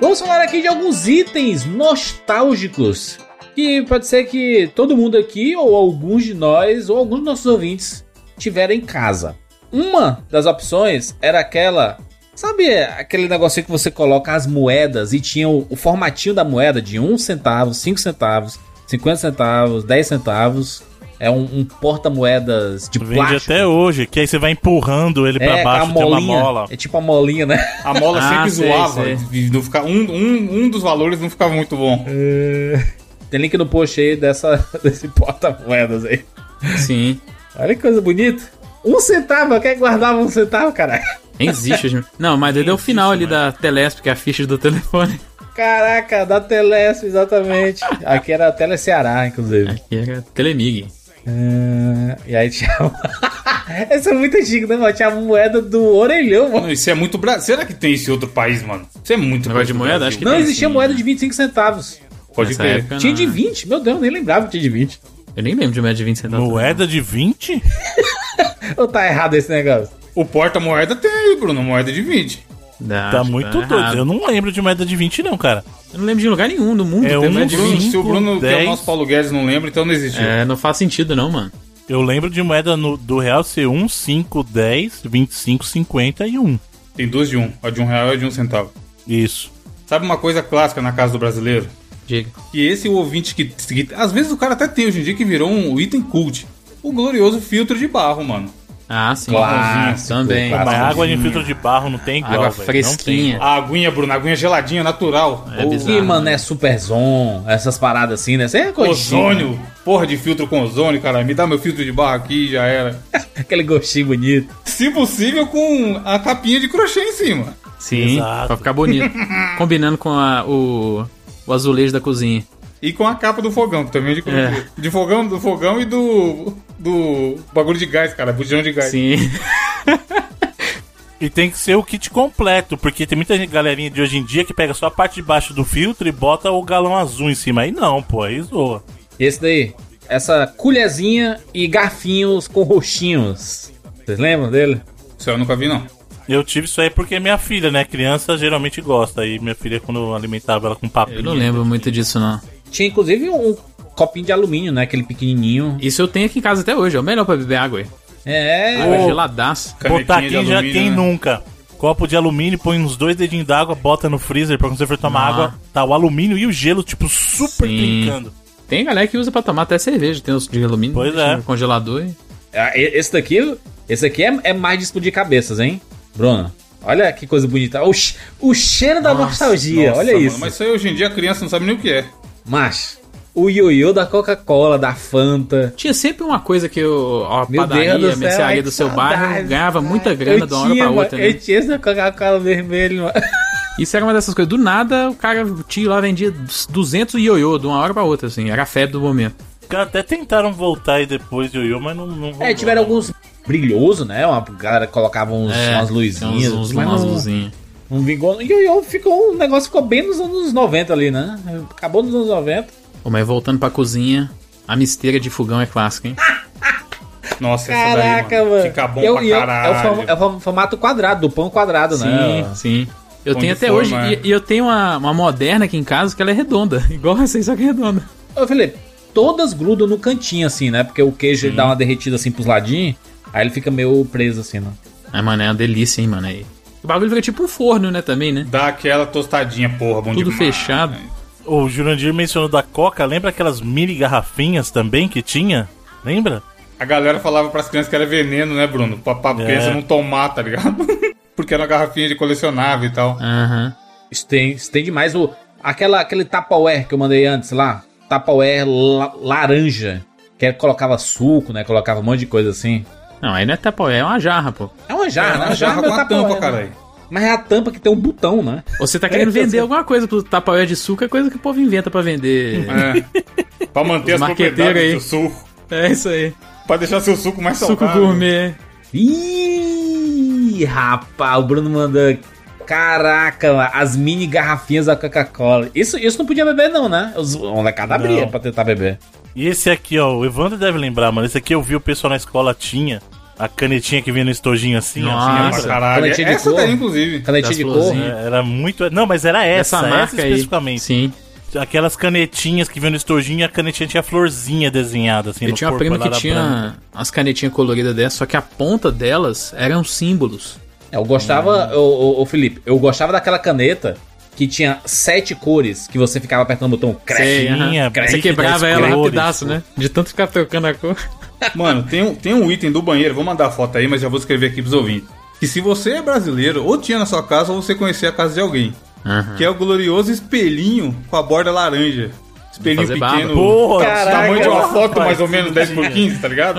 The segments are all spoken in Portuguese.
Vamos falar aqui de alguns itens nostálgicos que pode ser que todo mundo aqui, ou alguns de nós, ou alguns dos nossos ouvintes tiveram em casa. Uma das opções era aquela. Sabe aquele negocinho que você coloca as moedas e tinha o, o formatinho da moeda de 1 centavo, 5 centavos, 50 centavos, 10 centavos. É um, um porta-moedas de Vende plástico. até hoje, que aí você vai empurrando ele pra é, baixo, a tem uma molinha. mola. É tipo a molinha, né? A mola Ah, sempre sei, zoava. sei. Não fica, um, um, um dos valores não ficava muito bom. Tem link no post aí dessa, desse porta-moedas aí. Sim. Olha que coisa bonita. Um centavo, quem guardava um centavo, caralho? Nem existe hoje. Não, mas ele é o final ali da Telesp, que é a ficha do telefone. Caraca, da Telesp, exatamente. Aqui era a Tele Ceará, inclusive. Aqui era Telemig. Ah, e aí tinha. Essa é muito antiga, né, mano? Tinha a moeda do orelhão, mano. Não, isso é muito Brasil. Será que tem esse outro país, mano? Isso é muito Negócio de moeda? Acho que Não tem, existia sim. moeda de 25 centavos. Pode Nessa crer. época, Tinha não. de 20. Meu Deus, nem lembrava que tinha de 20. Eu nem lembro de moeda de 20 centavos. Moeda de 20? Ou tá errado esse negócio? O porta-moeda tem aí, Bruno, moeda de 20. Dá, Tá muito tá doido. Eu não lembro de moeda de 20, não, cara. Eu não lembro de lugar nenhum do mundo. É um moeda de Bruno, 20. se o Bruno, que é 10. o nosso Paulo Guedes, não lembra, então não existiu. É, não faz sentido não, mano. Eu lembro de moeda no- do real ser 1, 5, 10, 25, 50 e 1. Tem duas de um. A de um real e a de um centavo. Isso. Sabe uma coisa clássica na casa do brasileiro? Diga. Que esse ouvinte que, que. Às vezes o cara até tem hoje em dia que virou um item cult. O glorioso filtro de barro, mano. Ah, sim. Clássico, Também. clássico. Mas água de filtro de barro não tem igual, Água velho. fresquinha. A aguinha, Bruno, a aguinha geladinha, natural. É O bizarro. Que, mano, é Superzon, essas paradas assim, né? Isso é coisinha. ozônio. Porra de filtro com ozônio, cara. Me dá meu filtro de barro aqui já era. Aquele gostinho bonito. Se possível, com a capinha de crochê em cima. Sim, Exato. pra ficar bonito. Combinando com a- o, o azulejo da cozinha. E com a capa do fogão, que também é de crochê. É. De fogão, do fogão e do. Do bagulho de gás, cara. Bujão de gás. Sim. E tem que ser o kit completo, porque tem muita gente, galerinha de hoje em dia que pega só a parte de baixo do filtro e bota o galão azul em cima. Aí não, pô, aí zoa. Esse daí, essa colherzinha e garfinhos com roxinhos. Vocês lembram dele? Isso eu nunca vi, não. Eu tive isso aí porque minha filha, né? Criança geralmente gosta. E minha filha, quando alimentava ela com papinha. Eu não lembro muito disso, não. Tinha inclusive um copinho de alumínio, né? Aquele pequenininho. Isso eu tenho aqui em casa até hoje. É o melhor pra beber água. aí. É, Água Ô. geladaço. Botar aqui já quem né? nunca. Copo de alumínio, põe uns dois dedinhos d'água, bota no freezer pra quando você for tomar Ah. água, tá o alumínio e o gelo, tipo, super Sim. trincando. Tem galera que usa pra tomar até cerveja. Tem os de alumínio. Pois é. no congelador. e- Ah, e- Esse daqui, esse aqui é, é mais de explodir cabeças, hein? Bruno, olha que coisa bonita. O, o cheiro da nostalgia, Nossa, olha mano, isso. Mas isso aí hoje em dia a criança não sabe nem o que é. Macho, o ioiô da Coca-Cola, da Fanta. Tinha sempre uma coisa que o, a Meu padaria, Deus a mercearia do seu bairro ganhava muita grana Eu de uma hora tinha, pra mano, outra, né? Eu tinha essa Coca-Cola vermelha, mano. Isso era uma dessas coisas. Do nada, o cara, o tio lá vendia 200 ioiô de uma hora pra outra, assim. Era a febre do momento. Os caras até tentaram voltar aí depois de eu, mas não, não É, tiveram não. alguns brilhosos, né? Uma galera colocava uns, umas luzinhas. Uns, uns, mas umas luzinhas. não vingou. E o ioiô ficou, um negócio ficou bem nos anos 90 ali, né? Acabou nos anos 90. Pô, mas voltando pra cozinha, a misteira de fogão é clássica, hein? Nossa, Caraca, essa daí, mano. Fica bom E é o- pra e é o- caralho. É o, é o formato quadrado, do pão quadrado, né? Sim, sim. Eu Pão tenho até forma, hoje, é. e, e eu tenho uma, uma moderna aqui em casa que ela é redonda. Igual essa aí, só que é redonda. Ô, Felipe, todas grudam no cantinho, assim, né? Porque o queijo ele dá uma derretida assim pros ladinhos, aí ele fica meio preso, assim, né? Ai, mano, é uma delícia, hein, mano. Aí. O bagulho fica tipo um forno, né, também, né? Dá aquela tostadinha, porra, bom Tudo demais. fechado. O Jurandir mencionou da Coca, lembra aquelas mini garrafinhas também que tinha? Lembra? A galera falava pras crianças que era veneno, né, Bruno? Pra, pra É. criança não tomar, tá ligado? Porque era uma garrafinha de colecionável e tal. Aham. Isso tem, isso tem demais. O, aquela, aquele Tupperware que eu mandei antes lá, Tupperware la- laranja, que ele colocava suco, né? Colocava um monte de coisa assim. Não, aí não é tapoé, é uma jarra, pô. É uma jarra, É né? uma jarra é com a Tupperware, tampa, né? caralho. Mas é a tampa que tem um botão, né? Ou você tá querendo É, vender sei. alguma coisa pro tapoé de suco, é coisa que o povo inventa pra vender. É. pra manter Os as propriedades aí. do seu suco. É isso aí. Pra deixar seu suco mais Suco saudável. gourmet. Ih, rapaz, o Bruno mandou. Caraca, as mini garrafinhas da Coca-Cola. Isso, isso não podia beber, não, né? Os molecada abria pra tentar beber. E esse aqui, ó, o Evandro deve lembrar, mano. Esse aqui eu vi o pessoal na escola tinha. A canetinha que vinha no estojinho assim, ó. Nossa. Pra Nossa, caralho. canetinha de Essa cor. daí, inclusive. Canetinha de cor. É, Era muito. Não, mas era essa, Essa essa, marca aí. especificamente. Sim. Aquelas canetinhas que vinham no estojinho e a canetinha tinha florzinha desenhada assim Eu no tinha uma corpo. prima ela que tinha branca. umas canetinhas coloridas dessas, só que a ponta delas eram símbolos. É, Eu gostava, ô, ô, ô, Felipe, eu gostava daquela caneta que tinha sete cores, que você ficava apertando o botão. Sei, aham. Tinha, Você quebrava ela cores, rapidaço, pô. né? De tanto ficar trocando a cor. Mano, tem um, tem um item do banheiro, vou mandar a foto aí, mas já vou escrever aqui pros ouvintes. Que se você é brasileiro, ou tinha na sua casa, ou você conhecia a casa de alguém. Que é o glorioso espelhinho com a borda laranja. Espelhinho pequeno. barba. Porra, Caraca. tamanho de uma foto, mais ou menos 10 por 15, tá ligado?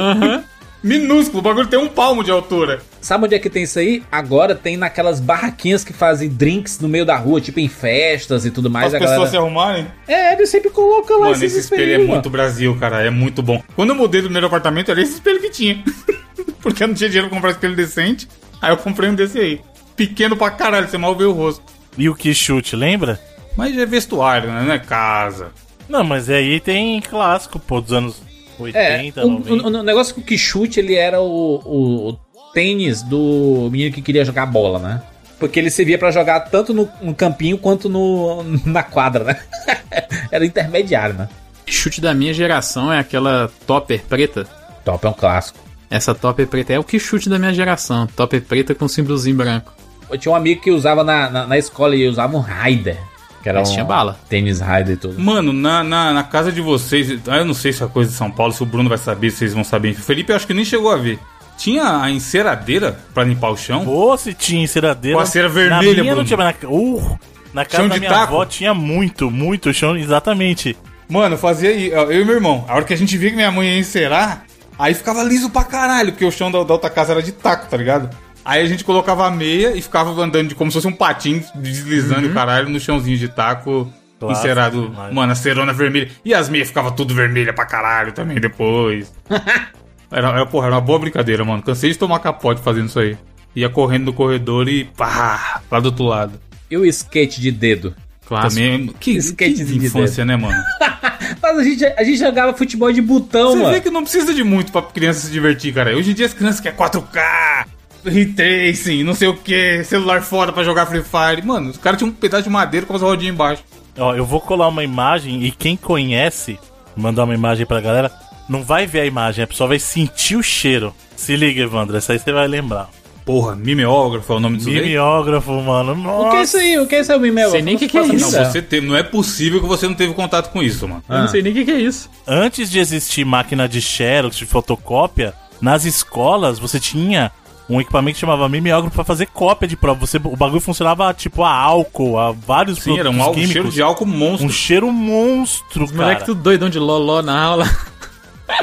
Minúsculo, o bagulho tem um palmo de altura. Sabe onde é que tem isso aí? Agora tem naquelas barraquinhas que fazem drinks no meio da rua, tipo em festas e tudo mais. As a pessoas galera... se arrumarem. É, eles sempre colocam lá Mano, esses esse espelho é espelhinhos, muito Brasil, cara. É muito bom. Quando eu mudei do primeiro apartamento, era esse espelho que tinha. Porque eu não tinha dinheiro pra comprar espelho decente. Aí eu comprei um desse aí. Pequeno pra caralho, você mal vê o rosto. E o que chute, lembra? Mas é vestuário, né? Não é casa. Não, mas aí tem clássico, pô, dos anos 80, É, o, 90. o- o negócio com o Kishute, ele era o, o- o tênis do menino que queria jogar bola, né? Porque ele servia pra jogar tanto no, no campinho quanto no, na quadra, né? era intermediário, né? Chute da minha geração é aquela topper preta. Top é um clássico. Essa topper preta é o que chute da minha geração. Topper preta com símbolozinho branco. Eu tinha um amigo que usava na, na, na escola e usava um Raider. Que era Mas um tinha bala. tênis Raider e tudo. Mano, na, na, na casa de vocês, ah, eu não sei se é coisa de São Paulo, se o Bruno vai saber, se vocês vão saber. O Felipe eu acho que nem chegou a ver. Tinha a enceradeira pra limpar o chão? Pô, se tinha enceradeira. Com a cera Na vermelha, minha não Bruno. tinha, mas na, uh, na casa Chão da de minha taco? avó tinha muito, muito chão, exatamente. Mano, fazia aí, ó, eu e meu irmão. A hora que a gente via que minha mãe ia encerar, aí ficava liso pra caralho, porque o chão da, da outra casa era de taco, tá ligado? Aí a gente colocava a meia e ficava andando de como se fosse um patinho, deslizando o caralho no chãozinho de taco Clássico encerado. Mano, a cerona vermelha. E as meias ficava tudo vermelha pra caralho também depois. era, era, porra, era uma boa brincadeira, mano. Cansei de tomar capote fazendo isso aí. Ia correndo no corredor e pá, lá do outro lado. E o skate de dedo? Clássico. Também. Que, que Skatezinho de infância, né, mano? Mas a gente, a gente jogava futebol de botão, Você mano. vê que não precisa de muito pra criança se divertir, cara. Hoje em dia as crianças querem 4K, Ray Tracing, não sei o que, celular foda pra jogar Free Fire. Mano, os caras tinham um pedaço de madeira com as rodinhas embaixo. Ó, eu vou colar uma imagem e quem conhece, mandar uma imagem pra galera, não vai ver a imagem, a pessoa vai sentir o cheiro. Se liga, Evandro, essa aí você vai lembrar. Porra, mimeógrafo é o nome disso daí? Mimeógrafo, mano. Nossa. O que é isso aí? O que é isso aí, Mimel? Sei nem o que que é isso. Não, você teve, não é possível que você não teve contato com isso, mano. Eu não sei nem o que, que é isso. Antes de existir máquina de xerox, de fotocópia, nas escolas você tinha um equipamento que chamava mimeógrafo pra fazer cópia de prova. Você, o bagulho funcionava tipo a álcool, a vários Sim, era um produtos álcool, químicos. cheiro de álcool monstro. Um cheiro monstro, Os cara. moleques tudo doidão de loló na aula.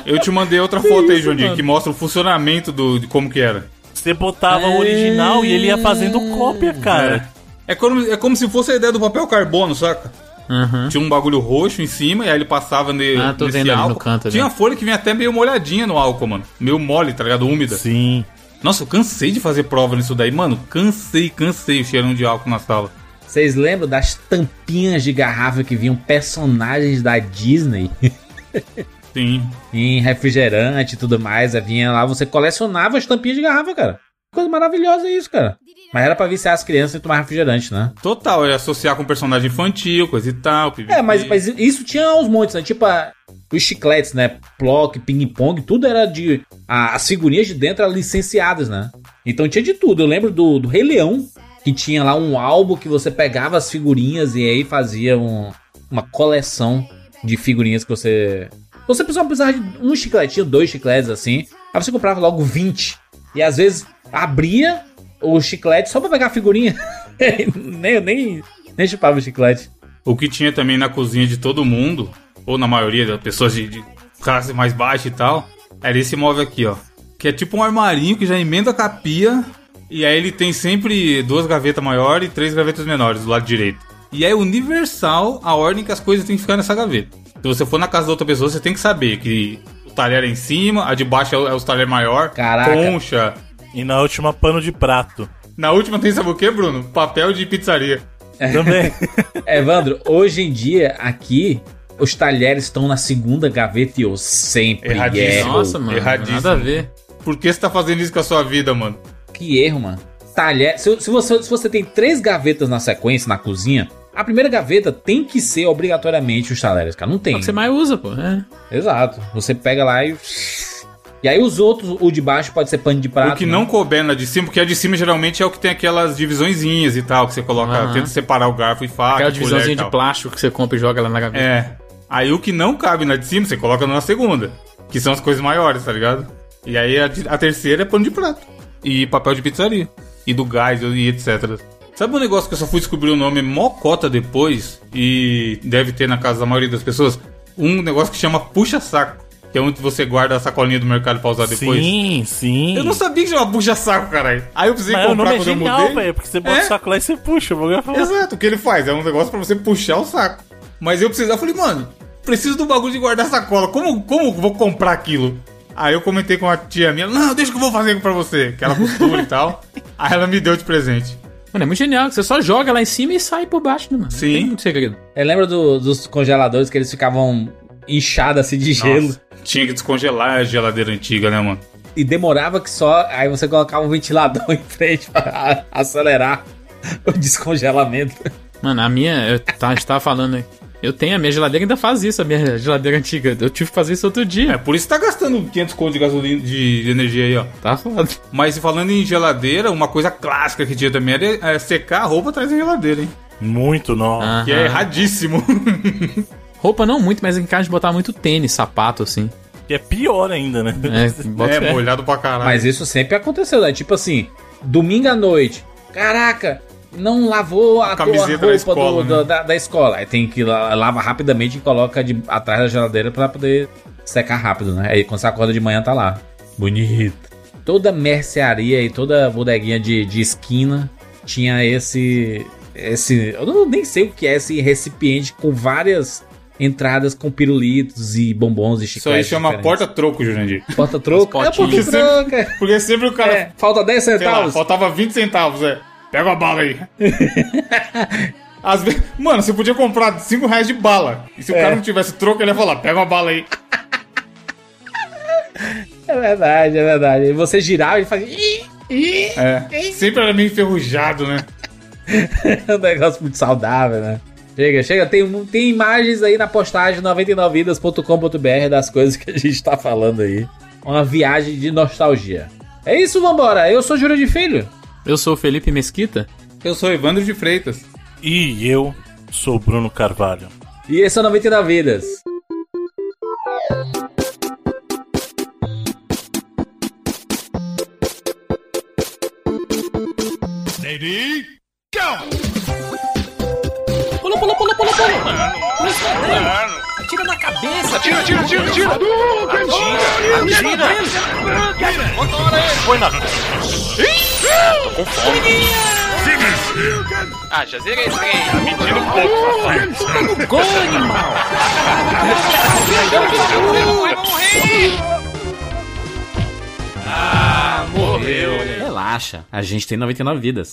Eu te mandei outra foto aí, mano? que mostra o funcionamento do, de como que era. Você botava o original e ele ia fazendo cópia, cara. É como, é como se fosse a ideia do papel carbono, saca? Uhum. Tinha um bagulho roxo em cima e aí ele passava ne, Ah, tô nesse vendo ali no álcool. canto ali. Tinha a folha que vinha até meio molhadinha no álcool, mano. Meio mole, tá ligado? Úmida. Sim. Nossa, eu cansei de fazer prova nisso daí, mano. Cansei, cansei o cheirão de álcool na sala. Vocês lembram das tampinhas de garrafa que vinham personagens da Disney Sim. em refrigerante e tudo mais? Vinha lá, você colecionava as tampinhas de garrafa, cara. Coisa maravilhosa isso, cara. Mas era pra viciar as crianças em tomar refrigerante, né? Total, é associar com personagem infantil, coisa e tal. PVP. É, mas, mas isso tinha aos montes, né? Tipo, a- os chicletes, né? Plock, ping-pong, tudo era de. a- as figurinhas de dentro eram licenciadas, né? Então tinha de tudo. Eu lembro do, do Rei Leão, que tinha lá um álbum que você pegava as figurinhas e aí fazia um- uma coleção de figurinhas que você. Você precisava precisar de um chicletinho, dois chicletes assim. Aí você comprava logo 20. E às vezes abria o chiclete só pra pegar a figurinha. nem, nem, nem chupava o chiclete. O que tinha também na cozinha de todo mundo, ou na maioria das pessoas de, de classe mais baixa e tal, era esse móvel aqui, ó. Que é tipo um armarinho que já emenda com a pia. E aí ele tem sempre duas gavetas maiores e três gavetas menores do lado direito. E é universal a ordem que as coisas têm que ficar nessa gaveta. Se você for na casa da outra pessoa, você tem que saber que o talher é em cima, a de baixo é o, é o talher maior, Caraca. concha. E na última, pano de prato. Na última tem sabe o que, Bruno? Papel de pizzaria. Também. Evandro, hoje em dia, aqui, os talheres estão na segunda gaveta e eu sempre Erradíssimo. erro. Nossa, mano. erradíssimo. Nada a ver. Por que você tá fazendo isso com a sua vida, mano? Que erro, mano. Talher. Se, se você, se você tem três gavetas na sequência, na cozinha, a primeira gaveta tem que ser obrigatoriamente os talheres, cara. Não É tem. o que você mais usa, pô. É. Exato. Você pega lá e. E aí os outros, o de baixo pode ser pano de prato. o que né? não couber na de cima, porque a de cima geralmente é o que tem aquelas divisõezinhas e tal, que você coloca, Aham. tenta separar o garfo e faca, Aquela divisãozinha de plástico que você compra e joga lá na gaveta. É. Aí o que não cabe na de cima, você coloca na segunda. Que são as coisas maiores, tá ligado? E aí a, a terceira é pano de prato. E papel de pizzaria. E do gás e etc. Sabe um negócio que eu só fui descobrir o nome mocota depois? E deve ter na casa da maioria das pessoas? Um negócio que chama puxa-saco. Que é onde você guarda a sacolinha do mercado pra usar depois. Sim, sim. Eu não sabia que chamava puxa-saco, caralho. Aí eu precisei Mas o comprar é quando eu genial, mudei. velho, porque você bota É. o saco lá e você puxa. O bagulho é. Exato, o que ele faz é um negócio pra você puxar o saco. Mas eu precisava, eu falei, mano, preciso do bagulho de guardar sacola. Como, como eu vou comprar aquilo? Aí eu comentei com a tia minha, não, deixa que eu vou fazer pra você, que ela costura e tal. Aí ela me deu de presente. Mano, é muito genial. que Você só joga lá em cima e sai por baixo, né, mano? Não Sim. tem muito segredo. Eu lembro do- dos congeladores que eles ficavam inchados assim de gelo. Tinha que descongelar a geladeira antiga, né, mano? E demorava que só. Aí você colocava um ventilador em frente pra acelerar o descongelamento. Mano, a minha, eu tá, a gente tava falando aí. Eu tenho, a minha geladeira ainda faz isso, a minha geladeira antiga. Eu tive que fazer isso outro É, dia. por isso tá gastando 500 conto de gasolina, de, de energia aí, ó. Tá foda. Mas falando em geladeira, uma coisa clássica que tinha também era é, secar a roupa atrás da geladeira, hein? Muito, não. Que é erradíssimo. Roupa não muito, mas em casa de botar muito tênis, sapato, assim. Que é pior ainda, né? É, bota é, molhado pra caralho. Mas isso sempre aconteceu, né? Tipo assim, domingo à noite. Caraca, não lavou a, camiseta tua da roupa escola, do- né? da, da escola. Aí tem que la- lava rapidamente e coloca de, atrás da geladeira pra poder secar rápido, né? Aí quando você acorda de manhã tá lá. Bonito. Toda mercearia e toda bodeguinha de, de esquina tinha esse. esse. Eu não, nem sei o que é esse recipiente com várias entradas com pirulitos e bombons e Isso chicletes. aí chama porta-troco, Jurandir. Porta-troco? É porta-troco. é. Porque sempre o cara. É, falta 10 sei lá, centavos. faltava 20 centavos, é. Pega a bala aí. Às vezes, mano, você podia comprar 5 reais de bala. E se o É. cara não tivesse troco, ele ia falar: pega uma bala aí. É verdade, é verdade. E você girava e fazia. "Ih, ih". É. Sempre era meio enferrujado, né? É um negócio muito saudável, né? Chega, chega. Tem, tem imagens aí na postagem 99vidas.com.br das coisas que a gente tá falando aí. Uma viagem de nostalgia. É isso, vambora. Eu sou Júlio de Filho. Eu sou o Felipe Mesquita. Eu sou Evandro de Freitas. E eu sou Bruno Carvalho. E esse é o 99 Vidas. Cabeça. Atira, atira, atira, atira. Atira, atira. Foi na. Ah, já zerei isso aí. Mentira um pouco. Gol, animal. Relaxa, a gente tem 99 vidas.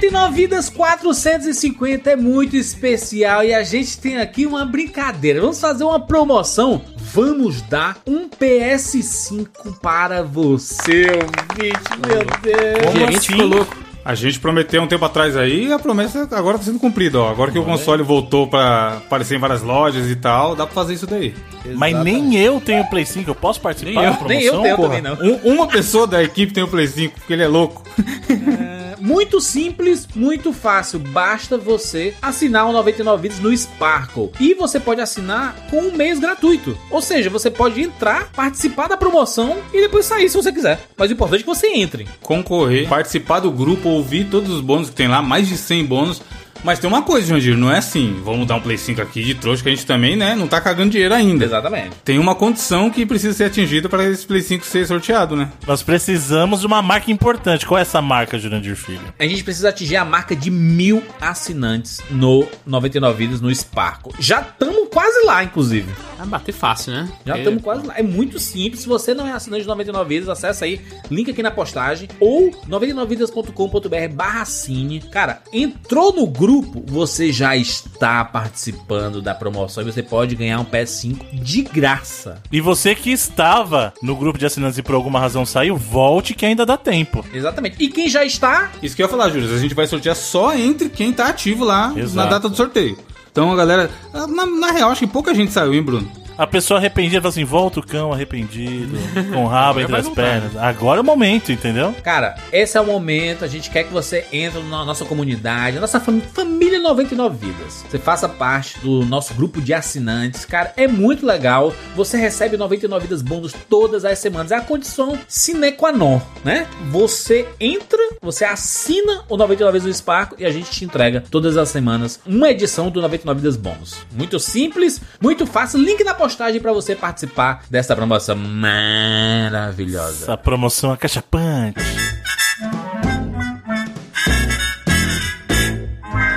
...99 vidas 450 é muito especial e a gente tem aqui uma brincadeira. Vamos fazer uma promoção. Vamos dar um PS5 para você, ouvinte. Meu Deus. O gerente assim? ficou louco. A gente prometeu um tempo atrás aí e a promessa agora tá sendo cumprida, ó. Agora que o console voltou pra aparecer em várias lojas e tal, dá pra fazer isso daí. Mas nem eu tenho Play 5, eu posso participar Nem eu- da promoção? Nem eu tenho porra? também, não. Um- uma pessoa da equipe tem o Play 5, porque ele é louco. Muito simples, muito fácil. Basta você assinar o 99 Vidas no Sparkle. E você pode assinar com um mês gratuito. Ou seja, você pode entrar, participar da promoção e depois sair se você quiser. Mas o importante é que você entre. Concorrer, participar do grupo, ouvir todos os bônus que tem lá, mais de 100 bônus. Mas tem uma coisa, Jandir, não é assim, vamos dar um Play 5 aqui de trouxa, que a gente também, né, não tá cagando dinheiro ainda. Exatamente. Tem uma condição que precisa ser atingida para esse Play 5 ser sorteado, né? Nós precisamos de uma marca importante. Qual é essa marca, Jurandir Filho? A gente precisa atingir a marca de mil assinantes no 99 Vidas no Sparkle. Já estamos quase lá, inclusive. Vai bater fácil, né? Já estamos quase lá. É muito simples. Se você não é assinante de 99 Vidas, acessa aí, link aqui na postagem ou 99vidas.com.br barra cine. Cara, entrou no grupo, você já está participando da promoção e você pode ganhar um PS5 de graça. E você que estava no grupo de assinantes e por alguma razão saiu, volte que ainda dá tempo. Exatamente. E quem já está, Isso que eu ia falar, Júlio. A gente vai sortear só entre quem tá ativo lá na Exato. data do sorteio. Então, a galera. Na, na real, acho que pouca gente saiu, hein, Bruno? A pessoa arrependida fala assim: volta o cão arreprendido, com o rabo entre as pernas. Agora é o momento, entendeu? Cara, esse é o momento. A gente quer que você entre na nossa comunidade, na nossa fam- família 99 Vidas. Você faça parte do nosso grupo de assinantes. Cara, é muito legal. Você recebe 99 Vidas bônus todas as semanas. É a condição sine qua non, né? Você entra, você assina o 99 Vidas do Sparco e a gente te entrega todas as semanas uma edição do 99 Vidas bônus. Muito simples, muito fácil. Link na postagem para você participar dessa promoção maravilhosa. Essa promoção acachapante.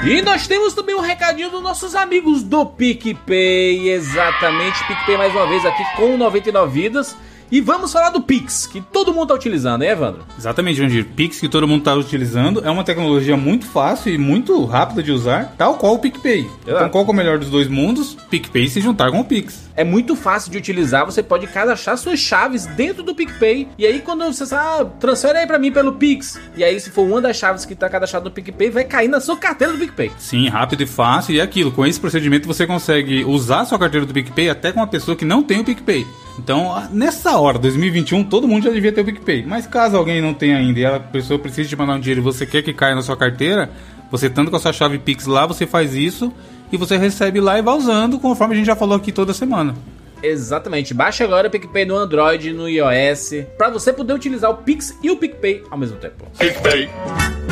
E nós temos também um recadinho dos nossos amigos do PicPay, exatamente, PicPay mais uma vez aqui com 99 vidas. E vamos falar do Pix, que todo mundo tá utilizando, hein, Evandro? Exatamente, Jandir. Pix que todo mundo está utilizando é uma tecnologia muito fácil e muito rápida de usar, tal qual o PicPay. Então, qual que é o melhor dos dois mundos? PicPay se juntar com o Pix. É muito fácil de utilizar, você pode cadastrar suas chaves dentro do PicPay. E aí quando você ah, transfere aí pra mim pelo Pix. E aí se for uma das chaves que tá cadastrada no PicPay, vai cair na sua carteira do PicPay. Sim, rápido e fácil. E é aquilo, com esse procedimento você consegue usar a sua carteira do PicPay até com uma pessoa que não tem o PicPay. Então, nessa hora, 2021, todo mundo já devia ter o PicPay. Mas caso alguém não tenha ainda e a pessoa precise te mandar um dinheiro e você quer que caia na sua carteira, você estando com a sua chave Pix lá, você faz isso e você recebe lá e vai usando, conforme a gente já falou aqui toda semana. Exatamente. Baixe agora o PicPay no Android no iOS para você poder utilizar o Pix e o PicPay ao mesmo tempo. Vamos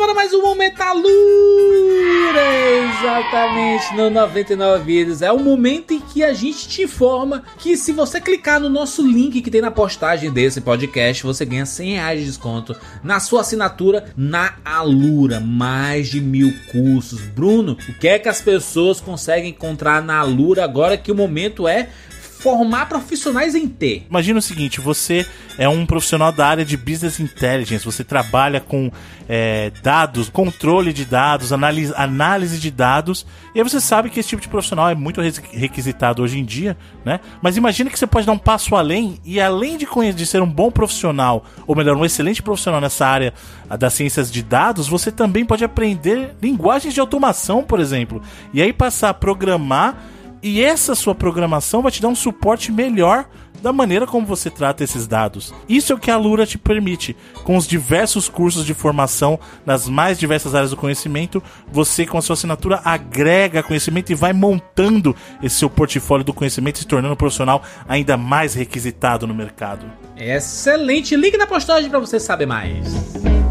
para mais um Momento Alura! Exatamente, no 99 Vídeos. É o momento em que a gente te informa que se você clicar no nosso link que tem na postagem desse podcast, você ganha 100 reais de desconto na sua assinatura na Alura. Mais de mil cursos. Bruno, o que é que as pessoas conseguem encontrar na Alura agora que o momento é formar profissionais em T? Imagina o seguinte: você é um profissional da área de business intelligence, você trabalha com é, dados, controle de dados, análise, análise de dados, e aí você sabe que esse tipo de profissional é muito requisitado hoje em dia, né? Mas imagina que você pode dar um passo além e além de, de ser um bom profissional, ou melhor, um excelente profissional nessa área das ciências de dados, você também pode aprender linguagens de automação, por exemplo, e aí passar a programar e essa sua programação vai te dar um suporte melhor da maneira como você trata esses dados. Isso é o que a Lura te permite. Com os diversos cursos de formação nas mais diversas áreas do conhecimento, você com a sua assinatura agrega conhecimento e vai montando esse seu portfólio do conhecimento, se tornando um profissional ainda mais requisitado no mercado. Excelente! Link na postagem para você saber mais.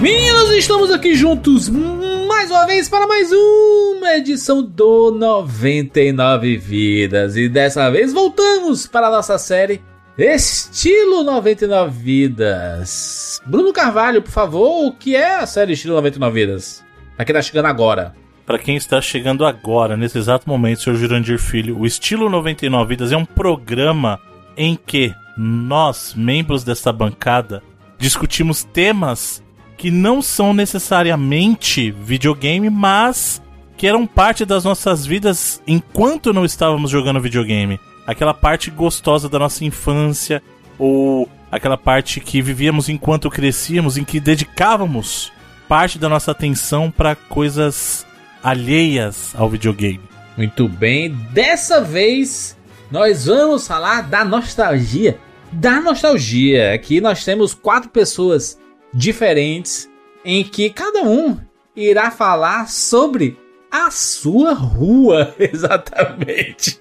Meninos, estamos aqui juntos mais uma vez para mais uma edição do 99 Vidas. E dessa vez voltamos para a nossa série Estilo 99 Vidas. Bruno Carvalho, por favor, o que é a série Estilo 99 Vidas? Pra quem tá chegando agora. Para quem está chegando agora, nesse exato momento, Sr. Jurandir Filho, o Estilo 99 Vidas é um programa em que nós, membros desta bancada, discutimos temas que não são necessariamente videogame, mas que eram parte das nossas vidas enquanto não estávamos jogando videogame. Aquela parte gostosa da nossa infância, ou aquela parte que vivíamos enquanto crescíamos, em que dedicávamos parte da nossa atenção para coisas alheias ao videogame. Muito bem, dessa vez nós vamos falar da nostalgia. Da nostalgia. Aqui nós temos quatro pessoas diferentes em que cada um irá falar sobre a sua rua, exatamente.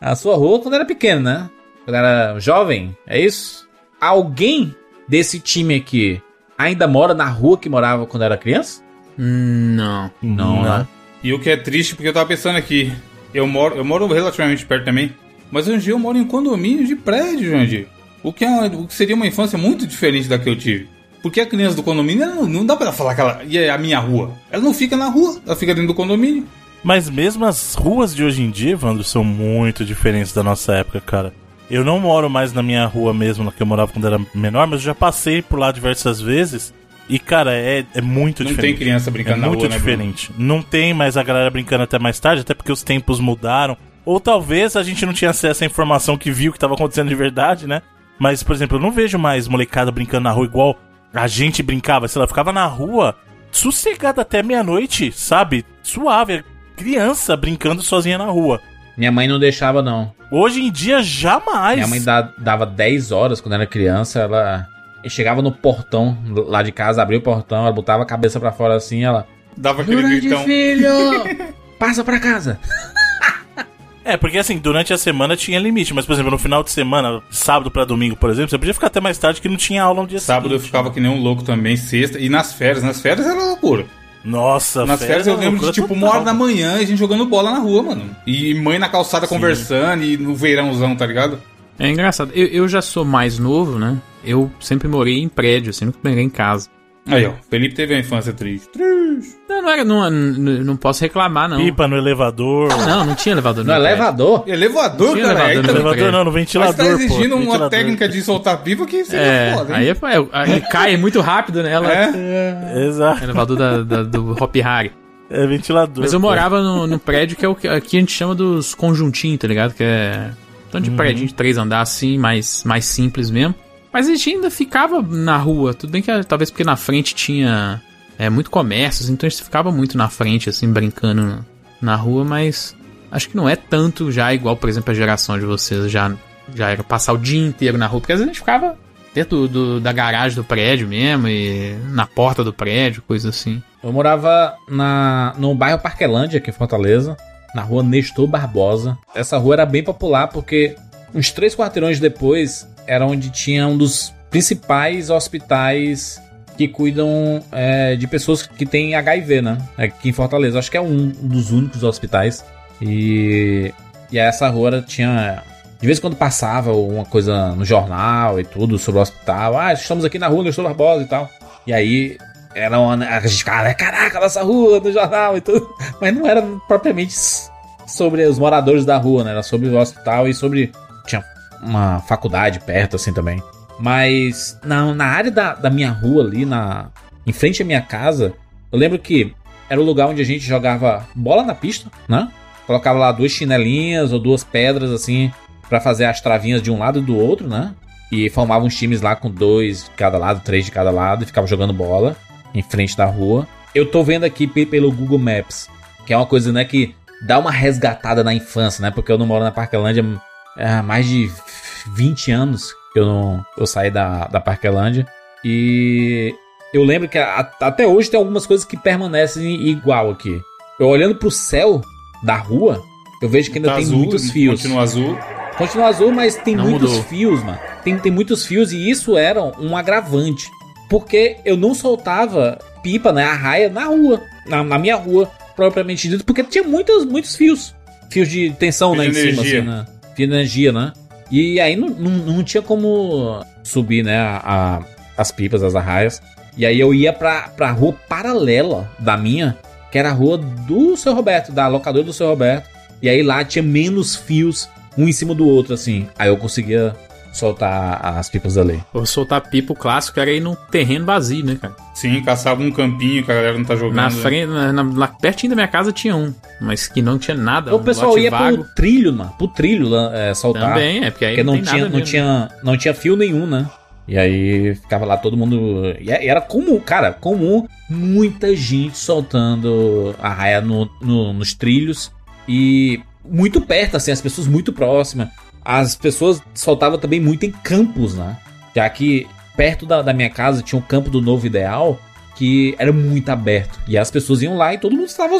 A sua rua quando era pequena, né? Quando era jovem, é isso? Alguém desse time aqui ainda mora na rua que morava quando era criança? Hum, Não. Não, né? E o que é triste, porque eu tava pensando aqui, eu moro, eu moro relativamente perto também. Mas hoje eu moro em condomínio de prédio, Jandir. O que, é, o que seria uma infância muito diferente da que eu tive. Porque a criança do condomínio, não, não dá pra ela falar que ela e é a minha rua. Ela não fica na rua, ela fica dentro do condomínio. Mas mesmo as ruas de hoje em dia, Evandro, são muito diferentes da nossa época, cara. Eu não moro mais na minha rua mesmo, na que eu morava quando era menor, mas eu já passei por lá diversas vezes. E, cara, é, é muito Não diferente. tem criança brincando é na muito rua, né, diferente. não tem mais a galera brincando até mais tarde, até porque os tempos mudaram. Ou talvez a gente não tinha acesso à informação que viu que estava acontecendo de verdade, né? Mas, por exemplo, eu não vejo mais molecada brincando na rua igual a gente brincava. Sei lá, ficava na rua sossegada até meia-noite, sabe? Suave. Criança brincando sozinha na rua. Minha mãe não deixava, não. Hoje em dia, jamais. Minha mãe da- dava 10 horas quando era criança, ela chegava no portão lá de casa, abria o portão, ela botava a cabeça pra fora assim, ela. Dava aquele Grande gritão. filho! Passa pra casa! É, porque assim, durante a semana tinha limite, mas por exemplo, no final de semana, sábado pra domingo, por exemplo, você podia ficar até mais tarde que não tinha aula no dia Sábado eu seguinte. ficava que nem um louco também, sexta. E nas férias, nas férias era loucura. Nossa, Nas férias eu é uma lembro de tipo uma total. hora da manhã e a gente jogando bola na rua, mano. E mãe na calçada conversando e no verãozão, tá ligado? É engraçado. Eu, eu já sou mais novo, né? Eu sempre morei em prédio, assim, nunca morei em casa. Aí, ó. Felipe teve a infância triste. Triste. Não, não era. Não, não, posso reclamar, não. Pipa no elevador. Não, não tinha elevador No prédio. elevador? Elevador, cara. elevador no tá- elevador não, no Mas ventilador, tá exigindo pô, uma ventilador. técnica de soltar pipa que seria É, foda, aí é, aí ele cai muito rápido, né? Ela, É? Exato. Elevador da, da- do Hop Harry. É ventilador. Mas eu morava no, no prédio que é o que aqui a gente chama dos conjuntinhos, tá ligado? Que é. Tanto de Uhum. prédio de três andares assim, mais, mais simples mesmo. Mas a gente ainda ficava na rua. Tudo bem que talvez porque na frente tinha é, muito comércio, assim, então a gente ficava muito na frente, assim, brincando na, na rua, mas acho que não é tanto já igual, por exemplo, a geração de vocês já, já era passar o dia inteiro na rua, porque às vezes a gente ficava dentro do, do- da garagem do prédio mesmo, e na porta do prédio, coisa assim. Eu morava na, no bairro Parquelândia, aqui em Fortaleza, na rua Nestor Barbosa. Essa rua era bem popular porque uns três quarteirões depois era onde tinha um dos principais hospitais que cuidam é, de pessoas que têm HIV, né? Aqui em Fortaleza. Acho que é um dos únicos hospitais. E, e essa rua tinha. De vez em quando passava uma coisa no jornal e tudo sobre o hospital. Ah, estamos aqui na rua Nestor Barbosa e tal. E aí era uma, a gente ficava, caraca, nossa rua no jornal e tudo. Mas não era propriamente sobre os moradores da rua, né? Era sobre o hospital e sobre. Uma faculdade perto, assim também. Mas na, na área da, da minha rua ali, na, em frente à minha casa, eu lembro que era o lugar onde a gente jogava bola na pista, né? Colocava lá duas chinelinhas ou duas pedras assim pra fazer as travinhas de um lado e do outro, né? E formava uns times lá com dois de cada lado, três de cada lado e ficava jogando bola em frente da rua. Eu tô vendo aqui pe- pelo Google Maps, que é uma coisa, né, que dá uma resgatada na infância, né? Porque eu não moro na Parquelândia há mais de 20 anos que eu não eu saí da, da Parquelândia. E eu lembro que a- até hoje tem algumas coisas que permanecem igual aqui. Eu olhando pro céu da rua, eu vejo que ainda Tá tem azul, muitos fios. Continua azul. Continua azul, mas tem Não muitos mudou. fios, mano. Tem, tem muitos fios e isso era um agravante. Porque eu não soltava pipa, né? A raia na rua. Na, na minha rua, propriamente dito. Porque tinha muitos, muitos fios. Fios de tensão, né? Em cima, assim, né? De energia, né? E aí não, não, não tinha como subir, né? A, a- as pipas, as arraias. E aí eu ia pra, pra rua paralela da minha, que era a rua do seu Roberto, da locadora do seu Roberto. E aí lá tinha menos fios, um em cima do outro, assim. Aí eu conseguia soltar as pipas dali. Ou soltar pipa, o clássico era ir num terreno vazio, né, cara? Sim, caçar algum campinho que a galera não tá jogando. Na né? frente, na, na- lá pertinho da minha casa tinha um, mas que não tinha nada. o um pessoal ia vago. pro trilho, mano. Pro trilho lá, é, soltar. Também, é, porque aí Porque não, tem tinha, nada não, mesmo. tinha, não tinha fio nenhum, né? E aí ficava lá todo mundo. E é- era comum, cara, comum muita gente soltando a raia no, no- nos trilhos. E muito perto, assim, as pessoas muito próximas. As pessoas soltavam também muito em campos, né? Já que perto da, da minha casa tinha um campo do Novo Ideal que era muito aberto. E as pessoas iam lá e todo mundo estava.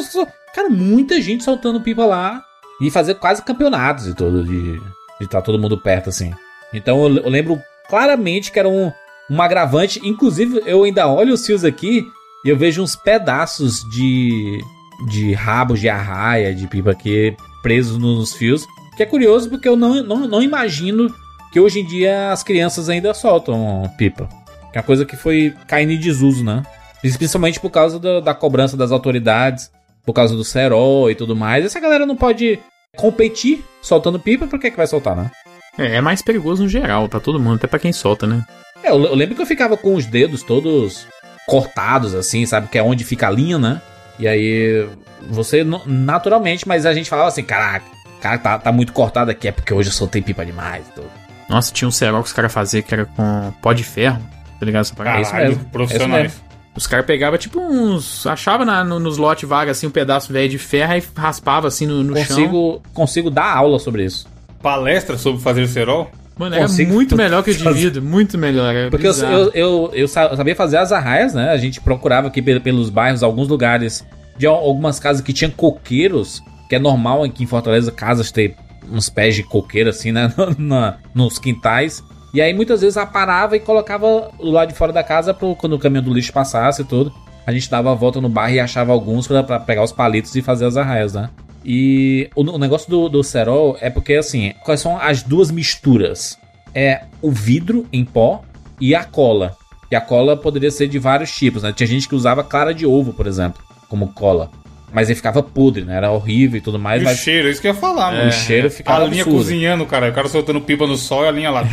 Cara, muita gente soltando pipa lá. E fazer quase campeonatos e tudo. De estar todo mundo perto, assim. Então eu, eu lembro claramente que era um, um agravante. Inclusive, eu ainda olho os fios aqui e eu vejo uns pedaços de, de rabos de arraia, de pipa aqui presos nos fios. Que é curioso porque eu não, não, não imagino que hoje em dia as crianças ainda soltam pipa. Que é uma coisa que foi caindo em desuso, né? Principalmente por causa da, da cobrança das autoridades, por causa do cerol e tudo mais. Essa galera não pode competir soltando pipa, por que, que vai soltar, né? É, é mais perigoso no geral, pra todo mundo, até pra quem solta, né? É, eu, eu lembro que eu ficava com os dedos todos cortados, assim, sabe? Que é onde fica a linha, né? E aí, você naturalmente, mas a gente falava assim, caraca, cara tá, tá muito cortado aqui, é porque hoje eu soltei pipa demais. Tudo. Nossa, tinha um cerol que os caras faziam que era com pó de ferro, tá ligado? Essa parada? Caralho, isso mesmo, profissionais. Os caras pegavam tipo uns. Achava na, no, nos lotes vagas assim um pedaço velho de ferro e raspava assim no, no consigo, chão. Consigo dar aula sobre isso. Palestra sobre fazer cerol? Mano, era Consigo muito melhor que o de muito melhor. Porque eu, eu, eu, eu, sabia fazer as arraias, né? A gente procurava aqui pelos bairros, alguns lugares, de algumas casas que tinham coqueiros, que é normal aqui em Fortaleza, casas ter uns pés de coqueiro assim, né? Na, nos quintais. E aí muitas vezes ela parava e colocava lado de fora da casa pro, quando o caminhão do lixo passasse e tudo. A gente dava a volta no bairro e achava alguns para pegar os palitos e fazer as arraias, né? E o, o negócio do, do cerol é porque, assim, quais são as duas misturas? É o vidro em pó e a cola. E a cola poderia ser de vários tipos, né? Tinha gente que usava clara de ovo, por exemplo, como cola. Mas ele ficava podre, né? Era horrível e tudo mais. E mas... o cheiro, isso que eu ia falar, mano. É, o cheiro ficava A linha absurdo. cozinhando, cara. O cara soltando pipa no sol e a linha lá.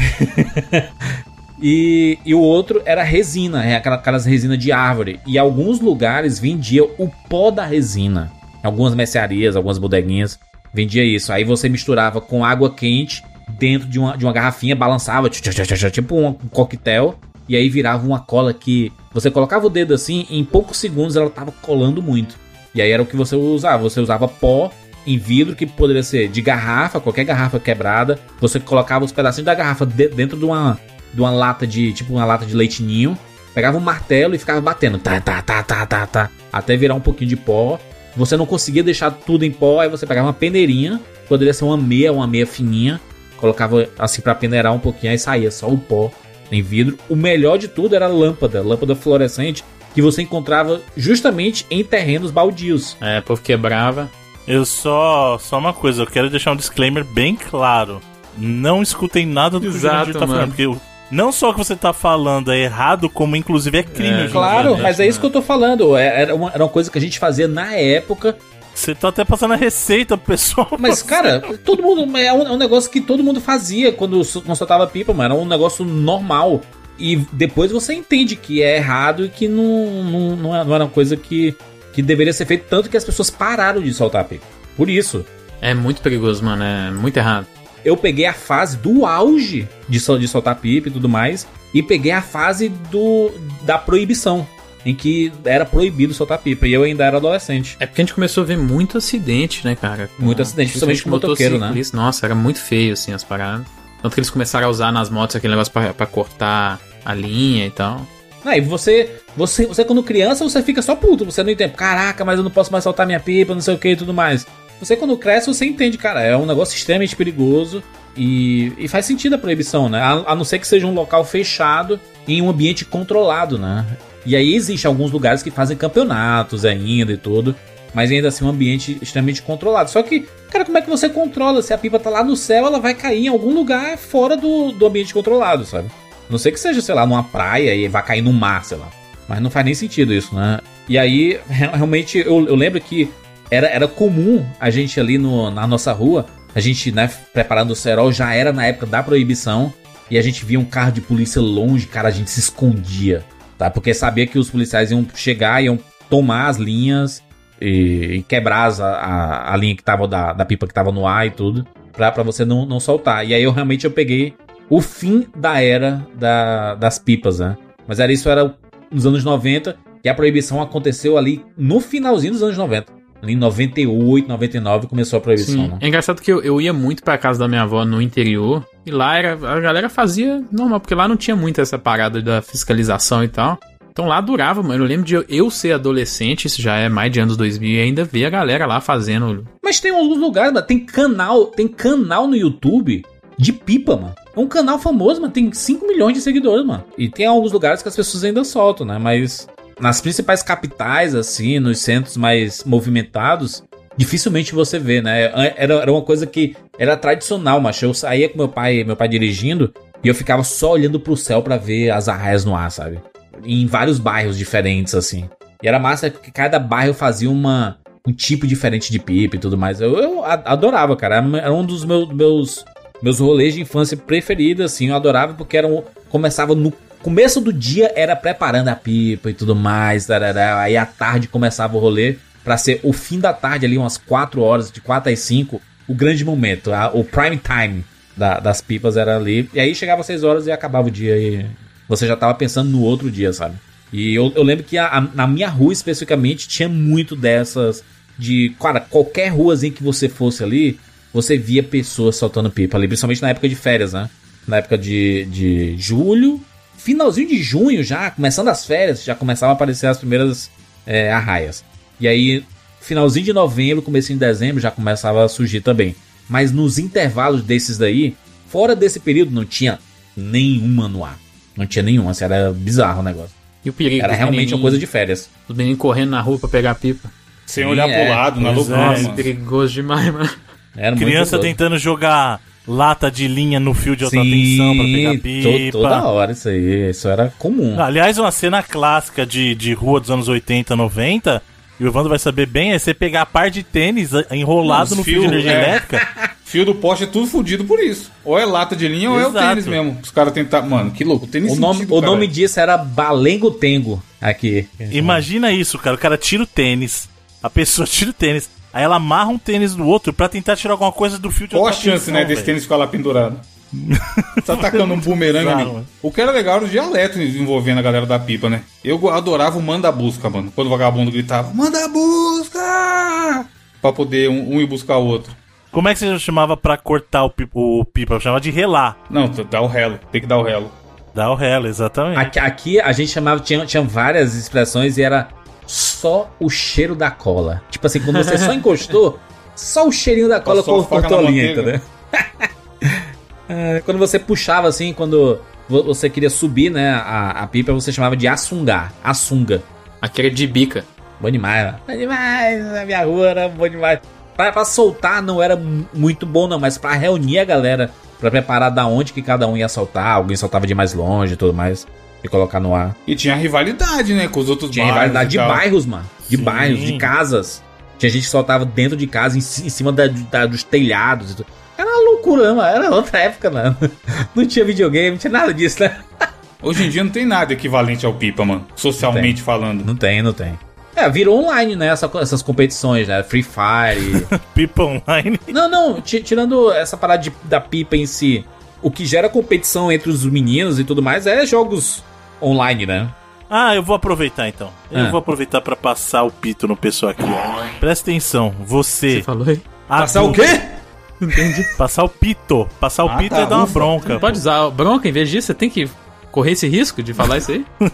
e, e o outro era resina, é aquelas resina de árvore. E alguns lugares vendia o pó da resina. Algumas mercearias, algumas bodeguinhas vendia isso. Aí você misturava com água quente dentro de uma, de uma garrafinha, balançava, tipo um coquetel. E aí virava uma cola que você colocava o dedo assim, em poucos segundos ela tava colando muito. E aí era o que você usava. Você usava pó em vidro, que poderia ser de garrafa, qualquer garrafa quebrada. Você colocava os pedacinhos da garrafa de, dentro de uma, de uma lata de. Tipo uma lata de leitinho. Pegava um martelo e ficava batendo. Tá, tá, tá, tá, tá, tá. Até virar um pouquinho de pó. Você não conseguia deixar tudo em pó, aí você pegava uma peneirinha. Poderia ser uma meia, uma meia fininha. Colocava assim para peneirar um pouquinho, aí saía só o pó em vidro. O melhor de tudo era a lâmpada, lâmpada fluorescente que você encontrava justamente em terrenos baldios. É, povo quebrava. Eu só. Só uma coisa, eu quero deixar um disclaimer bem claro. Não escutem nada do Exato, que o tá falando, porque eu, não só o que você tá falando é errado, como inclusive é crime. É, claro, mas é isso que eu tô falando. É, era uma, era uma coisa que a gente fazia na época. Você tá até passando a receita pro pessoal. Mas, cara, todo mundo. É um, é um, negócio que todo mundo fazia quando, quando soltava pipa, mano. Era um negócio normal. E depois você entende que é errado e que não, não, não, é, era uma coisa que, que deveria ser feito, tanto que as pessoas pararam de soltar pipa. Por isso. É muito perigoso, mano. É muito errado. Eu peguei a fase do auge de, de soltar pipa e tudo mais. E peguei a fase do da proibição. Em que era proibido soltar pipa. E eu ainda era adolescente. É porque a gente começou a ver muito acidente, né, cara? Muito acidente, principalmente com motoqueiro, né? Nossa, era muito feio, assim, as paradas. Tanto que eles começaram a usar nas motos aquele negócio pra cortar a linha e tal. Aí e você, você, você quando criança, você fica só puto, você não entende. Caraca, mas eu não posso mais soltar minha pipa, não sei o que e tudo mais. Você quando cresce, você entende, cara, é um negócio extremamente perigoso e, e faz sentido a proibição, né? A, a, não ser que seja um local fechado em um ambiente controlado, né? E aí existe alguns lugares que fazem campeonatos ainda e tudo, mas ainda assim um ambiente extremamente controlado. Só que, cara, como é que você controla? Se a pipa tá lá no céu, ela vai cair em algum lugar fora do, do ambiente controlado, sabe? Não sei que seja, sei lá, numa praia e vai cair no mar, sei lá. Mas não faz nem sentido isso, né? E aí, realmente, eu, eu lembro que era, era comum a gente ali no, na nossa rua, a gente, né, preparando o cerol, já era na época da proibição, e a gente via um carro de polícia longe, cara, a gente se escondia, tá? Porque sabia que os policiais iam chegar, iam tomar as linhas e, e quebrar a, a, a, linha que tava da, da pipa que tava no ar e tudo, pra, pra você não, não soltar. E aí eu realmente eu peguei o fim da era da, das pipas, né? Mas era isso era nos anos 90 e a proibição aconteceu ali no finalzinho dos anos 90. Ali em 98, 99 começou a proibição, Sim. né? É engraçado que eu, eu ia muito pra casa da minha avó no interior e lá era, a galera fazia normal, porque lá não tinha muito essa parada da fiscalização e tal. Então lá durava, mano. Eu lembro de eu ser adolescente, isso já é mais de anos 2000, e ainda ver a galera lá fazendo. Mas tem alguns lugares, mano. Tem canal, tem canal no YouTube de pipa, mano. É um canal famoso, mano. Tem 5 milhões de seguidores, mano. E tem alguns lugares que as pessoas ainda soltam, né? Mas nas principais capitais, assim, nos centros mais movimentados, dificilmente você vê, né? Era, era uma coisa que era tradicional, mas eu saía com meu pai, meu pai dirigindo, e eu ficava só olhando pro céu para ver as arraias no ar, sabe? Em vários bairros diferentes, assim. E era massa que cada bairro fazia uma, um tipo diferente de pipa e tudo mais. Eu, eu adorava, cara. Era um dos meus, meus, meus rolês de infância preferidos, assim. Eu adorava porque era um, começava no começo do dia, era preparando a pipa e tudo mais. Tarará, aí à tarde começava o rolê para ser o fim da tarde ali, umas 4 horas, de 4 às 5, o grande momento, a, o prime time da, das pipas era ali. E aí chegava às 6 horas e acabava o dia e você já tava pensando no outro dia, sabe? E eu, eu lembro que a, a, na minha rua especificamente tinha muito dessas. De, cara, qualquer ruazinha que você fosse ali, você via pessoas soltando pipa ali, principalmente na época de férias, né? Na época de, de julho, finalzinho de junho já, começando as férias, já começavam a aparecer as primeiras é, arraias. E aí, finalzinho de novembro, começo de dezembro, já começava a surgir também. Mas nos intervalos desses daí, fora desse período, não tinha nenhuma no ar. Não tinha nenhuma, assim, era bizarro o negócio. E o perigo? Era realmente uma coisa de férias. Os meninos correndo na rua pra pegar pipa. Sem olhar é, pro lado, na loucura. É, perigoso demais, mano. Era Criança tentando jogar lata de linha no fio de alta Sim, tensão pra pegar pipa. To, toda hora isso aí, isso era comum. Aliás, uma cena clássica de, de rua dos anos 80, 90, e o Evandro vai saber bem, é você pegar a par de tênis enrolado no fio, fio de energia é. elétrica Fio do poste é tudo fodido por isso. Ou é lata de linha ou é o tênis mesmo. Os caras tentar. Mano, que louco. O tênis O nome, sentido, o nome disso era Balengo Tengo. Aqui. Imagina isso, cara. O cara tira o tênis. A pessoa tira o tênis. Aí ela amarra um tênis do outro pra tentar tirar alguma coisa do fio de Qual a chance, né, desse tênis ficar lá pendurado? tá atacando um bumerangue ali. O que era legal era o dialeto envolvendo a galera da pipa, né? Eu adorava o manda busca, mano. Quando o vagabundo gritava, manda busca! Pra poder um, um ir buscar o outro. Como é que você chamava pra cortar o, pipa? O pipa? Eu chamava de relar. Não, dá o relo. Tem que dar o relo. Dá o relo, exatamente. Aqui, aqui a gente chamava, tinha, tinha várias expressões e era só o cheiro da cola. Tipo assim, quando você só encostou, só o cheirinho da cola cortou a linha, entendeu? É, quando você puxava assim, quando você queria subir, né, a, a pipa, você chamava de assungar, assunga. Aquele de bica. Bom demais, Bom demais, a minha rua era bom demais. Pra, pra soltar não era muito bom, não, mas pra reunir a galera, pra preparar da onde que cada um ia soltar, alguém soltava de mais longe e tudo mais, e colocar no ar. E tinha rivalidade, né, com os outros tinha bairros. Tinha rivalidade de bairros, mano. De Sim. bairros, de casas. Tinha gente que soltava dentro de casa, em, cima da, da, dos telhados. Era uma loucura, mano. Era outra época, mano. Não tinha videogame, não tinha nada disso, né? Hoje em dia não tem nada equivalente ao Pipa, mano. Socialmente não falando. Não tem, não tem. É, virou online, né? Essa, essas competições, né? Free Fire. pipa online? Não, não. Tirando essa parada de, da pipa em si, o que gera competição entre os meninos e tudo mais é jogos online, né? Ah, eu vou aproveitar então. Eu ah. vou aproveitar para passar o pito no pessoal aqui. Presta atenção, você. Você falou aí? Passar o quê? Entendi. Passar o pito. Passar o ah, pito tá, é dar uma bronca. Não pode usar bronca em vez disso, você tem que correr esse risco de falar isso aí?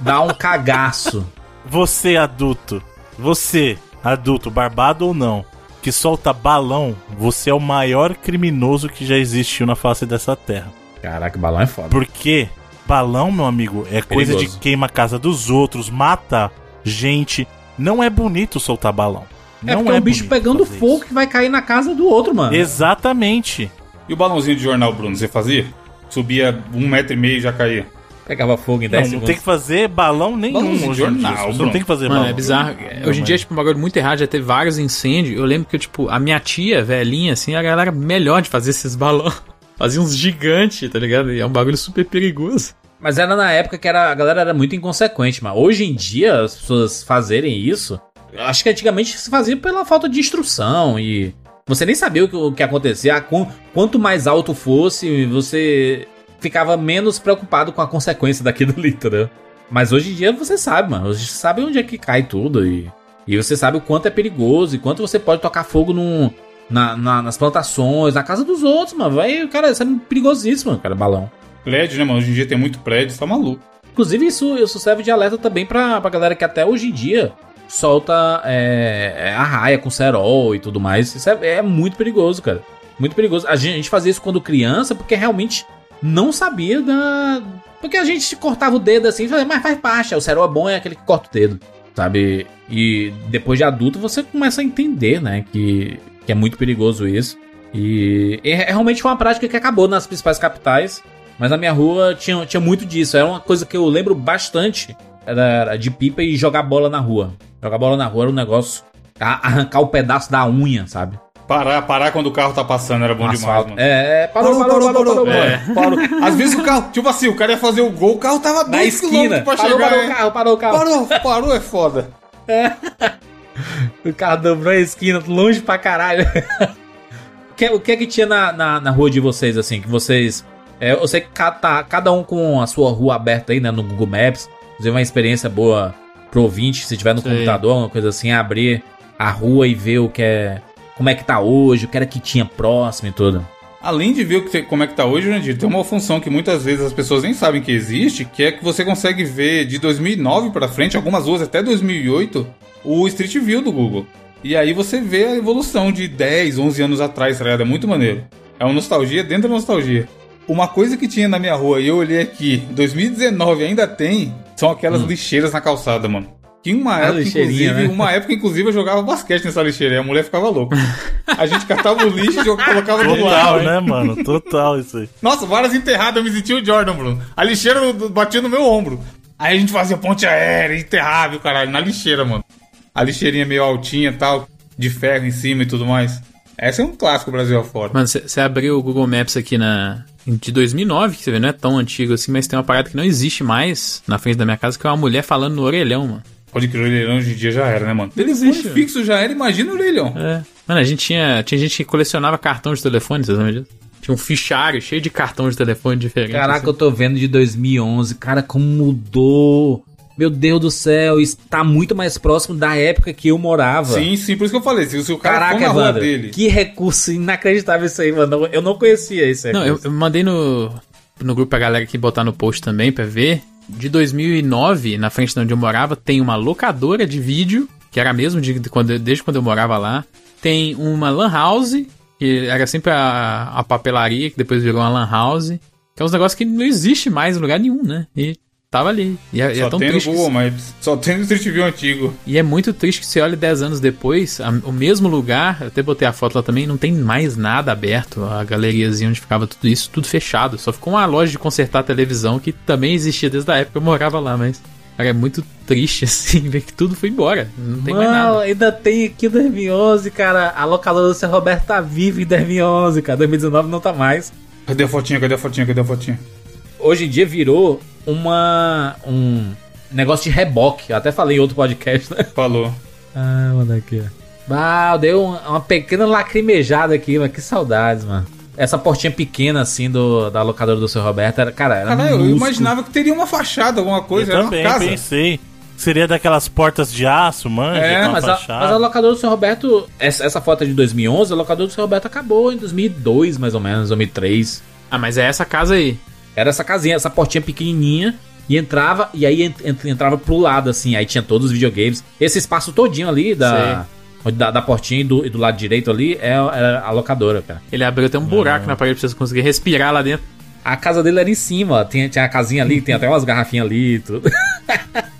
Dá um cagaço. Você, adulto, você, adulto, barbado ou não, que solta balão, você é o maior criminoso que já existiu na face dessa terra. Caraca, balão é foda. Porque balão, meu amigo, é Perigoso. coisa de queima a casa dos outros, mata gente. Não é bonito soltar balão. É não é, é um bicho pegando fogo isso. que vai cair na casa do outro, mano. Exatamente. E o balãozinho de jornal, Bruno, você fazia? Subia um metro e meio e já caía. Pegava fogo em 10 não, segundos. Não tem que fazer balão nenhum hoje jornal, Não tem que fazer Mano, balão. é bizarro. Não, hoje em dia, tipo, um bagulho muito errado. Já teve vários incêndios. Eu lembro que, tipo, a minha tia, velhinha, assim, a galera melhor de fazer esses balões. Fazia uns gigantes, tá ligado? E é um bagulho super perigoso. Mas era na época que era, a galera era muito inconsequente, mas hoje em dia as pessoas fazerem isso. Acho que antigamente se fazia pela falta de instrução e você nem sabia o que, o que acontecia. Quanto mais alto fosse, você ficava menos preocupado com a consequência daquilo ali, entendeu? Mas hoje em dia você sabe, mano. Você sabe onde é que cai tudo e, e você sabe o quanto é perigoso e quanto você pode tocar fogo num, na, na, nas plantações, na casa dos outros, mano. Vai, cara, isso é perigosíssimo, cara, balão. Prédio, né, mano? Hoje em dia tem muito prédio, tá maluco. Inclusive, isso, isso serve de alerta também pra, pra galera que até hoje em dia solta é, é a raia com cerol e tudo mais. Isso é, é muito perigoso, cara. Muito perigoso. A gente, a gente fazia isso quando criança porque realmente não sabia da. Porque a gente cortava o dedo assim e mas faz parte, o cerol é bom, é aquele que corta o dedo. sabe? E depois de adulto você começa a entender, né, que, que é muito perigoso isso. E é realmente uma prática que acabou nas principais capitais, mas na minha rua tinha, tinha muito disso. Era uma coisa que eu lembro bastante era, era de pipa e jogar bola na rua. Jogar bola na rua era um negócio. Arrancar o pedaço da unha, sabe? Parar, parar quando o carro tá passando era bom demais, mano. É, é, parou, parou, parou, parou, parou, É, parou. Às vezes o carro, tipo assim, o cara ia fazer o gol, o carro tava Na dois esquina. quilômetros pra Parou, chegar. parou é. o carro, parou o carro. Parou, parou é foda. O carro dobrou a esquina, longe pra caralho. o, que, o que é que tinha na, na, na rua de vocês, assim, que vocês... É, eu sei que ca- tá, cada um com a sua rua aberta aí, né, no Google Maps. Inclusive uma experiência boa pro ouvinte, se tiver no Sei. computador, uma coisa assim, abrir a rua e ver o que é... Como é que tá hoje, o que era que tinha próximo e tudo. Além de ver o que como é que tá hoje, Jandir, tem uma função que muitas vezes as pessoas nem sabem que existe, que é que você consegue ver de 2009 pra frente, algumas ruas até 2008, o Street View do Google. E aí você vê a evolução de 10, 11 anos atrás, tá ligado? É muito maneiro. É uma nostalgia dentro da nostalgia. Uma coisa que tinha na minha rua, e eu olhei aqui, 2019 ainda tem, são aquelas lixeiras na calçada, mano. Que uma época, inclusive, né? uma época, inclusive, eu jogava basquete nessa lixeira e a mulher ficava louca. A gente catava o lixo e colocava lado. Total, né, mano? Total isso aí. Nossa, várias enterradas, eu me sentia o Jordan, Bruno. A lixeira batia no meu ombro. Aí a gente fazia ponte aérea, enterrava e o caralho, na lixeira, mano. A lixeirinha meio altinha e tal, de ferro em cima e tudo mais. Essa é um clássico Brasil afora. Mano, você abriu o Google Maps aqui na. De 2009, que você vê, não é tão antigo assim, mas tem uma parada que não existe mais na frente da minha casa, que é uma mulher falando no orelhão, mano. Pode que o orelhão hoje em dia já era, né, mano? existe, Telefone fixo já era, imagina o orelhão. É. Mano, a gente tinha. Tinha gente que colecionava cartão de telefone, vocês lembram disso? Tinha um fichário cheio de cartão de telefone diferente. Caraca, assim. eu tô vendo de 2011. Cara, como mudou. Meu Deus do céu, está muito mais próximo da época que eu morava. Sim, sim, por isso que eu falei. Se o cara for Caraca, na rua Evandro, dele. que recurso inacreditável isso aí, mano. Eu não conhecia isso aí. Não, eu, eu mandei no, no grupo pra galera aqui botar no post também pra ver. De 2009, na frente de onde eu morava, tem uma locadora de vídeo, que era mesmo de, de quando, desde quando eu morava lá. Tem uma lan house, que era sempre a, a papelaria, que depois virou uma lan house. Que é uns negócios que não existe mais em lugar nenhum, né? E tava ali. E é, é Só tão tem no triste que- Google Maps. Só tem no Street View antigo. e é muito triste que você olha 10 anos depois, a- o mesmo lugar, eu até botei a foto lá também, não tem mais nada aberto, a galeriazinha onde ficava tudo isso, tudo fechado. Só ficou uma loja de consertar televisão que também existia desde a época que eu morava lá, mas cara, é muito triste assim ver que tudo foi embora. Não tem mais Mano, nada. ainda tem aqui 2011, cara. A locadora do São Roberto tá viva em 2011, cara. 2019 não tá mais. Cadê a fotinha? Cadê a fotinha? Cadê a fotinha? Hoje em dia virou uma. um negócio de reboque. Eu até falei em outro podcast, né? Falou. Ah, mano, aqui, ó. Ah, deu uma, uma pequena lacrimejada aqui, mas que saudades, mano. Essa portinha pequena, assim, do, da locadora do seu Roberto, era, cara, era Caralho, eu imaginava que teria uma fachada, alguma coisa. eu era também uma casa. pensei. Seria daquelas portas de aço, manja, É, Mas a, fachada. mas a locadora do seu Roberto, essa, essa foto é de 2011, a locadora do seu Roberto acabou em 2002, mais ou menos, 2003. Ah, mas é essa casa aí. Era essa casinha, essa portinha pequenininha. E entrava, e aí ent- ent- entrava pro lado, assim. Aí tinha todos os videogames. Esse espaço todinho ali da, da, da portinha e do, e do lado direito ali é, é a locadora, cara. Ele abriu até um buraco na parede pra você conseguir respirar lá dentro. A casa dele era em cima, ó. Tinha, tinha a casinha ali, tem até umas garrafinhas ali e tudo.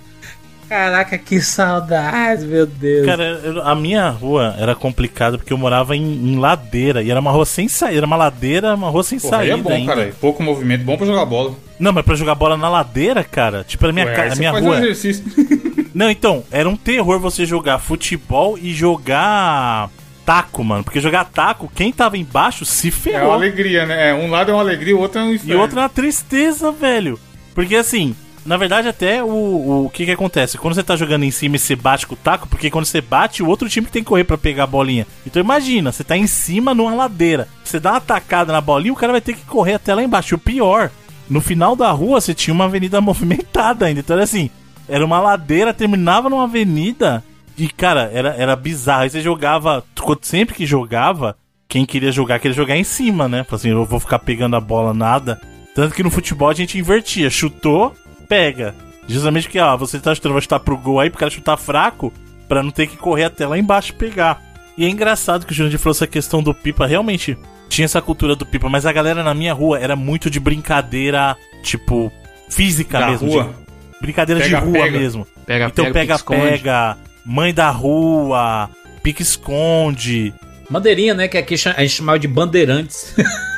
Caraca, que saudades, meu Deus. Cara, eu- a minha rua era complicada porque eu morava em, em ladeira e era uma rua sem saída. Era uma ladeira, uma rua sem Porra, aí saída é bom, ainda. cara. Pouco movimento, bom pra jogar bola. Não, mas pra jogar bola na ladeira, cara, tipo, a minha, Ué, ca- aí minha rua. um exercício. Não, então, era um terror você jogar futebol e jogar taco, mano. Porque jogar taco, quem tava embaixo se É uma ferrou. alegria, né? Um lado é uma alegria, o outro é um e inferno. outra é uma tristeza, velho. Porque assim, na verdade, até o, o, que que acontece? Quando você tá jogando em cima e você bate com o taco, porque quando você bate, o outro time tem que correr pra pegar a bolinha. Então imagina, você tá em cima numa ladeira. Você dá uma tacada na bolinha, o cara vai ter que correr até lá embaixo. O pior, no final da rua você tinha uma avenida movimentada ainda. Então era assim, era uma ladeira, terminava numa avenida. E, cara, era, era bizarro. Aí você jogava, sempre que jogava, quem queria jogar, queria jogar em cima, né? Falei assim, eu vou ficar pegando a bola, nada. Tanto que no futebol a gente invertia. Chutou, pega. Justamente porque, ó, você tá chutando, vai chutar pro gol aí, pro cara chutar fraco, pra não ter que correr até lá embaixo e pegar. E é engraçado que o Jurandir falou essa questão do pipa, realmente tinha essa cultura do pipa, mas a galera na minha rua era muito de brincadeira, tipo, física Da mesmo. rua. de- brincadeira Pega, de rua pega. mesmo. Pega, Então pega, pega, pique-esconde. pega, mãe da rua, pique esconde, Bandeirinha, né? Que aqui a gente chamava de bandeirantes.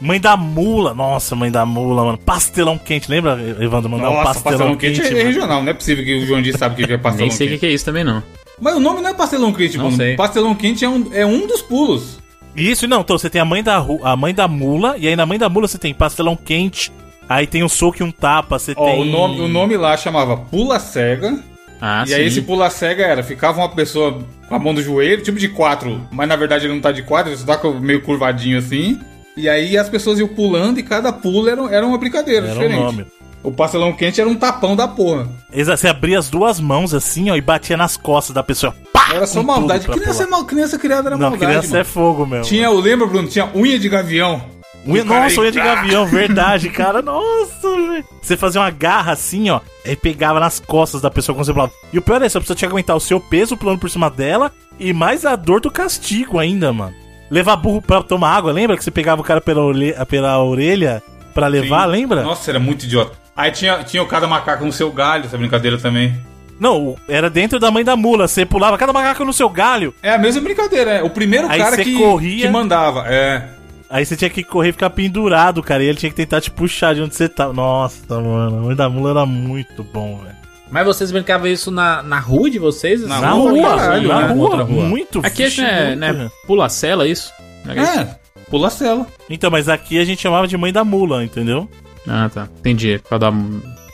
mãe da mula. Nossa, mãe da mula, mano. Pastelão quente, lembra, Evandro? Mandar um Nossa, pastelão, pastelão quente, é mano? regional. Não é possível que o João Dias sabe o que é pastelão Nem sei o que quente. que é isso também, não. Mas o nome não é pastelão quente, Não mano. sei. Pastelão quente é um, é um dos pulos. Isso, não, então você tem a mãe da ru- a mãe da mula, e aí na mãe da mula você tem pastelão quente, aí tem um soco e um tapa, você Ó, tem... o, nome, o nome lá chamava Pula Cega. Ah, e aí esse pula cega era, ficava uma pessoa com a mão no joelho, tipo de quatro, mas na verdade ele não tá de quatro, ele só tá com- meio curvadinho assim. E aí as pessoas iam pulando e cada pulo era, era uma brincadeira Era um diferente. nome. O pastelão quente era um tapão da porra. Você abria as duas mãos assim, ó, e batia nas costas da pessoa. Pá! Era só maldade. Criança, é mal, criança criada era Não, maldade. criança mano. é fogo mesmo. Tinha, eu lembro, Bruno, tinha unha de gavião. Unha, nossa, unha de gavião, verdade, cara. Nossa, velho. Você fazia uma garra assim, ó, e pegava nas costas da pessoa quando você pulava. E o pior é isso, a pessoa tinha que aguentar o seu peso pulando por cima dela e mais a dor do castigo ainda, mano. Levar burro pra tomar água, lembra que você pegava o cara pela, orelha, pela orelha pra levar, Sim. lembra? Nossa, era muito idiota. Aí tinha, tinha o cada macaco no seu galho, essa brincadeira também. Não, era dentro da mãe da mula. Você pulava cada macaco no seu galho. É a mesma brincadeira, é. O primeiro Aí cara você que, corria. que mandava. É. Aí você tinha que correr e ficar pendurado, cara. E ele tinha que tentar te puxar de onde você tava. Nossa, mano, a mãe da mula era muito bom, velho. Mas vocês brincavam isso na, na rua de vocês? Na Na rua, rua, caralho, na né? rua, Outra rua. muito Aqui vixe, é, muito, né, pula cela, isso? Era isso? É. Pula cela. Então, mas aqui a gente chamava de mãe da mula, entendeu? Ah, tá. Entendi. Por causa da,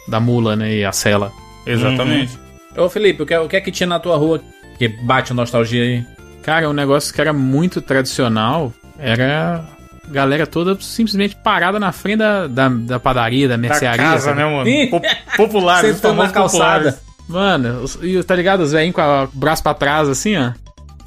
da mula, né, e a cela. Exatamente. Ô Felipe, o que, o que é que tinha na tua rua que bate a nostalgia aí? Cara, um negócio que era muito tradicional era galera toda simplesmente parada na frente da, da, da padaria, da Da mercearia. casa, sabe? né, mano? Ih. Po- Populares, os Sentando na calçada. populares. Mano, os- e tá ligado? Os velhinhos com o braço pra trás, assim, ó.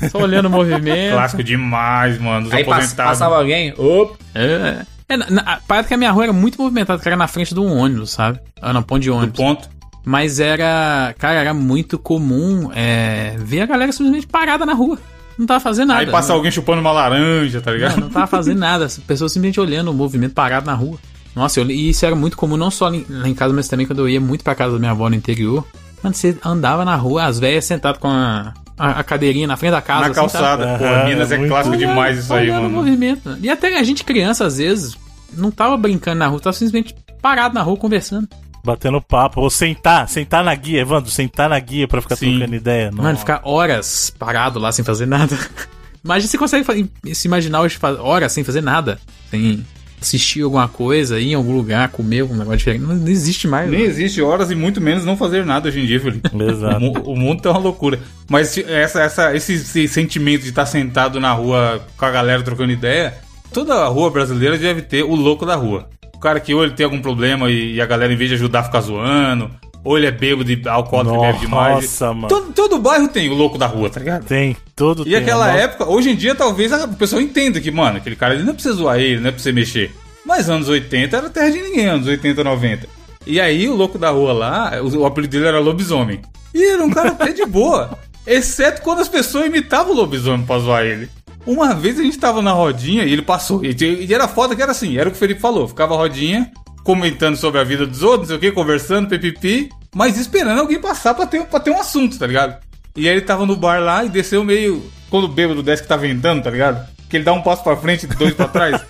Só olhando o movimento. Clássico demais, mano. Dos Aí aposentados. passava alguém, opa, É, é, na- na- parece que a minha rua era muito movimentada, que era na frente de um ônibus, sabe? Ah, não, ponto de do ônibus. ponto. Mas era, cara, era muito comum é, ver a galera simplesmente parada na rua. Não tava fazendo nada. Aí passa alguém chupando uma laranja, tá ligado? Não, não tava fazendo nada. As pessoas simplesmente olhando o movimento parado na rua. Nossa, eu- e isso era muito comum, não só em- lá em casa, mas também quando eu ia muito pra casa da minha avó no interior. Mano, você andava na rua, as velhas sentadas com a, a, a cadeirinha na frente da casa. Na assim, calçada. sabe? Pô, Minas é muito clássico demais isso aí, mano. movimento. E até a gente criança, às vezes, não tava brincando na rua, tava simplesmente parado na rua conversando. Batendo papo. Ou sentar, sentar na guia, Evandro, sentar na guia pra ficar Sim. trocando ideia. Mano, Nossa. ficar horas parado lá sem fazer nada. Imagina se consegue se imaginar hoje horas sem fazer nada. Sem assistir alguma coisa, ir em algum lugar, comer algum negócio diferente. Não, não existe mais. Nem né? existe horas e muito menos não fazer nada hoje em dia, Felipe. O, Exato. mu- o mundo tá uma loucura. Mas se- essa, essa, esse, esse sentimento de estar sentado na rua com a galera trocando ideia, toda a rua brasileira deve ter o louco da rua. O cara que ou ele tem algum problema e, a galera, em vez de ajudar, fica zoando, ou ele é bêbado e alcoólico e bebe demais. Nossa, mano. Todo, todo bairro tem o louco da rua, tá ligado? Tem, todo E tem. aquela Nossa. época, hoje em dia, talvez a- o pessoal entenda que, mano, aquele cara ele não é pra você zoar ele, não é pra você mexer. Mas anos 80 era terra de ninguém, anos 80, 90. E aí o louco da rua lá, o, o apelido dele era lobisomem. E era um cara até de boa. Exceto quando as pessoas imitavam o lobisomem pra zoar ele. Uma vez a gente tava na rodinha e ele passou. E, e era foda que era assim, era o que o Felipe falou. Ficava a rodinha, comentando sobre a vida dos outros, não sei o que, conversando, pipipi, mas esperando alguém passar pra ter, pra ter um assunto, tá ligado? E aí ele tava no bar lá e desceu meio. Quando o bêbado desce que tá ventando, tá ligado? Que ele dá um passo pra frente e dois pra trás.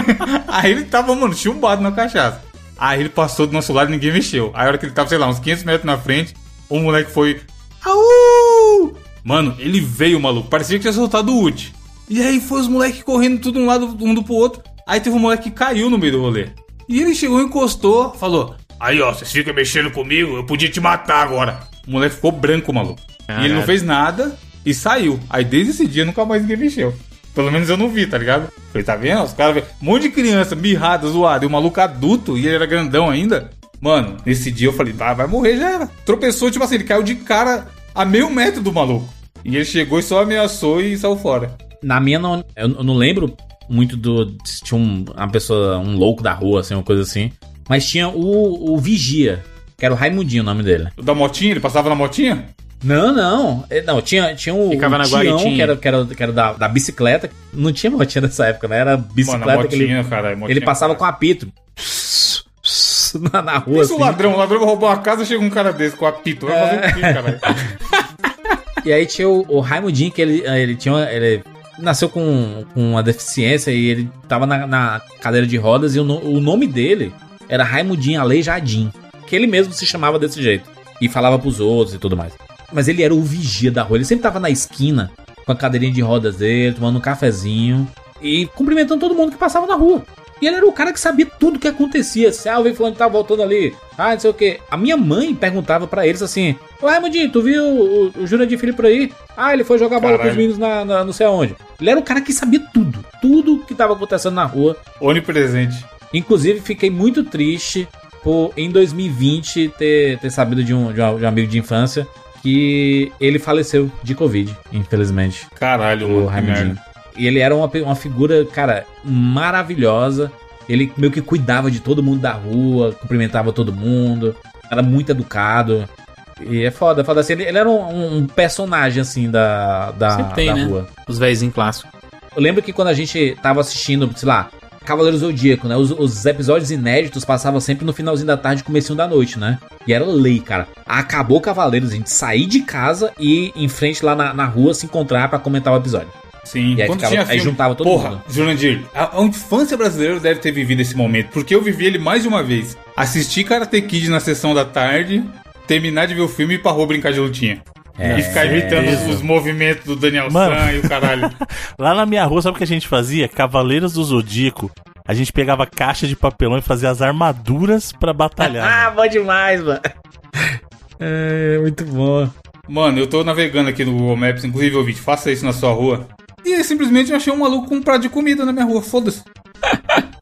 aí ele tava, mano, chumbado na cachaça. Aí ele passou do nosso lado e ninguém mexeu. Aí a hora que ele tava, sei lá, uns 500 metros na frente, o moleque foi. Au! Mano, ele veio, maluco. Parecia que tinha soltado o ult. E aí foi os moleques correndo tudo um lado, um do pro outro. Aí teve um moleque que caiu no meio do rolê. E ele chegou, encostou, falou: Aí ó, vocês ficam mexendo comigo, eu podia te matar agora. O moleque ficou branco, maluco. E ele não fez nada e saiu. Aí desde esse dia nunca mais ninguém mexeu. Pelo menos eu não vi, tá ligado? Falei, tá vendo? Os caras, um monte de criança mirrada, zoada, e o maluco adulto, e ele era grandão ainda. Mano, nesse dia eu falei, vai, vai morrer, já era. Tropeçou, tipo assim, ele caiu de cara a meio metro do maluco. E ele chegou e só ameaçou e saiu fora. Na minha, não, eu, eu não lembro muito do. Se tinha um- uma pessoa, um louco da rua, assim, uma coisa assim. Mas tinha o, o Vigia, que era o Raimundinho o nome dele. O da motinha, ele passava na motinha? Não, não. É, Não, tinha, tinha o, Ficava o na Tião, guaritinha. que era, que era, que era da, da bicicleta. Não tinha motinha nessa época, né? Era Mano, bicicleta a que ele, motinha, cara. motinha ele passava com a... apito. na, na rua. Isso o assim. ladrão, o ladrão roubou a casa, chega um cara desse com apito. Vai fazer o quê, caralho? E aí tinha o, o Raimundinho, que ele, ele tinha. Ele nasceu com, com uma deficiência e ele tava na, na cadeira de rodas e o, no- o nome dele era Raimundinho Aleijadinho. Que ele mesmo se chamava desse jeito. E falava pros outros e tudo mais. Mas ele era o vigia da rua. Ele sempre tava na esquina com a cadeirinha de rodas dele, tomando um cafezinho e cumprimentando todo mundo que passava na rua. E ele era o cara que sabia tudo que acontecia. Se ah, vi fulano que tava voltando ali. Ah, não sei o que. A minha mãe perguntava pra eles assim: Ô Raimundinho, tu viu o, o Júnior de Filho por aí? Ah, ele foi jogar bola com os Caralho. meninos na, na- não sei aonde. Ele era o cara que sabia tudo. Tudo que tava acontecendo na rua. Onipresente. Inclusive, fiquei muito triste por, em 2020, ter, ter sabido de um, de, um, de um amigo de infância que ele faleceu de Covid, infelizmente Caralho, o mano. E ele era uma, uma figura, cara, maravilhosa. Ele meio que cuidava de todo mundo da rua, cumprimentava todo mundo, era muito educado. E é foda, foda assim. Ele, ele era um, um personagem, assim, da, da, Sempre tem, da né? rua. Os véizinhos clássicos. Eu lembro que quando a gente tava assistindo, sei lá, Cavaleiro Zodíaco, né? Os, os episódios inéditos passavam sempre no finalzinho da tarde, comecinho da noite, né? E era lei, cara. Acabou Cavaleiros, a gente sair de casa e em frente lá na, na rua se encontrar pra comentar o episódio. Sim, E aí ficava- tinha aí filme... juntava todo Porra, mundo. Jurandir, a, a infância brasileira deve ter vivido esse momento, porque eu vivi ele mais de uma vez. Assisti Karate Kid na sessão da tarde, terminar de ver o filme e ir pra rua brincar de lutinha. e ficar imitando os, os movimentos do Daniel Mano. San e o caralho. Lá na minha rua, sabe o que a gente fazia? Cavaleiros do Zodíaco. A gente pegava caixa de papelão e fazia as armaduras pra batalhar. Ah, bom demais, mano. É, muito bom. Mano, eu tô navegando aqui no Google Maps, inclusive, ouvinte, faça isso na sua rua. E aí, simplesmente eu achei um maluco com um prato de comida na minha rua, foda-se.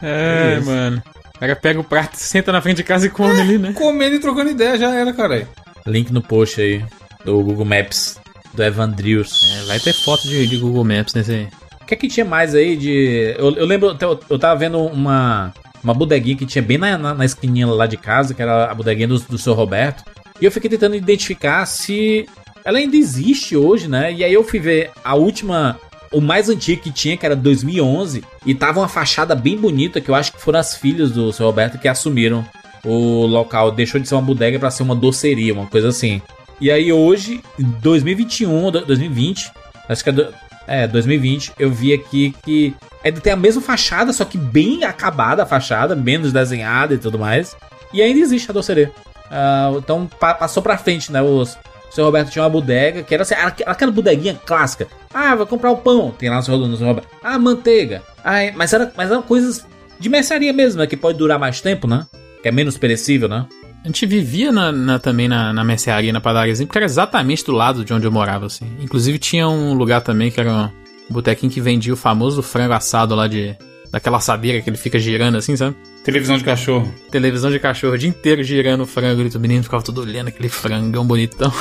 É, mano. O cara pega o prato, senta na frente de casa e come ali, né? Comendo e trocando ideia, já era, caralho. Link no post aí do Google Maps, do Evandrius. É, vai ter foto de, de Google Maps nesse aí. O que é que tinha mais aí de. Eu, eu lembro, eu, eu tava vendo uma, uma bodeguinha que tinha bem na, na, na esquininha lá de casa, que era a bodeguinha do, do seu Roberto. E eu fiquei tentando identificar se ela ainda existe hoje, né? E aí eu fui ver a última. O mais antigo que tinha, que era 2011, e tava uma fachada bem bonita, que eu acho que foram as filhas do seu Roberto que assumiram o local. Deixou de ser uma bodega pra ser uma doceria, uma coisa assim. E aí hoje, em 2021, do- 2020, acho que é, do- é 2020, eu vi aqui que ainda tem a mesma fachada, só que bem acabada a fachada, menos desenhada e tudo mais. E ainda existe a doceria. Ah, então pa- passou pra frente, né? Os, o seu Roberto tinha uma bodega, que era, assim, aquela bodeguinha clássica. Ah, vai comprar o pão, tem lá no seu, no seu Roberto. Ah, manteiga. Ah, é- mas, era, mas eram coisas de mercearia mesmo, né? Que pode durar mais tempo, né? Que é menos perecível, né? A gente vivia na, na- também na, na mercearia, na padariazinha, porque era exatamente do lado de onde eu morava, assim. Inclusive tinha um lugar também que era um botequinho que vendia o famoso frango assado lá de... Daquela assadeira que ele fica girando assim, sabe? Televisão de cachorro. Televisão de cachorro o dia inteiro girando o frango. E o menino ficava todo olhando aquele frangão bonitão.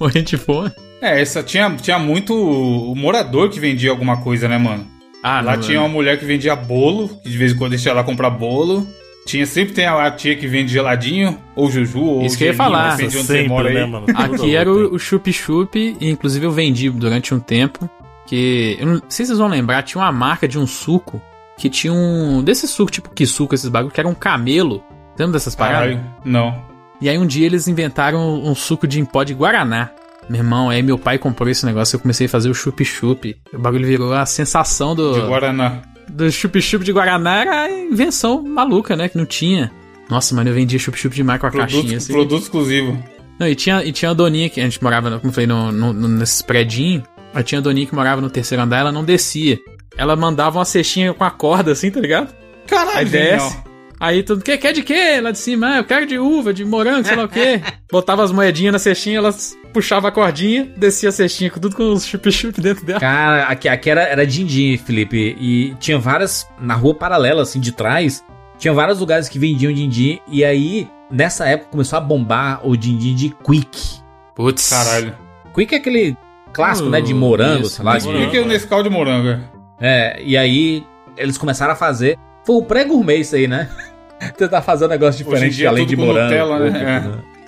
Morrendo de fome. É, essa tinha, tinha muito o morador que vendia alguma coisa, né, mano? Ah, Lá não, tinha uma mulher que vendia bolo, que de vez em quando deixava lá comprar bolo. Tinha sempre tem a tia que vende geladinho, ou juju, ou Isso que eu ia falar. depende de onde você Sempre, mora aí. né, mano? Aqui era o, o Chup Chup, e inclusive eu vendi durante um tempo. Que. Eu não sei se vocês vão lembrar, tinha uma marca de um suco que tinha um. Desse suco, tipo que suco, esses bagulho, que era um camelo. Lembra dessas paradas? Não. E aí um dia eles inventaram um suco de em pó de Guaraná. Meu irmão, aí meu pai comprou esse negócio, eu comecei a fazer o chup chup. O bagulho virou a sensação De do, Guaraná. do chup chup de Guaraná, era a invenção maluca, né? Que não tinha. Nossa, mano, eu vendia chup chup demais com a Produto, caixinha assim. produto exclusivo. Não, e tinha, e tinha a doninha que a gente morava, como eu falei, no, no, no, nesses predinhos. Aí tinha a doninha que morava no terceiro andar, ela não descia. Ela mandava uma cestinha com a corda assim, tá ligado? Caralho, Aí desce. genial. Aí tudo, quer, quer de quê? Lá de cima, ah, eu quero de uva, de morango, sei lá o quê. Botava as moedinhas na cestinha, elas puxava a cordinha, descia a cestinha com tudo com os chup-chup dentro dela. Cara, aqui, aqui era, era din-din, Felipe. E tinha várias. Na rua paralela, assim, de trás. Tinha vários lugares que vendiam din-din. E aí, nessa época, começou a bombar o din-din de Quick. Putz. Caralho. Quick é aquele clássico, Uh, né? De morango, isso, sei lá. Por que o Nescau de morango? é? É, e aí eles começaram a fazer. Foi o pré-gourmet isso aí, né? Tentar fazer um negócio Hoje em diferente dia é além tudo de com morango. Nutella, né?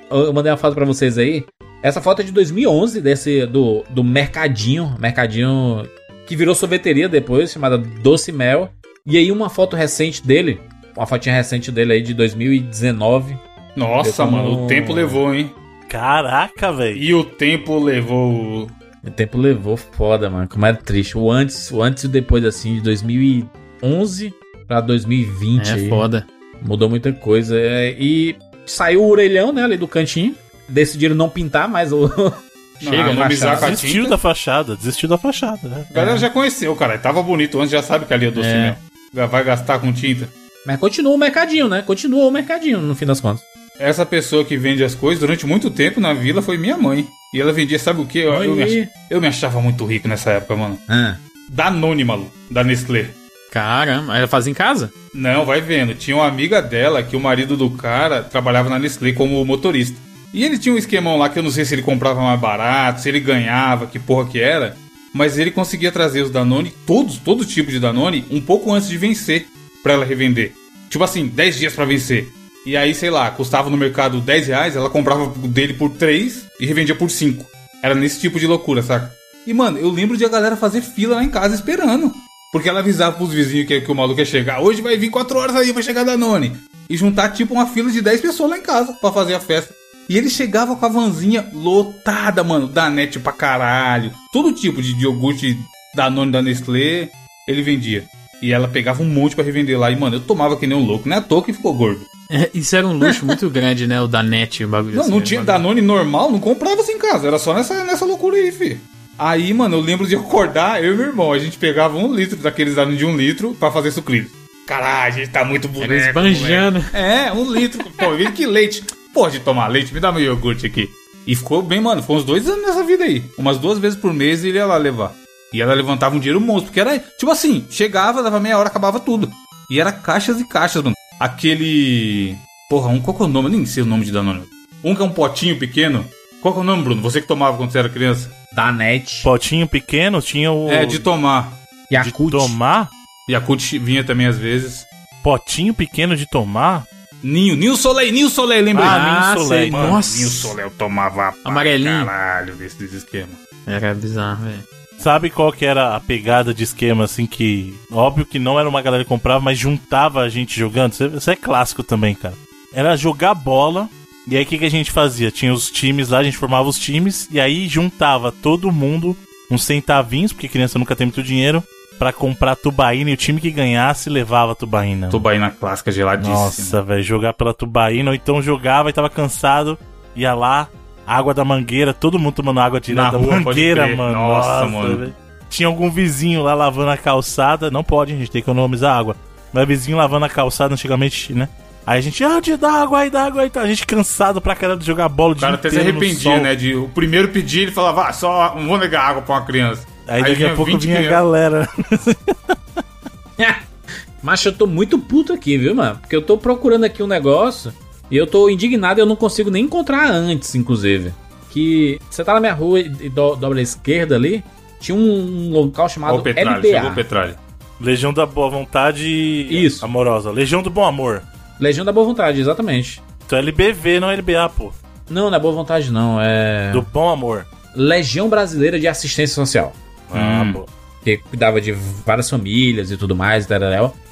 coco, É. Eu mandei uma foto pra vocês aí. Essa foto é de 2011, desse, do, do Mercadinho. Mercadinho que virou sorveteria depois, chamada Doce Mel. E aí uma foto recente dele. uma fotinha recente dele aí de 2019. Nossa, Eu mano, como- o tempo levou, hein? Caraca, velho. E o tempo levou. O tempo levou foda, mano. Como era triste. O antes, o antes e o depois, assim, de 2011 pra 2020. É aí. foda. Mudou muita coisa. é, E saiu o orelhão, né, ali do cantinho. Decidiram não pintar mais o. Não, Chega, economizar fachada. com a Desistiu tinta. da fachada, desistiu da fachada, né? A galera já conheceu, cara. Tava bonito antes, já sabe que ali é doce É. mesmo. Já Vai gastar com tinta. Mas continua o mercadinho, né? Continua o mercadinho, no fim das contas. Essa pessoa que vende as coisas durante muito tempo na vila foi minha mãe. E ela vendia, sabe o que? Eu, eu, me eu me achava muito rico nessa época, mano. Ah. Danone, maluco, da Nestlé. Caramba, ela faz em casa? Não, vai vendo. Tinha uma amiga dela que o marido do cara trabalhava na Nestlé como motorista. E ele tinha um esquemão lá que eu não sei se ele comprava mais barato, se ele ganhava, que porra que era. Mas ele conseguia trazer os Danone, todos, todo tipo de Danone, um pouco antes de vencer pra ela revender. Tipo assim, 10 dias pra vencer. E aí, sei lá, custava no mercado 10 reais, ela comprava dele por 3 e revendia por 5. Era nesse tipo de loucura, saca? E, mano, eu lembro de a galera fazer fila lá em casa esperando. Porque ela avisava pros vizinhos que, que o maluco ia chegar. Hoje vai vir 4 horas aí, vai chegar Danone. E juntar tipo uma fila de 10 pessoas lá em casa pra fazer a festa. E ele chegava com a vanzinha lotada, mano. Danete pra caralho. Todo tipo de iogurte Danone da Nestlé, ele vendia. E ela pegava um monte pra revender lá. E, mano, eu tomava que nem um louco. Não é à toa que ficou gordo. É, Isso era um luxo muito grande, né? O da net, o bagulho Não, assim, não o tinha. Danone normal, não comprava assim em casa. Era só nessa, nessa loucura aí, fi. Aí, mano, eu lembro de acordar, eu e meu irmão. A gente pegava um litro daqueles Danone de um litro pra fazer sucrilhos. Caralho, a gente tá muito boneco. Era esbanjando. É, um litro. Pô, que leite. Pode tomar leite, me dá meu iogurte aqui. E ficou bem, mano, ficou uns dois anos nessa vida aí. Umas duas vezes por mês ele ia lá levar. E ela levantava um dinheiro monstro, porque era, tipo assim, chegava, dava meia hora, acabava tudo. E era caixas e caixas, mano. Aquele. Porra, um, qual que é o nome? Eu nem sei o nome de Danone. Um que é um potinho pequeno. Qual que é o nome, Bruno? Você que tomava quando você era criança? Da net. Potinho pequeno tinha o. É, de tomar. de Yakult. tomar? Yakult vinha também às vezes. Potinho pequeno de tomar? Ninho, Ninho Soleil, Ninho Soleil, lembra? Ah, Ah, Ninho sei. Soleil. Mano, Nossa. Ninho Soleil eu tomava pra Amarelinho. caralho desses esquemas. Era bizarro, velho. Sabe qual que era a pegada de esquema, assim, que... Óbvio que não era uma galera que comprava, mas juntava a gente jogando. Isso é- Isso é clássico também, cara. Era jogar bola, e aí o que, que a gente fazia? Tinha os times lá, a gente formava os times, e aí juntava todo mundo uns centavinhos, porque criança nunca tem muito dinheiro, pra comprar tubaína, e o time que ganhasse levava a tubaína. Tubaína clássica geladíssima. Nossa, velho, jogar pela tubaína, ou então jogava e tava cansado, ia lá, água da mangueira, todo mundo tomando água direto Na da rua, mangueira, mano. Nossa, mano. velho. Tinha algum vizinho lá lavando a calçada, não pode, a gente tem que economizar água. Mas vizinho lavando a calçada antigamente, né? Aí a gente, ah, de dá água aí, dá água aí, tá? A gente cansado pra caramba de jogar bola o O cara até se arrependia, né? De, o primeiro pedir, ele falava, ah, só não vou negar água pra uma criança. Aí daqui vinha a pouco 20 vinha a galera. Mas eu tô muito puto aqui, viu, mano? Porque eu tô procurando aqui um negócio e eu tô indignado e eu não consigo nem encontrar antes, inclusive. Que você tá na minha rua e do, dobra esquerda ali, tinha um local Ó chamado o Petralho, chegou o LBA. Petralho. Legião da Boa Vontade Isso. Amorosa. Legião do Bom Amor. Legião da Boa Vontade, exatamente. Então é LBV, não é LBA, pô. Não, não é Boa Vontade, não. É Do Bom Amor. Legião Brasileira de Assistência Social. Ah, Hum. pô. que cuidava de várias famílias e tudo mais.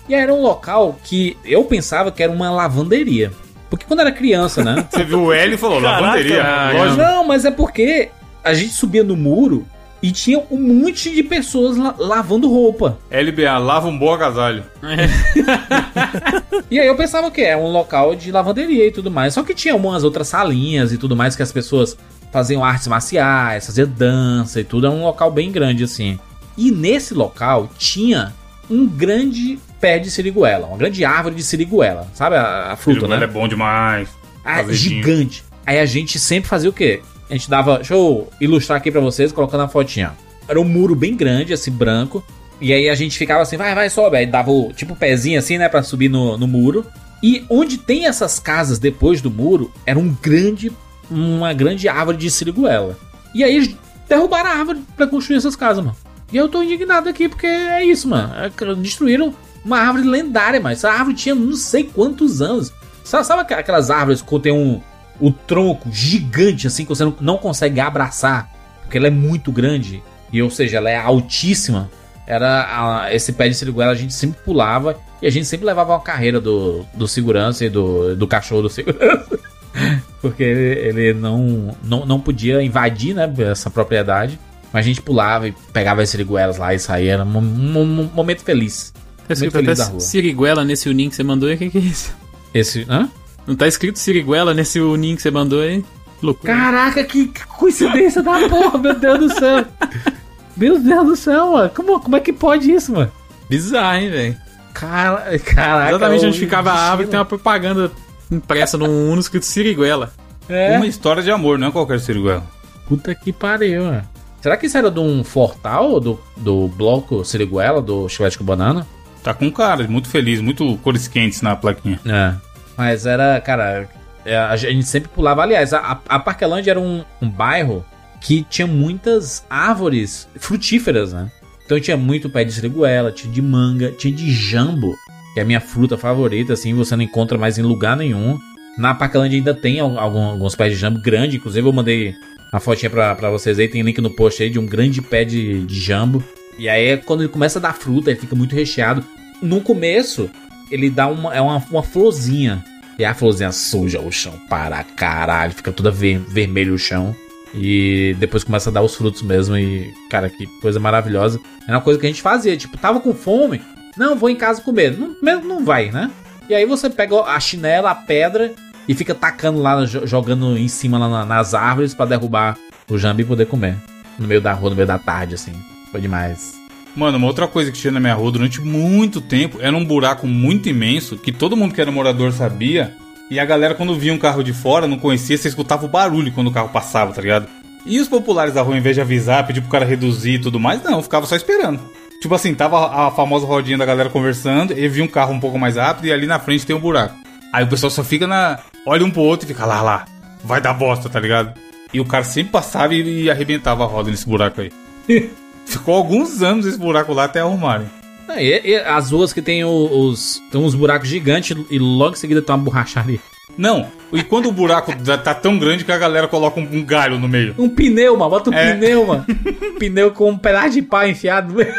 E era um local que eu pensava que era uma lavanderia. Porque quando era criança, né? Você viu o L e falou, Caraca, lavanderia. ah, lógico. Não, mas é porque a gente subia no muro e tinha um monte de pessoas la- lavando roupa. LBA, lava um bom agasalho. E aí eu pensava que é um local de lavanderia e tudo mais. Só que tinha umas outras salinhas e tudo mais que as pessoas faziam artes marciais, faziam dança e tudo. É um local bem grande assim. E nesse local tinha um grande pé de siriguela, uma grande árvore de siriguela. Sabe a, a fruta, Ele né? é bom demais. Ah, Azedinho. gigante. Aí a gente sempre fazia o quê? A gente dava. Deixa eu ilustrar aqui pra vocês, colocando a fotinha. Era um muro bem grande, assim, branco. E aí a gente ficava assim, vai, vai, sobe. Aí dava o tipo pezinho assim, né, pra subir no, no muro. E onde tem essas casas depois do muro, era um grande. Uma grande árvore de siriguela. E aí eles derrubaram a árvore pra construir essas casas, mano. E eu tô indignado aqui porque é isso, mano. É Destruíram uma árvore lendária, mas essa árvore tinha não sei quantos anos. Sabe, sabe aqu- aquelas árvores que tem um o tronco gigante assim que você não, não consegue abraçar porque ela é muito grande e ou seja ela é altíssima. Era a- esse pé de siriguela a gente sempre pulava E a gente sempre levava uma carreira do, do segurança e do, do cachorro do segurança. Porque ele, ele não, não, não podia invadir, né, essa propriedade. Mas a gente pulava e pegava as siriguelas lá e saía. Era um, um- um momento feliz. Tá escrito Muito feliz até da rua. Siriguela nesse uninho que você mandou aí, o que, que é isso? Esse. Hã? Não tá escrito Siriguela nesse uninho que você mandou aí? Loucura. Caraca, que, que coincidência da porra, meu Deus do céu. Meu Deus do céu, mano. Como, como é que pode isso, mano? Bizarro, hein, velho? Cara, caraca. Exatamente onde ficava a árvore tem uma propaganda impressa num Uno escrito Siriguela. É. Uma história de amor, não é qualquer siriguela. Puta que pariu, mano. Será que isso era de um fortal do, do bloco Siriguela, do Chiclete com Banana? Tá com cara, muito feliz, muito cores quentes na plaquinha. É. Mas era, cara, é, a gente sempre pulava. Aliás, a, a Parquelândia era um, um bairro que tinha muitas árvores frutíferas, né? Então tinha muito pé de siriguela, tinha de manga, tinha de jambo, que é a minha fruta favorita, assim, você não encontra mais em lugar nenhum. Na Parquelândia ainda tem alguns pés de jambo grande, inclusive eu mandei uma fotinha pra, pra vocês aí, tem link no post aí de um grande pé de, de jambo. E aí quando ele começa a dar fruta, ele fica muito recheado. No começo, ele dá uma, é uma, uma florzinha. E a florzinha suja o chão para caralho, fica toda ver, vermelho o chão. E depois começa a dar os frutos mesmo. E, cara, que coisa maravilhosa. Era uma coisa que a gente fazia, tipo, tava com fome. Não, vou em casa comer. Não, não vai, né? E aí você pega a chinela, a pedra e fica tacando lá, jo- jogando em cima lá na- nas árvores pra derrubar o jambo e poder comer. No meio da rua, no meio da tarde, assim. Foi demais. Mano, uma outra coisa que tinha na minha rua durante muito tempo era um buraco muito imenso que todo mundo que era morador sabia. E a galera, quando via um carro de fora, não conhecia, você escutava o barulho quando o carro passava, tá ligado? E os populares da rua, ao invés de avisar, pedir pro cara reduzir e tudo mais, não, ficava só esperando. Tipo assim, tava a famosa rodinha da galera conversando, e via um carro um pouco mais rápido e ali na frente tem um buraco. Aí o pessoal só fica na. olha um pro outro e fica lá, lá, vai dar bosta, tá ligado? E o cara sempre passava e, e arrebentava a roda nesse buraco aí. Ficou alguns anos esse buraco lá até arrumarem. Ah, E, e as ruas que tem os. Tem uns buracos gigantes e logo em seguida tem uma borracharia. Não, e quando o buraco tá tão grande que a galera coloca um, um galho no meio. Um pneu, mano. Bota um É. pneu, mano. Pneu com um pedaço de pau enfiado meio.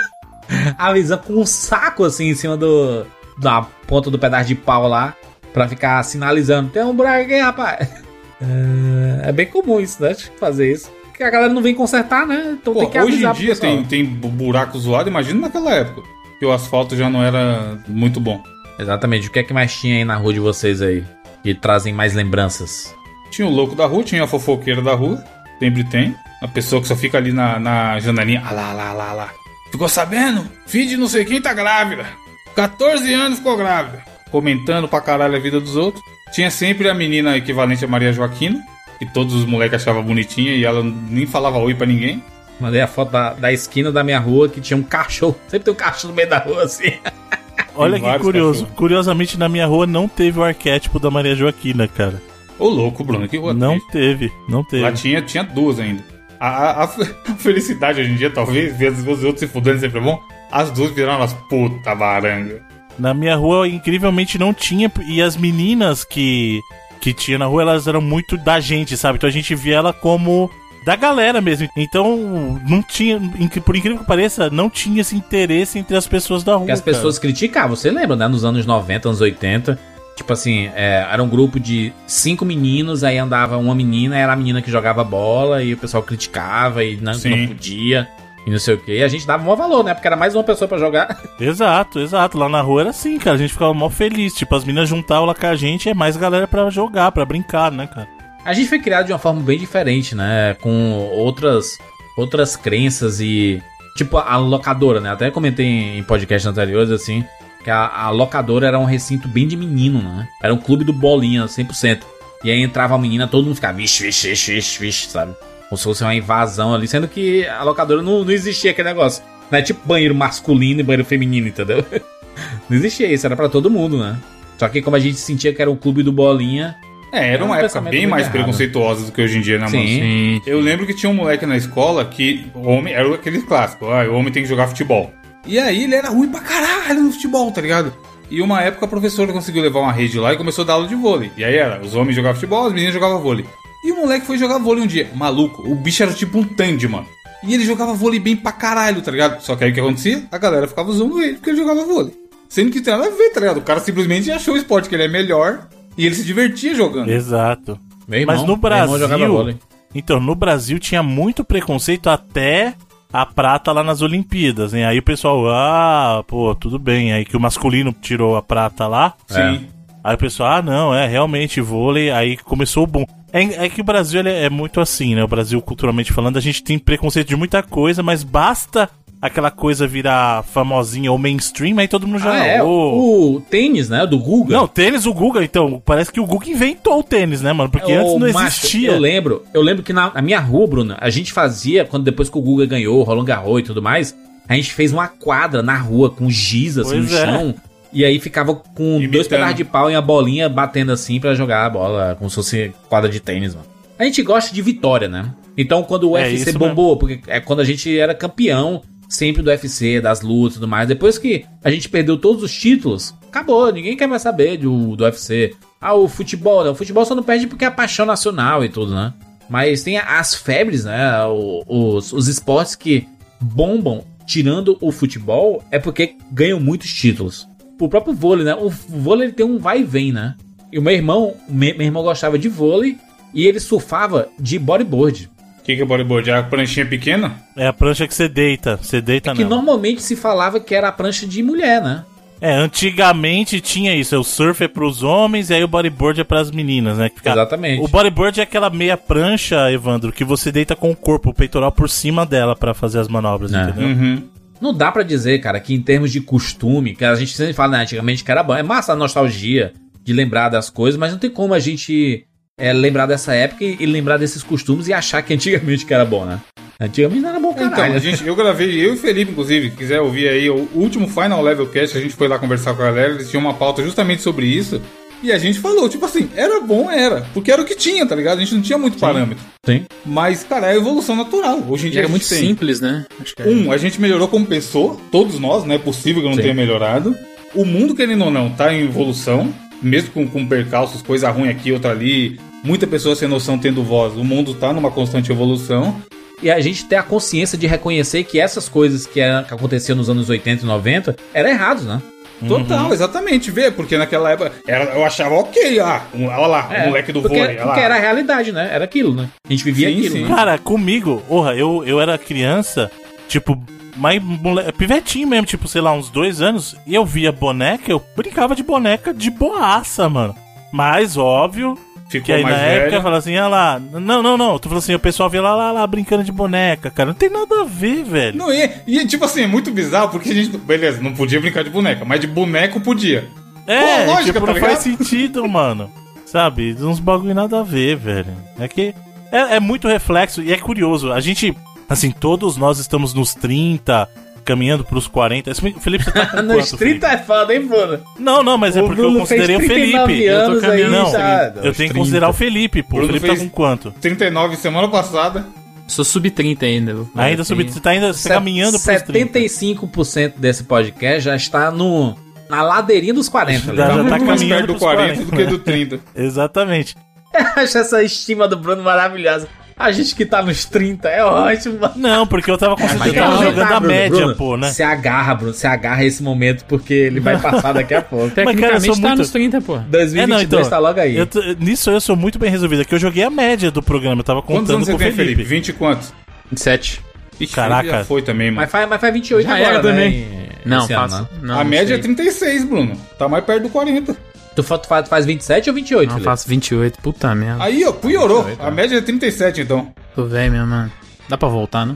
Avisando com um saco assim em cima do. Da ponta do pedaço de pau lá. Pra ficar sinalizando. Tem um buraco aqui, rapaz. É, é bem comum isso, né? Fazer isso. Porque a galera não vem consertar, né? Então Pô, tem que hoje em avisar dia tem, tem bu- buraco zoado, imagina naquela época. Que o asfalto já não era muito bom. Exatamente. O que é que mais tinha aí na rua de vocês aí? Que trazem mais lembranças? Tinha o louco da rua, tinha a fofoqueira da rua. Sempre tem. A pessoa que só fica ali na, na janelinha. Ah lá, lá, lá, lá. Ficou sabendo? Filho de não sei quem tá grávida. 14 anos ficou grávida. Comentando pra caralho a vida dos outros. Tinha sempre a menina equivalente a Maria Joaquina. Que todos os moleques achavam bonitinha e ela nem falava oi pra ninguém. Mandei a foto da, da esquina da minha rua que tinha um cachorro. Sempre tem um cachorro no meio da rua assim. Olha que curioso. cachorros. Curiosamente, na minha rua não teve o arquétipo da Maria Joaquina, cara. Ô louco, Bruno, que rua Não triste. teve, não teve. Lá tinha, tinha duas ainda. A, a- a fe- a felicidade hoje em dia, talvez, ver os os outros se fudendo sempre é bom. As duas viraram umas puta baranga. Na minha rua, incrivelmente, não tinha. E as meninas que, que tinha na rua, elas eram muito da gente, sabe? Então a gente via ela como da galera mesmo. Então, não tinha. Por incrível que pareça, não tinha esse interesse entre as pessoas da rua. Porque as cara. pessoas criticavam, você lembra, né? Nos anos 90, anos 80. Tipo assim, é, era um grupo de cinco meninos, aí andava uma menina, era a menina que jogava bola, e o pessoal criticava e não, não podia, e não sei o que. E a gente dava um valor, né? Porque era mais uma pessoa pra jogar. Exato, exato. Lá na rua era assim, cara. A gente ficava mó feliz. Tipo, as meninas juntavam lá com a gente é mais galera pra jogar, pra brincar, né, cara? A gente foi criado de uma forma bem diferente, né? Com outras outras crenças e tipo a locadora, né? Até comentei em podcasts anteriores assim, que a, a locadora era um recinto bem de menino, né? Era um clube do bolinha 100%. E aí entrava a menina, todo mundo ficava vixe, vixe, vixe, vixe, vixe, sabe? Como se fosse uma invasão ali, sendo que a locadora não, não existia aquele negócio. Não é tipo banheiro masculino e banheiro feminino, entendeu? Não existia isso, era pra todo mundo, né? Só que como a gente sentia que era um clube do bolinha, É, era É um uma época bem mais errado. preconceituosa do que hoje em dia, né, mano? Sim. Sim. Eu lembro que tinha um moleque na escola que o homem era aquele clássico, ah, o homem tem que jogar futebol. E aí ele era ruim pra caralho no futebol, tá ligado? E uma época a professora conseguiu levar uma rede lá e começou a dar aula de vôlei. E aí era, os homens jogavam futebol, as meninas jogavam vôlei. E o moleque foi jogar vôlei um dia. Maluco, o bicho era tipo um tandy, mano. E ele jogava vôlei bem pra caralho, tá ligado? Só que aí o que acontecia? A galera ficava usando ele porque ele jogava vôlei. Sendo que tem nada a ver, tá ligado? O cara simplesmente achou o esporte que ele é melhor e ele se divertia jogando. Exato. Meu irmão, Mas no Brasil. Então, no Brasil tinha muito preconceito até a prata lá nas Olimpíadas, né? Aí o pessoal, ah, pô, tudo bem. Aí que o masculino tirou a prata lá. Sim. Aí o pessoal, ah, não, é realmente vôlei. Aí começou o boom. É, é que o Brasil é muito assim, né? O Brasil, culturalmente falando, a gente tem preconceito de muita coisa, mas basta aquela coisa virar famosinha ou mainstream, aí todo mundo já. Ah, é, "Ô". o tênis, né, do Guga. Não, tênis, o Guga, então, parece que o Guga inventou o tênis, né, mano? Porque Ô, antes não macho, existia. Eu lembro, eu lembro que na, na minha rua, Bruno, a gente fazia, quando depois que o Guga ganhou, Roland Garros e tudo mais, a gente fez uma quadra na rua com giz assim Pois no é. chão. E aí ficava com dois Imitando. pedaços de pau e a bolinha batendo assim pra jogar a bola, como se fosse quadra de tênis, mano. A gente gosta de vitória, né? Então quando o É, UFC bombou, porque é quando a gente era campeão sempre do UFC, das lutas e tudo mais. Depois que a gente perdeu todos os títulos, acabou, ninguém quer mais saber do, do UFC. Ah, o futebol, né? O futebol só não perde porque é paixão nacional e tudo, né? Mas tem as febres, né? Os, os esportes que bombam, tirando o futebol, é porque ganham muitos títulos. O próprio vôlei, né? O vôlei ele tem um vai e vem, né? E o meu irmão, me- meu irmão gostava de vôlei e ele surfava de bodyboard. O que, que é bodyboard? É a pranchinha pequena? É a prancha que você deita. Você deita Que não. normalmente se falava que era a prancha de mulher, né? É, antigamente tinha isso. O surf é pros homens e aí o bodyboard é pras meninas, né? Fica- Exatamente. O bodyboard é aquela meia prancha, Evandro, que você deita com o corpo, o peitoral por cima dela pra fazer as manobras, É. entendeu? Uhum. Não dá pra dizer, cara, que em termos de costume, que a gente sempre fala né, antigamente que era bom, é massa a nostalgia de lembrar das coisas, mas não tem como a gente é, lembrar dessa época e, e lembrar desses costumes e achar que antigamente que era bom, né? Antigamente não era bom, Então, caralho. a gente, eu gravei, eu e o Felipe, inclusive, quiser ouvir aí, o último Final Level Cast, a gente foi lá conversar com a galera, eles tinham uma pauta justamente sobre isso. E a gente falou, tipo assim, era bom, era. Porque era o que tinha, tá ligado? A gente não tinha muito parâmetro. Sim. Mas, cara, é a evolução natural. Hoje em E dia era a muito tem. simples, né? Acho que é. Um, a gente melhorou como pessoa, todos nós, não é possível que eu não Sim. tenha melhorado. O mundo, querendo ou não, tá em evolução, mesmo com, com percalços, coisa ruim aqui, outra ali, muita pessoa sem noção tendo voz. O mundo tá numa constante evolução. E a gente ter a consciência de reconhecer que essas coisas que, era- que aconteciam nos anos 80 e 90 eram errados, né? Total, exatamente, vê, porque naquela época era, eu achava ok, ah, um, olha lá, o moleque do É, porque, vôlei, olha lá. porque era a realidade, né? Era aquilo, né? A gente vivia Sim, aquilo, sim. né? Cara, comigo, porra, eu, eu era criança, tipo, mais mole... pivetinho mesmo, tipo, sei lá, uns dois anos, e eu via boneca, eu brincava de boneca de boaça, mano. Mas, óbvio, Ficou que aí na mais época velho. fala assim, ah lá, não, não, não, tu falou assim, o pessoal via lá, lá, lá, brincando de boneca, cara, não tem nada a ver, velho. Não, e, e tipo assim, é muito bizarro, porque a gente, beleza, não podia brincar de boneca, mas de boneco podia. É, Pô, lógica, tipo, tá não faz sentido, mano. Sabe? Uns bagulho nada a ver, velho. É que é, é muito reflexo e é curioso. A gente, assim, todos nós estamos nos 30, caminhando pros 40. Esse- Felipe, você tá com Nos quanto, 30 é foda, hein, Bruno? Felipe? Não, não, mas é O porque eu Bruno considerei o fez 39 Felipe. anos Eu tô caminhando. aí, Não, já, eu aos tenho que 30. considerar o Felipe, pô. O Bruno Felipe tá com quanto? 39 semana passada. Sou sub-30 ainda. Ainda Eu subi, tenho- você tá ainda tá caminhando pros 30. 75% desse podcast já está no, na ladeirinha dos 40. Já- né? já Tá tá muito mais caminhando perto do pros 40 do 40, que do 30. Exatamente. Eu acho essa estima do Bruno maravilhosa. A gente que tá nos 30 é ótimo. mano. Não, porque eu tava, eu tava calma, jogando tá, a Bruno, média, Bruno, pô, né? Se agarra, Bruno. Se agarra esse momento porque ele vai passar daqui a pouco. Mas, cara, eu Tecnicamente sou tá muito- nos 30, pô. 2022 tá logo aí. É, eu tô- nisso eu sou muito bem resolvido. É que eu joguei a média do programa, eu tava Quantos contando anos com você o tem, Felipe. Felipe? 20 e quantos? 27. Ixi, Caraca. Já foi também, mano. Mas faz, mas faz 28 Já agora, era também. né? Não, faço. né? Não, a não média sei. é 36, Bruno. Tá mais perto do 40. Tu, fa- tu faz, tu faz 27 ou 28, Não, Felipe? faço 28. Puta merda. Aí, ó, piorou. A média é 37, então. Tô velho, meu mano. Dá pra voltar, né?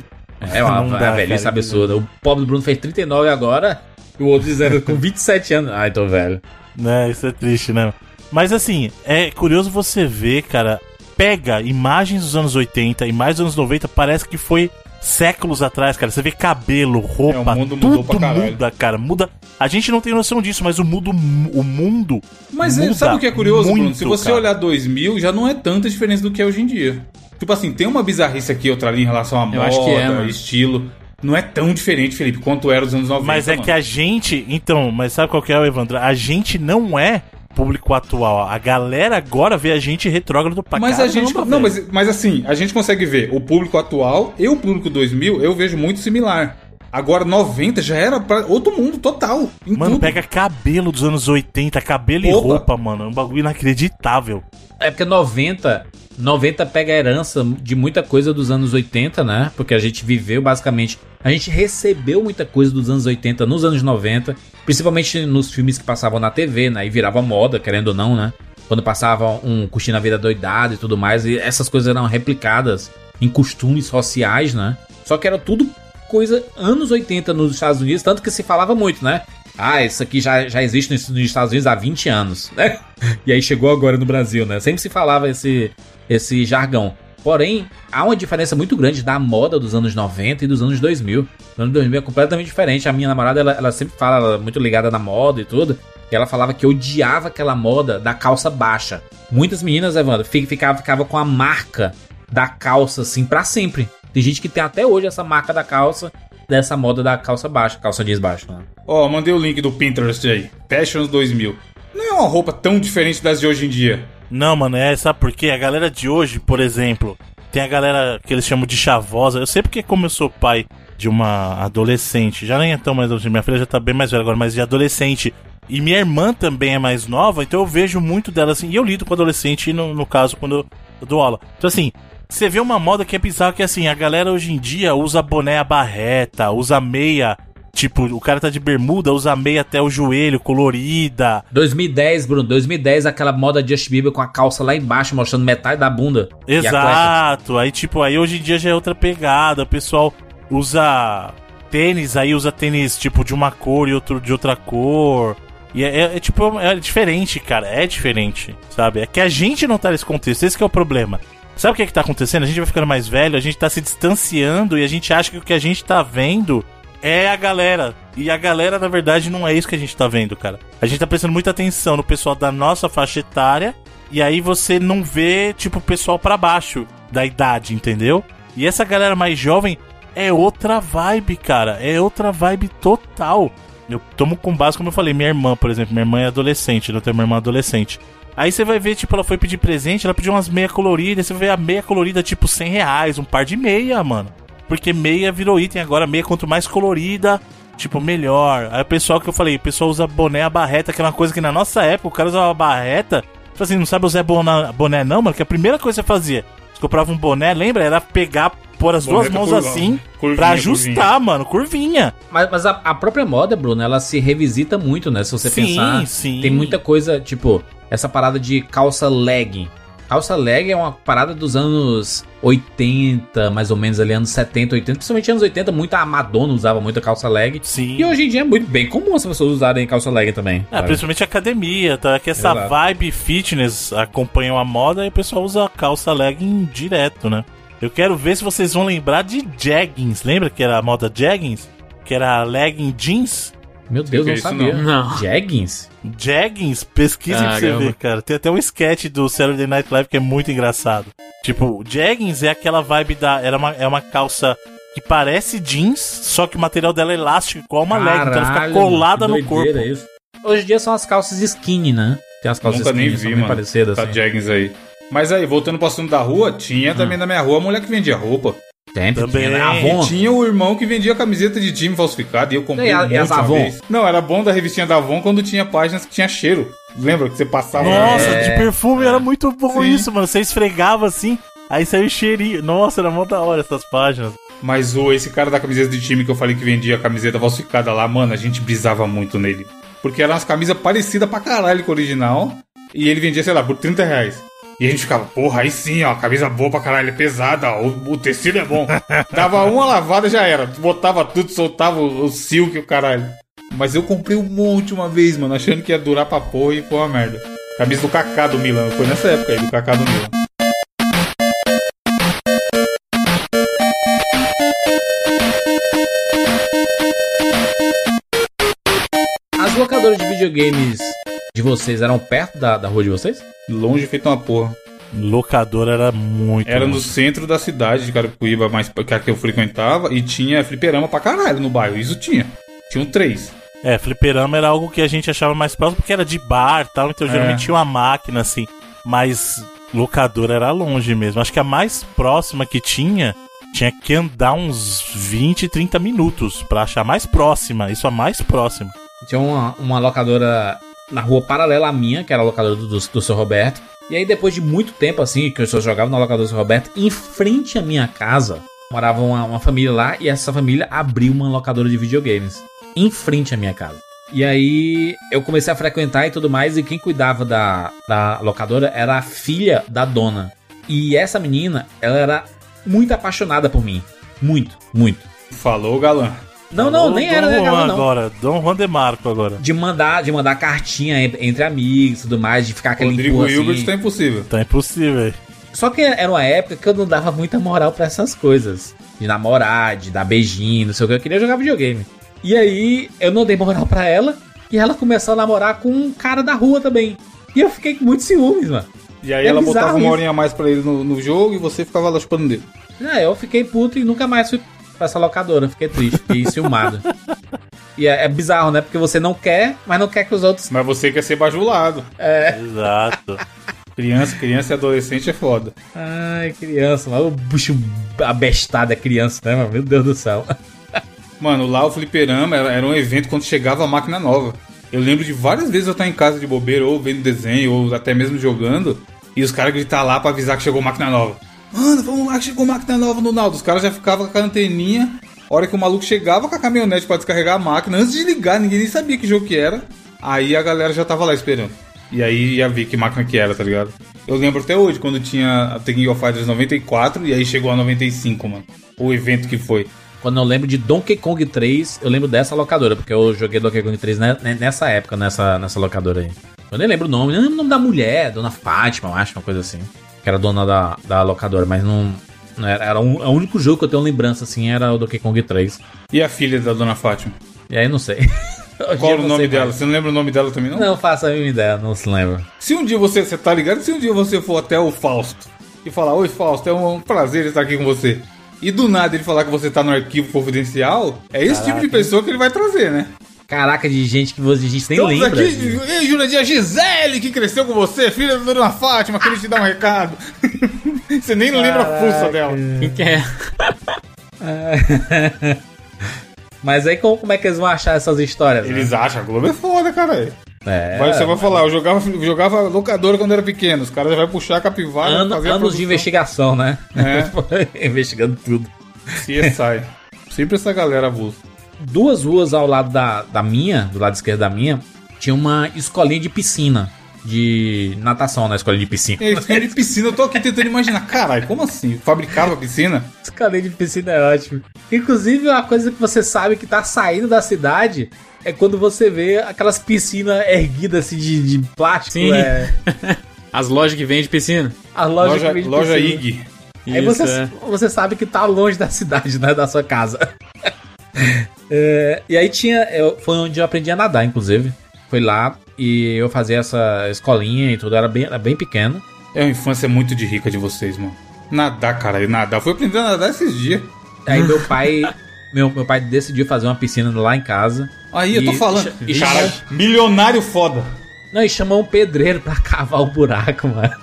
É uma, Não uma dá, velhice cara, absurda. O pobre do Bruno fez 39 agora e o outro dizendo com 27 anos. Ai, tô velho. Né, isso é triste, né? Mas assim, é curioso você ver, cara, pega imagens dos anos 80 e mais dos anos 90, parece que foi séculos atrás, cara. Você vê cabelo, roupa, É, o mundo mudou tudo pra caralho. muda, cara. Muda. A gente não tem noção disso, mas o mundo, o mundo Mas é, muda sabe o que é curioso, Bruno? muito, Se você cara. olhar 2000, já não é tanta diferença do que é hoje em dia. Tipo assim, tem uma bizarrice aqui, outra ali em relação à moda, acho que é, estilo. Não é tão diferente, Felipe, quanto era dos anos 90. Mas é mano. que a gente, então, mas sabe qual que é, Evandro? A gente não é público atual. A galera agora vê a gente retrógrado pra Mas a gente. Não, mas, mas assim, a gente consegue ver o público atual e o público 2000, eu vejo muito similar. Agora 90 já era pra outro mundo total. Mano, tudo. pega cabelo dos anos 80, cabelo e Roupa. roupa, mano. É um bagulho inacreditável. É porque 90, 90 pega a herança de muita coisa dos anos 80, né? Porque a gente viveu basicamente. A gente recebeu muita coisa dos anos 80 nos anos 90, principalmente nos filmes que passavam na TV, né? E virava moda, querendo ou não, né? Quando passava um curtindo a vida doidado e tudo mais, e essas coisas eram replicadas em costumes sociais, né? Só que era tudo coisa anos 80 nos Estados Unidos, tanto que se falava muito, né? Ah, isso aqui já, já existe nos, nos Estados Unidos há 20 anos, né? E aí chegou agora no Brasil, né? Sempre se falava esse, esse jargão. Porém, há uma diferença muito grande da moda dos anos 90 e dos anos 2000. Os anos 2000 é completamente diferente. A minha namorada, ela, ela sempre fala, ela é muito ligada na moda e tudo. E ela falava que odiava aquela moda da calça baixa. Muitas meninas, Evandro, fi- ficava, com a marca da calça, assim, pra sempre. Tem gente que tem até hoje essa marca da calça, dessa moda da calça baixa, calça jeans baixa. Né? Ó, mandei o link do Pinterest aí. Passions 2000. Não é uma roupa tão diferente das de hoje em dia. Não, mano, é, sabe por quê? A galera de hoje, por exemplo, tem a galera que eles chamam de chavosa. Eu sei porque, como eu sou pai de uma adolescente, já nem é tão mais adolescente, minha filha já tá bem mais velha agora, mas de adolescente. E minha irmã também é mais nova, então eu vejo muito dela assim. E eu lido com adolescente, no, no caso, quando eu, eu dou aula. Então, assim, você vê uma moda que é bizarra, que é assim, a galera hoje em dia usa boné à barreta, usa meia. Tipo, o cara tá de bermuda, usa meia até o joelho, colorida. 2010, Bruno, 2010, aquela moda Justin Bieber com a calça lá embaixo, mostrando metade da bunda. Exato. Aí, tipo, aí hoje em dia já é outra pegada. O pessoal usa tênis, aí usa tênis, tipo, de uma cor e outro de outra cor. E é, é- é, tipo, é diferente, cara. É diferente, sabe? É que a gente não tá nesse contexto. Esse que é o problema. Sabe o que é que tá acontecendo? A gente vai ficando mais velho, a gente tá se distanciando e a gente acha que o que a gente tá vendo é a galera. E a galera, na verdade, não é isso que a gente tá vendo, cara. A gente tá prestando muita atenção no pessoal da nossa faixa etária. E aí você não vê, tipo, o pessoal pra baixo da idade, entendeu? E essa galera mais jovem é outra vibe, cara. É outra vibe total. Eu tomo com base, como eu falei, minha irmã, por exemplo. Minha irmã é adolescente, eu tenho uma irmã adolescente. Aí você vai ver, tipo, ela foi pedir presente, ela pediu umas meia coloridas, você vai ver a meia colorida, tipo, 100 reais, um par de meia, mano. Porque meia virou item agora, meia quanto mais colorida, tipo, melhor. Aí o pessoal que eu falei, o pessoal usa boné a barreta, que é uma coisa que na nossa época o cara usava barreta. Tipo assim, não sabe usar boné, boné não, mano, que a primeira coisa que você fazia, você comprava um boné, lembra? Era pegar, pôr as duas mãos curva- assim, curvinha, pra ajustar, mano, curvinha. Mas, mas a, a própria moda, Bruno, ela se revisita muito, né? Se você Sim, pensar, sim. tem muita coisa, tipo, essa parada de calça legging. Calça legging é uma parada dos anos 80, mais ou menos ali, anos 70, 80, principalmente anos 80, muita a Madonna usava muita calça legging. Sim. E hoje em dia é muito bem comum as pessoas usarem calça legging também. É, sabe? principalmente academia, tá? Que essa Exato. vibe fitness acompanham a moda e o pessoal usa calça legging direto, né? Eu quero ver se vocês vão lembrar de jeggings. Lembra que era a moda jeggings? Que era legging jeans? Meu Deus, não é isso, sabia. não. Jeggings? Jeggings? Pesquisa pra você ver, cara. Tem até um sketch do Saturday Night Live que é muito engraçado. Tipo, jeggings é aquela vibe da. Era uma, é uma calça que parece jeans, só que o material dela é elástico, igual uma legging. Então ela fica colada no corpo. isso. Hoje em dia são as calças skinny, né? Tem as calças Nunca nem skinny, são vi, bem mano. parecidas Tá assim. jeggings aí. Mas aí, voltando pro assunto da rua, tinha Hum. também na minha rua a mulher que vendia roupa. Sempre Também. tinha, né? Avon. Tinha o irmão que vendia camiseta de time falsificado e eu comprei E a- um e as Avon? vez. Não, era bom da revistinha da Avon quando tinha páginas que tinha cheiro. Lembra que você passava? Nossa, É. de perfume era muito bom Sim. isso, mano. Você esfregava assim, aí saiu o cheirinho. Nossa, era mó da hora essas páginas. Mas o, esse cara da camiseta de time que eu falei que vendia a camiseta falsificada lá, mano, a gente brisava muito nele. Porque eram umas camisas parecidas pra caralho com o original. E ele vendia, sei lá, por 30 reais. E a gente ficava, porra, aí sim, ó, camisa boa pra caralho, é pesada, ó, o, o tecido é bom. Dava uma lavada já era. Botava tudo, soltava o, o silk e o caralho. Mas eu comprei um monte uma vez, mano, achando que ia durar pra porra e foi uma merda. Camisa do Kaká do Milan, foi nessa época aí, do Kaká do Milan. As locadoras de videogames de vocês eram perto da, da rua de vocês? Longe feito uma porra. Locadora era muito. Era no longe. centro da cidade de Carapicuíba, mais que a que eu frequentava, e tinha fliperama pra caralho no bairro. Isso tinha. Tinham três. É, fliperama era algo que a gente achava mais próximo porque era de bar e tal, então É. geralmente tinha uma máquina assim. Mas locadora era longe mesmo. Acho que a mais próxima que tinha tinha que andar uns 20, 30 minutos pra achar mais próxima, isso a mais próxima. Tinha uma, uma locadora na rua paralela à minha, que era a locadora do, do, do seu Roberto. E aí, depois de muito tempo, assim, que eu só jogava na locadora do seu Roberto, em frente à minha casa, morava uma, uma família lá e essa família abriu uma locadora de videogames. Em frente à minha casa. E aí eu comecei a frequentar e tudo mais, e quem cuidava da, da locadora era a filha da dona. E essa menina, ela era muito apaixonada por mim. Muito, muito. Falou, galã. Não, não, nem Dom era Juan legal, não. agora, Dom Juan de Marco agora. De mandar, de mandar cartinha en- entre amigos e tudo mais, de ficar aquele Rodrigo empurra, Hilbert assim. tá impossível. Tá impossível. Só que era uma época que eu não dava muita moral pra essas coisas. De namorar, de dar beijinho, não sei o que. Eu queria jogar videogame. E aí eu não dei moral pra ela. E ela começou a namorar com um cara da rua também. E eu fiquei com muitos ciúmes, mano. E aí É ela botava uma isso. horinha a mais pra ele no, no jogo e você ficava lá chupando dele. Ah, eu fiquei puto e nunca mais fui pra essa locadora. Fiquei triste, fiquei ciumado. E é, é bizarro, né? Porque você não quer, mas não quer que os outros. Mas você quer ser bajulado. Exato. Criança, criança e adolescente é foda. Ai, criança, mano. O bucho abestado é criança, né? Meu Deus do céu. Mano, lá o fliperama era, era um evento quando chegava a máquina nova. Eu lembro de várias vezes eu estar em casa de bobeira, ou vendo desenho, ou até mesmo jogando, e os caras gritar lá pra avisar que chegou máquina nova. Mano, vamos lá chegou máquina nova no Naldo. Os caras já ficavam com a anteninha. A hora que o maluco chegava com a caminhonete pra descarregar a máquina, antes de ligar, ninguém nem sabia que jogo que era. Aí a galera já tava lá esperando. E aí ia ver que máquina que era, tá ligado? Eu lembro até hoje, quando tinha a King of Fighters 94, e aí chegou a 95, mano. O evento que foi. Quando eu lembro de Donkey Kong 3, eu lembro dessa locadora, porque eu joguei Donkey Kong 3 ne- ne- nessa época, nessa, nessa locadora aí. Eu nem lembro o nome, nem lembro o nome da mulher, Dona Fátima, eu acho, uma coisa assim. Que era dona da, da locadora, mas não. não era, era um- o único jogo que eu tenho lembrança, assim, era o Donkey Kong 3. E a filha da dona Fátima? E aí não sei. Qual o nome dela? mais. Você não lembra o nome dela também, não? Não faço a mínima ideia, não se lembra. Se um dia você, você tá ligado? Se um dia você for até o Fausto e falar, oi Fausto, é um prazer estar aqui com você. E do nada ele falar que você tá no arquivo confidencial, é esse tipo de pessoa que ele vai trazer, né? Caraca, de gente que você- a gente nem Estamos lembra. aqui, ei, Jurandir, a Gisele que cresceu com você, filha da dona Fátima, queria te dar um recado. você nem lembra a fuça dela. Quem que é? Mas aí como, como é que eles vão achar essas histórias? né? Eles acham, a Globo é foda, cara. É, Vai, você vai falar, eu jogava, jogava locadora quando era pequeno, os caras já vai puxar a capivara, ano- anos de investigação, né? É. Investigando tudo. CSI. Sempre essa galera abusa. Duas ruas ao lado da, da minha, do lado esquerdo da minha, tinha uma escolinha de piscina. De natação na escolinha de piscina. E aí, escola de piscina, eu tô aqui tentando imaginar. Caralho, como assim? Fabricava piscina? Escolinha de piscina é ótimo. Inclusive, uma coisa que você sabe que tá saindo da cidade é quando você vê aquelas piscinas erguidas assim de, de plástico. Sim. É, As lojas que vendem piscina. as lojas Loja, que vendem loja piscina. IG. Aí Isso, você, é. você sabe que tá longe da cidade, né? Da sua casa. É, e aí tinha. Eu, foi onde eu aprendi a nadar, inclusive. Foi lá e eu fazia essa escolinha e tudo. Era bem, era bem pequeno. É uma infância muito de rica de vocês, mano. Nadar, caralho, nadar. Fui aprender a nadar esses dias. Aí meu pai. Meu, meu pai decidiu fazer uma piscina lá em casa. Aí, eu tô E- falando. e- Cara, milionário foda. Não, e chamou um pedreiro pra cavar o buraco, mano.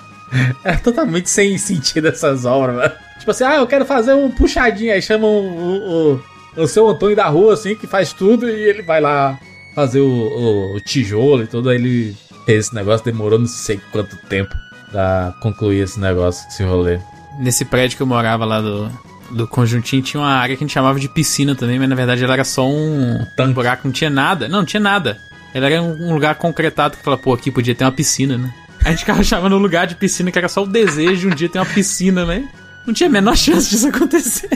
É totalmente sem sentido essas obras, mano. Tipo assim, ah, eu quero fazer um puxadinho. Aí chama o, o, o, o seu Antônio da rua, assim, que faz tudo, e ele vai lá fazer o, o, o tijolo e tudo. Aí ele fez esse negócio, demorou não sei quanto tempo pra concluir esse negócio, esse rolê. Nesse prédio que eu morava lá do, do conjuntinho, tinha uma área que a gente chamava de piscina também, mas na verdade ela era só um, um buraco, não tinha nada. Não, não tinha nada. Ela era um, lugar concretado que fala, pô, aqui podia ter uma piscina, né? A gente ficava chamando lugar de piscina que era só o desejo de um dia ter uma piscina, né? Não tinha a menor chance disso acontecer.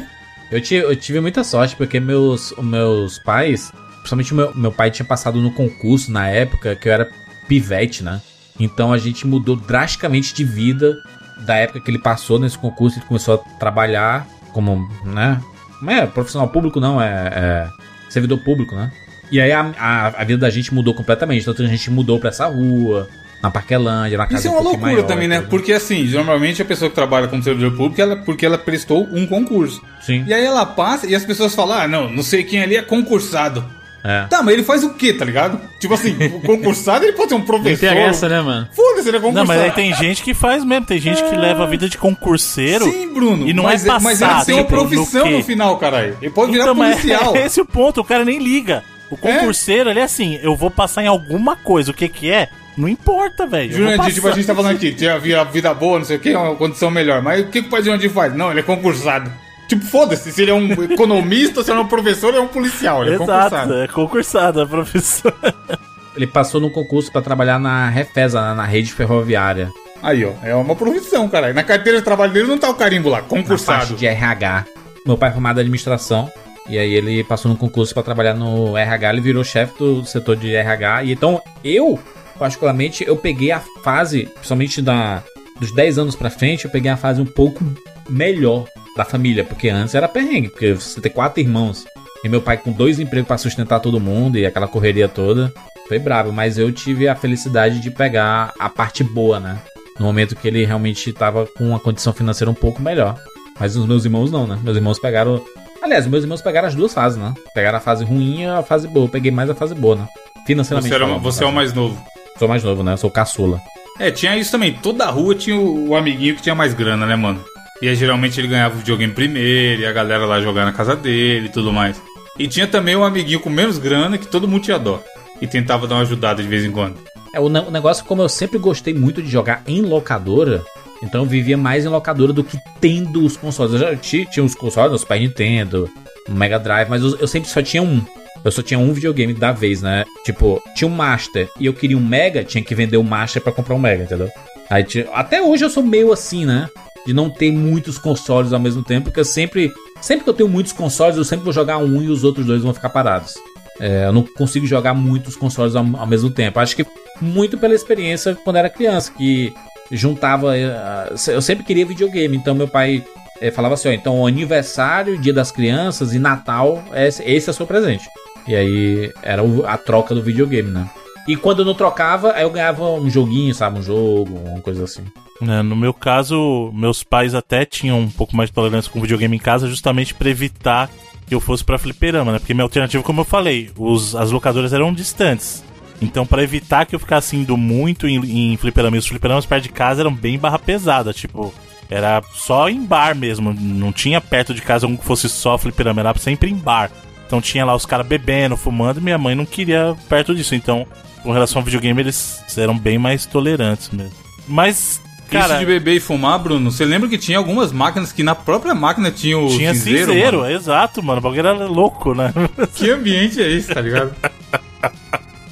Eu tive, eu tive muita sorte, porque meus, meus pais, principalmente meu, meu pai tinha passado no concurso na época que eu era pivete, né? Então a gente mudou drasticamente de vida da época que ele passou nesse concurso e começou a trabalhar como, né? Não é profissional público, não, é, é servidor público, né? E aí a, a, a vida da gente mudou completamente. Então a gente mudou pra essa rua, na Parquelândia, na casa Isso é um uma loucura maior, também, né? Porque assim, normalmente a pessoa que trabalha como servidor público, ela, porque ela prestou um concurso. Sim. E aí ela passa e as pessoas falam, ah, não, não sei quem ali é concursado. É. Tá, mas ele faz o quê, tá ligado? Tipo assim, o concursado ele pode ser um Não professor. interessa, né, mano? Foda-se, ele é concursado. Não, mas aí tem gente que faz mesmo. Tem gente que leva a vida de concurseiro. Sim, Bruno. E não mas, é Mas passar, ele tem uma tipo, no profissão quê? no, final, caralho. Ele pode virar Então, mas policial. é esse o ponto. O cara nem liga. O concurseiro, ele é assim, eu vou passar em alguma coisa. O que que é? Não importa, velho. Jurandir, tipo, a gente tá falando aqui, tinha vida, vida boa, não sei o que, uma condição melhor. Mas o que, que o pai de Jurandir faz? Não, ele é concursado. Tipo, foda-se, se ele é um economista, se ele é um professor, ele é um policial, ele é Exato, concursado. é concursado, é profissão. Ele passou no concurso pra trabalhar na Refesa, na- rede ferroviária. Aí, ó, é uma profissão, cara. Na carteira de trabalho dele não tá o carimbo lá, Na parte concursado. de RH. Meu pai é formado em administração. E aí ele passou no concurso pra trabalhar no RH, ele virou chefe do setor de RH. E então eu, particularmente, eu peguei a fase, principalmente da, dos 10 anos pra frente, eu peguei a fase um pouco melhor da família, porque antes era perrengue, porque você tem quatro irmãos. E meu pai com dois empregos pra sustentar todo mundo e aquela correria toda. Foi brabo, mas eu tive a felicidade de pegar a parte boa, né? No momento que ele realmente tava com uma condição financeira um pouco melhor. Mas os meus irmãos não, né? Meus irmãos pegaram. Aliás, meus irmãos pegaram as duas fases, né? Pegaram a fase ruim e a fase boa. Eu peguei mais a fase boa, né? Financeiramente. Você, era, falando, você é o mais novo. Sou mais novo, né? Eu sou caçula. É, tinha isso também. Toda rua tinha o, o amiguinho que tinha mais grana, né, mano? E aí, geralmente ele ganhava o videogame primeiro, e a galera lá jogar na casa dele e tudo mais. E tinha também o amiguinho com menos grana que todo mundo tinha dó. E tentava dar uma ajudada de vez em quando. É, o, o negócio, como eu sempre gostei muito de jogar em locadora, então eu vivia mais em locadora do que tendo os consoles. Eu já ti- tinha os consoles, no Super Nintendo, no Mega Drive, mas eu, eu sempre só tinha um. Eu só tinha um videogame da vez, né? Tipo, tinha um Master e eu queria um Mega, tinha que vender o Master pra comprar um Mega, entendeu? Aí, até hoje eu sou meio assim, né? De não ter muitos consoles ao mesmo tempo, porque eu sempre. Sempre que eu tenho muitos consoles, eu sempre vou jogar um e os outros dois vão ficar parados. É, eu não consigo jogar muitos consoles ao, ao mesmo tempo. Acho que muito pela experiência quando era criança, que juntava. eh, Eu sempre queria videogame, então meu pai eh, falava assim: ó, então aniversário, dia das crianças e Natal, esse, esse é o seu presente. E aí era a troca do videogame, né? E quando eu não trocava, aí eu ganhava um joguinho, sabe? Um jogo, uma coisa assim. É, no meu caso, meus pais até tinham um pouco mais de tolerância com videogame em casa, justamente pra evitar que eu fosse pra fliperama, né? Porque minha alternativa, como eu falei, os, as locadoras eram distantes. Então, pra evitar que eu ficasse indo muito em, em fliperama, e os fliperamas perto de casa eram bem barra pesada, tipo, era só em bar mesmo, não tinha perto de casa um que fosse só fliperama, era sempre em bar. Então tinha lá os caras bebendo, fumando, e minha mãe não queria perto disso. Então, com relação ao videogame, eles eram bem mais tolerantes mesmo. Mas, cara, Isso de beber e fumar, Bruno, você lembra que tinha algumas máquinas que na própria máquina tinha o tinha cinzeiro? cinzeiro, mano? exato, mano. O bagulho era louco, né? Que ambiente é esse, tá ligado?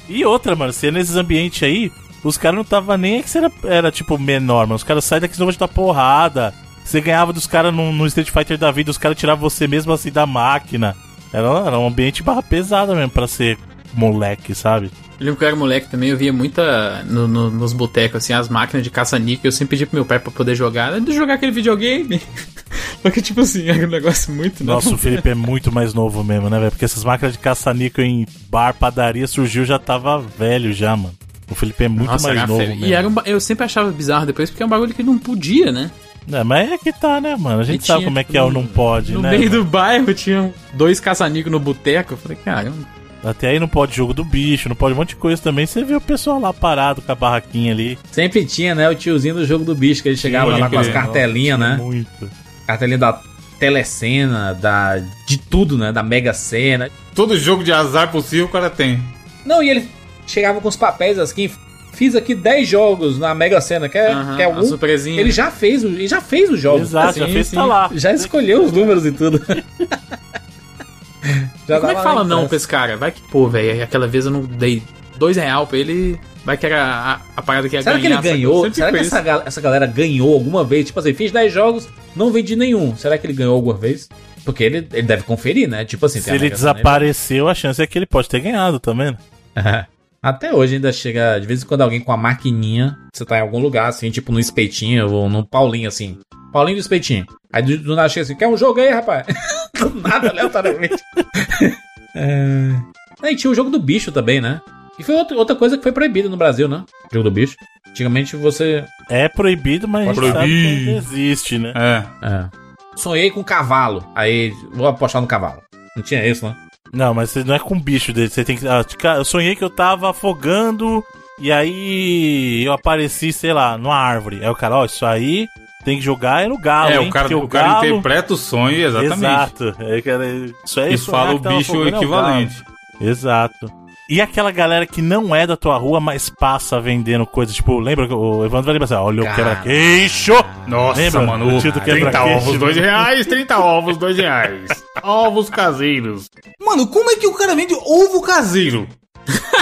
E outra, mano, se é nesses ambientes aí, os caras não tava nem aí que você era, era tipo menor, mano. Os caras saem daqui e vão te dar porrada. Você ganhava dos caras no, no Street Fighter da vida, os caras tiravam você mesmo assim da máquina. Era, era um ambiente barra pesada mesmo pra ser moleque, sabe? Eu lembro que eu era moleque também, eu via muita no- no- nos botecos, assim, as máquinas de caça-níquel. Eu sempre pedi pro meu pai pra poder jogar. De jogar aquele videogame. Porque, tipo assim, era um negócio muito. Nossa, o Felipe é muito mais novo mesmo, né, velho? Porque essas máquinas de caça-níquel em bar, padaria surgiu já tava velho já, mano. O Felipe é muito Nossa, mais novo mesmo. E era um, eu sempre achava bizarro depois, porque é um bagulho que não podia, né? É, mas é que tá, né, mano? A gente E sabe tinha, como é que é o não pode, No né? meio mano? do bairro tinham dois caça-níquel no boteco. Eu falei, caramba. Até aí não pode jogo do bicho, não pode um monte de coisa também. Você vê o pessoal lá parado com a barraquinha ali. Sempre tinha, né? O tiozinho do jogo do bicho, que ele chegava lá com as cartelinhas, Tinha né? Muito. Cartelinha da telecena, da. de tudo, né? Da Mega Sena. Todo jogo de azar possível o cara tem. Não, e ele chegava com os papéis assim. Fiz aqui 10 jogos na Mega Sena, quer, Aham, quer a algum? surpresinha. Ele já fez, o- ele já fez os jogos. Exato, já sim, fez sim. tá lá. Já escolheu os números e tudo. já Como é que fala não impresso. pra esse cara? Vai que, pô, velho, aquela vez eu não dei dois real pra ele. Vai que era a, a parada que ia Será que ele ganhar. ganhou? Será que essa, gal- essa galera ganhou alguma vez? Tipo assim, fiz 10 jogos, não vendi nenhum. Será que ele ganhou alguma vez? Porque ele, ele deve conferir, né? Tipo assim, Se ele desapareceu, a chance é que ele pode ter ganhado, tá vendo? Até hoje ainda chega, de vez em quando, alguém com a maquininha. Você tá em algum lugar, assim, tipo no espetinho ou no Paulinho, assim. Paulinho do espetinho. Aí do, do nada chega assim: quer um jogo aí, rapaz? do nada, aleatoriamente. é... Aí tinha o jogo do bicho também, né? E foi outra, outra coisa que foi proibida no Brasil, né? O jogo do bicho. Antigamente você. É proibido, mas a gente sabe que Proibido. ainda existe, né? É. É. Sonhei com cavalo. Aí vou apostar no cavalo. Não tinha isso, né? Não, mas você não é com bicho dele. Você tem que. ah, eu sonhei que eu tava afogando e aí eu apareci, sei lá, numa árvore. Aí o cara, ó, isso aí tem que jogar é no galo. é, hein, o cara, porque o cara galo- interpreta o sonho exatamente. Exato. É, cara, isso aí E sonhar fala o bicho é equivalente. galo. Exato. E aquela galera que não é da tua rua, mas passa vendendo coisas, tipo, lembra que o Evandro vai lembrar assim, olha o quebra-queixo! Nossa, Lembra? mano, O tio do 30 quebra-queixo. ovos, 2 reais, 30 ovos, 2 reais. Ovos caseiros. Mano, como é que o cara vende ovo caseiro?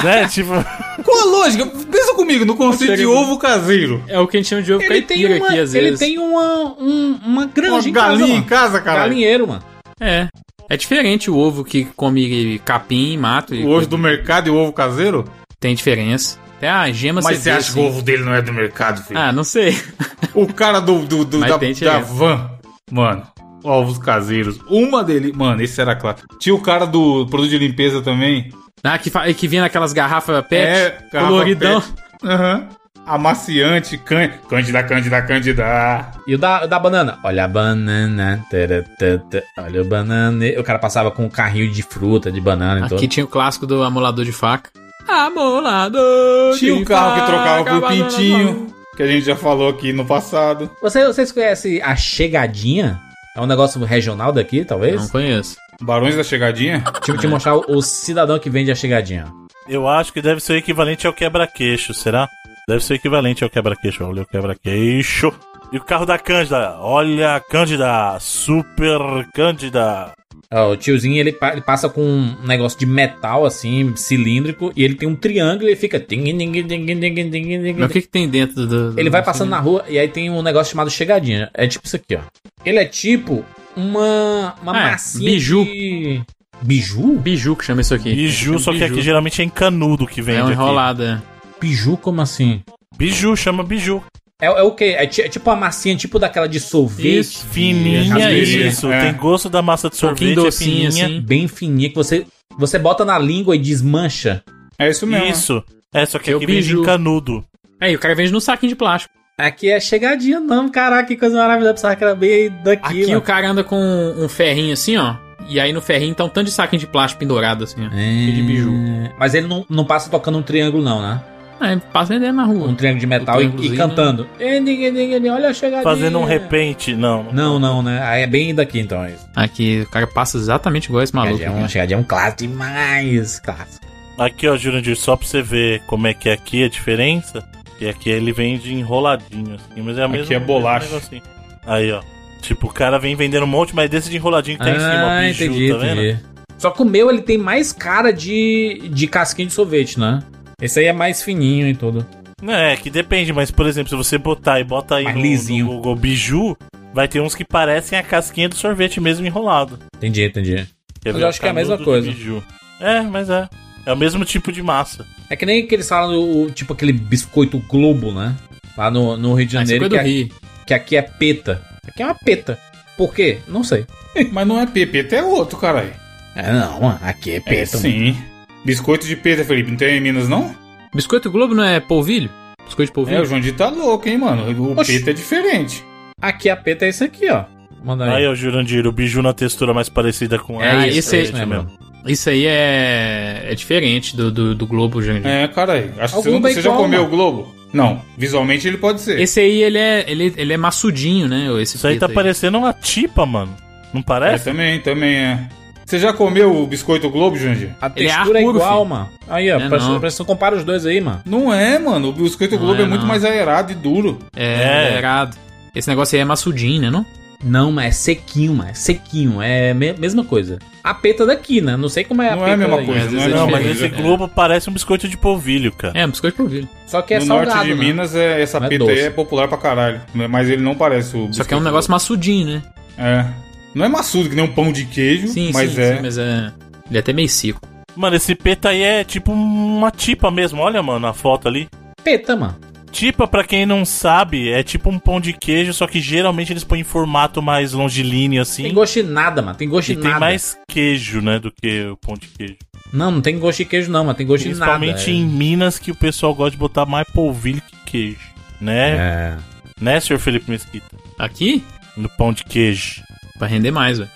né? Tipo, Qual a lógica? Pensa comigo no conceito de ovo caseiro. É o que a gente chama de ovo Ele tem, caipira uma, aqui, às ele vezes. tem uma, um- uma Uma granja em galinha casa, em casa, cara. Galinheiro, mano. É. É diferente o ovo que come capim, mato. e O ovo do mercado e o ovo caseiro? Tem diferença. Até a gema Mas você vê, acha que o assim. ovo dele não é do mercado, filho? Ah, não sei. O cara do, do, do- da, da van, mano, ovos caseiros. Uma dele, mano, esse era claro. Tinha o cara do produto de limpeza também. Ah, que, que vinha naquelas garrafas pet, É, garrafa coloridão. pet. Aham. Amaciante, can... Cândida, Cândida, Cândida. E o da, o da banana? Olha a banana. tara, tã, tã, olha o banana. O cara passava com um carrinho de fruta, de banana e Aqui tudo. tinha o clássico do amolador de faca. Amolador Tinha o carro que trocava faca, por pintinho, que a gente já falou aqui no passado. Você, vocês conhecem a chegadinha? É um negócio regional daqui, talvez? Não conheço. Barões da Chegadinha? Deixa eu te mostrar o, o cidadão que vende a chegadinha. eu acho que deve ser o equivalente ao quebra-queixo, será? Deve ser equivalente ao quebra-queixo. Olha o quebra-queixo. E o carro da Cândida. Olha a Cândida. Super Cândida. O tiozinho ele, pa- ele passa com um negócio de metal assim, cilíndrico, e ele tem um triângulo e fica. Mas o que, que tem dentro do. do- Ele vai do- passando na rua e aí tem um negócio chamado chegadinha. É tipo isso aqui, ó. Ele é tipo uma, uma Ah, é, massinha biju. de... Biju? Biju que chama isso aqui. Biju, só que biju. aqui geralmente é em canudo que vende É um aqui. É. Biju como assim? Biju, chama biju. É, é o quê? É, é tipo uma massinha tipo daquela de sorvete. Isso, Fininha, isso. É. Tem gosto da massa de Um sorvete, é docinho, fininha. assim. Bem fininha que você, você bota na língua e desmancha. É isso mesmo. Isso. É, só que É aqui vende biju. em canudo. Aí, o cara vende no saquinho de plástico. Aqui é chegadinha, não. Caraca, que coisa maravilhosa. Pensava que era bem daqui, Aqui mano. o cara anda com um ferrinho assim, ó. E aí no ferrinho tá um tanto de saquinho de plástico pendurado assim, ó. É... de biju. Mas ele não, não passa tocando um triângulo, não, né? Aí passa vendendo na rua. Um triângulo de metal e, e triângulozinho, cantando. Olha a chegadinha. Fazendo um repente. Não. Não, não, né? Aí é bem daqui, então. É. Aqui o cara passa exatamente igual esse maluco. Chegadinha, é um, chegadinha é um clássico demais. Clássico. Aqui, ó, Jurandir, só pra você ver como é que é aqui a diferença. Que aqui ele vende enroladinho, assim, mas é a Aqui mesma é bolacha. negocinho. Aí, ó. Tipo, o cara vem vendendo um monte, mas desse de enroladinho que tá em cima, ó, biju, Ah, entendi, tá vendo? entendi. Só que o meu, ele tem mais cara de, de casquinha de sorvete, né? Esse aí é mais fininho e tudo. É, que depende, mas por exemplo, se você botar e bota aí Mais no, lisinho. no Google biju, vai ter uns que parecem a casquinha do sorvete mesmo enrolado. Entendi, entendi. Quer Mas eu acho que é a mesma coisa. É, mas é. É o mesmo tipo de massa. É que nem que eles falam, o, tipo aquele biscoito Globo, né? Lá no, no Rio de Ah, é Janeiro, que, do é- Rio. que aqui é peta. Aqui é uma peta. Por quê? Não sei. Mas não é pepeta, é outro, caralho. É, não. Aqui é É peta. mano. Biscoito de peta, Felipe, não tem em Minas, não? Biscoito Globo não é polvilho? Biscoito de É, polvilho? o João Dito tá louco, hein, mano. O Oxi. peta é diferente. Aqui a peta é esse aqui, ó. Manda aí. Aí, ó, Jurandir, o biju na textura mais parecida com É, a isso, esse é aí isso mesmo. Isso aí é, é diferente do, do, do Globo, gente. É, caralho. Acho que você, não, é você já comeu mano. o Globo? Não. Visualmente ele pode ser. Esse aí, ele é, ele, ele é maçudinho, né? Esse Isso aí tá preto parecendo uma tipa, mano. Não É, parece? também, também é. Você já comeu o biscoito Globo, Jandir? A é textura é, puro, igual, filho. mano. Aí, ó. É, parece, não. parece que compara os dois aí, mano. Não é, mano. O biscoito Não Globo é, é, muito não. mais aerado e duro. É, É. é errado. Esse negócio aí é maçudinho, né? Não? Não, mas é sequinho, mano. É sequinho. É me- mesma coisa. A peta daqui, né? Não sei como é a Não peta é a mesma daí. coisa, não é Não, mas esse globo parece um biscoito de polvilho, cara. É, um biscoito de polvilho. Só que é no salgado, norte de né? Minas, é, essa Não é peta aí é popular pra caralho. Mas ele não parece o Só que é um negócio maçudinho, né? É. Não é maçudo, que nem um pão de queijo, Sim, mas sim, é. sim, mas é. Ele é até meio seco. Mano, esse peta aí é tipo uma tipa mesmo. Olha, mano, a foto ali. Peta, mano. Tipa, pra quem não sabe, é tipo um pão de queijo, só que geralmente eles põem em formato mais longilíneo, assim. Tem gosto de nada, mano. Tem gosto e de tem nada. mais queijo, né, do que o pão de queijo. Não, não tem gosto de queijo, não, mas tem gosto de nada. Principalmente em Minas, que o pessoal gosta de botar mais polvilho que queijo. Né? É. Né, senhor Felipe Mesquita? Aqui, No pão de queijo. Pra render mais, velho.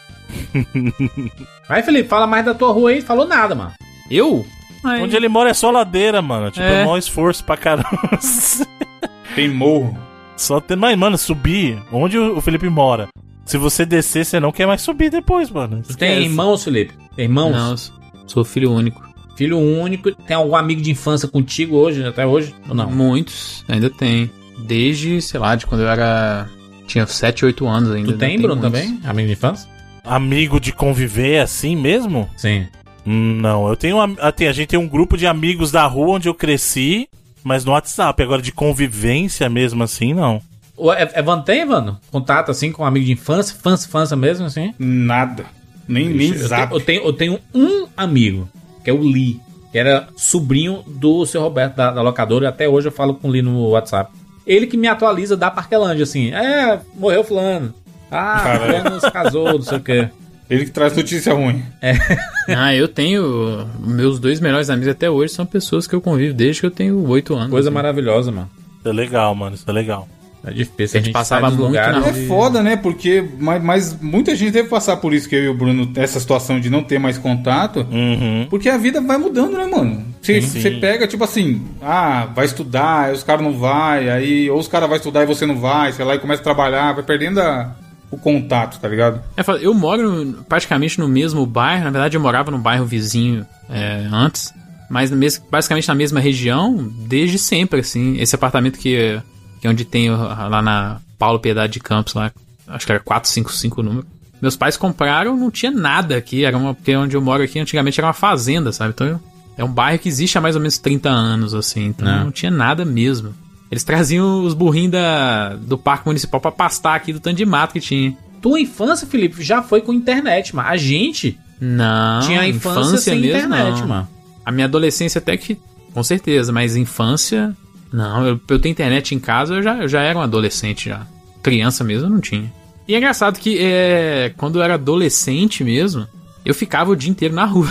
Aí, Felipe, fala mais da tua rua aí. Falou nada, mano. Eu? Ai, Onde ele mora é só ladeira, mano. Tipo, é, É. maior esforço pra caramba. Tem morro. Só tem. Mas, mano, subir onde o Felipe mora. Se você descer, você não quer mais subir depois, mano. Tu tem Esquece. irmãos, Felipe? Tem irmãos? Não, sou filho único. Filho único. Tem algum amigo de infância contigo hoje, até hoje? Ou não? Muitos, ainda tem. Desde, sei lá, de quando eu era. Tinha 7, 8 anos ainda. Tu ainda tem, Bruno, também? Amigo de infância? Amigo de conviver assim mesmo? Sim. Hum, Não, eu tenho. ah, A gente tem um grupo de amigos da rua onde eu cresci, mas no WhatsApp. Agora de convivência mesmo assim, não. E- Evan tem, Evano? Contato, assim, com um amigo de infância? Infância, infância mesmo, assim? Nada. Nem, nem eu, zap. tenho, eu, tenho, eu tenho um amigo, que é o Lee, que era sobrinho do seu Roberto da, da locadora, e até hoje eu falo com o Lee no WhatsApp. Ele que me atualiza da Parquelândia, assim. É, morreu fulano. Ah, Caralho. fulano se casou, não sei o quê. Ele que traz notícia ruim. Ah, eu tenho. Meus dois melhores amigos até hoje são pessoas que eu convivo desde que eu tenho 8 anos. Coisa assim. maravilhosa, mano. Isso é legal, mano. Isso é legal. É difícil. A gente passava sai dos muito na É foda, né? Porque. Mas, mas muita gente deve passar por isso que eu e o Bruno, essa situação de não ter mais contato. Uhum. Porque a vida vai mudando, né, mano? Você pega, tipo assim, ah, vai estudar, aí os caras não vai, aí ou os caras vão estudar e você não vai, sei lá, e começa a trabalhar, vai perdendo a- o contato, tá ligado? É, eu moro praticamente no mesmo bairro. Na verdade, eu morava no bairro vizinho é, antes. Mas basicamente na mesma região desde sempre, assim. Esse apartamento que, que é onde tem lá na Paulo Piedade de Campos, lá, acho que era 455 o número. Meus pais compraram, não tinha nada aqui. Era uma, porque onde eu moro aqui antigamente era uma fazenda, sabe? Então eu- é um bairro que existe há mais ou menos 30 anos, assim. Então É. não tinha nada mesmo. Eles traziam os burrinhos da, do parque municipal pra pastar aqui do tanto de mato que tinha. Tua infância, Felipe, já foi com internet, mano. A gente Não, tinha a infância, sem internet, não. mano. A minha adolescência até que, com certeza, mas infância, não. Eu, eu ter internet em casa, eu já, eu já era um adolescente já. Criança mesmo, eu não tinha. E é engraçado que é, quando eu era adolescente mesmo, eu ficava o dia inteiro na rua.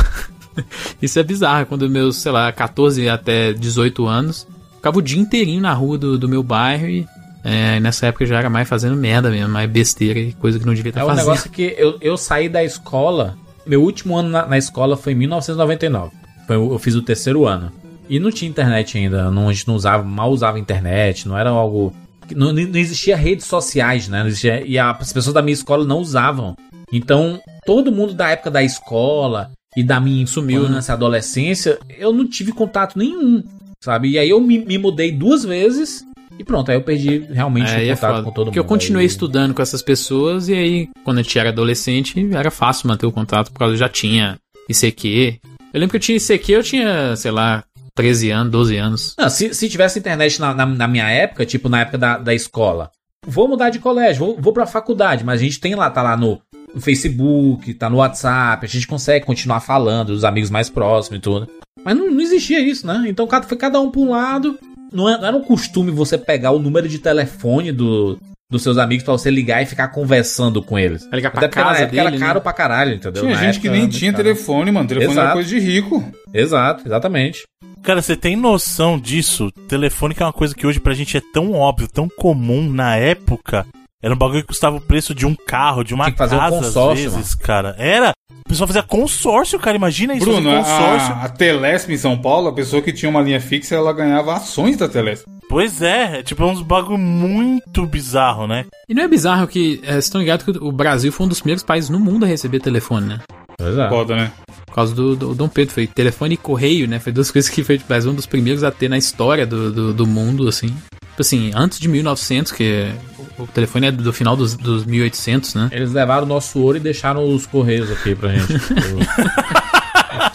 Isso é bizarro. Quando meus, sei lá, 14 até 18 anos, ficava o dia inteirinho na rua do, do meu bairro e é, nessa época eu já era mais fazendo merda mesmo, mais besteira e coisa que não devia estar É um fazendo. negócio que eu, eu saí da escola. Meu último ano na, na escola foi em 1999. Foi, eu fiz o terceiro ano. E não tinha internet ainda. Não, a gente não usava, mal usava internet. Não era algo. Não, não existia redes sociais, né? Não existia, e a- as pessoas da minha escola não usavam. Então, todo mundo da época da escola e da minha infância, adolescência, eu não tive contato nenhum, sabe? E aí eu me, me mudei duas vezes e pronto, aí eu perdi realmente É, o é contato foda. com todo Porque mundo. eu continuei Aí- estudando com essas pessoas e aí, quando a gente era adolescente, era fácil manter o contato, porque eu já tinha ICQ. Eu lembro que eu tinha ICQ, eu tinha, sei lá, 13 anos, 12 anos. Não, se, se tivesse internet na, na, na minha época, tipo na época da, da escola, vou mudar de colégio, vou, vou pra faculdade, mas a gente tem lá, tá lá no, no Facebook, tá no WhatsApp, a gente consegue continuar falando dos amigos mais próximos e tudo. Mas não, não existia isso, né? Então cada- foi cada um pra um lado. Não, é- não era um costume você pegar o número de telefone do, dos seus amigos pra você ligar e ficar conversando com eles. Pra ligar pra Até na casa época era dele, caro né? pra caralho, entendeu? Tinha Na gente época que era nem tinha caro. telefone, mano. Telefone era Exato. coisa de rico. Exato, exatamente. Cara, você tem noção disso? Telefone que é uma coisa que hoje pra gente é tão óbvio, tão comum na época. Era um bagulho que custava o preço de um carro, de uma Tinha que fazer um casa, consórcio, às vezes, cara. Era. O pessoal fazia consórcio, cara. Imagina isso, Bruno, consórcio. a, a Telesp em São Paulo, a pessoa que tinha uma linha fixa, ela ganhava ações da Telesp. Pois é, é tipo é uns bagulho muito bizarro, né? E não é bizarro que, é, vocês estão ligados que o Brasil foi um dos primeiros países no mundo a receber telefone, né? Pois é. Foda, né? Por causa do, do Dom Pedro, foi telefone e correio, né? Foi duas coisas que foi tipo, um dos primeiros a ter na história do, do, do mundo, assim. Tipo assim, antes de 1900, que o, telefone é do final dos, dos 1800, né? Eles levaram o nosso ouro e deixaram os correios aqui pra gente.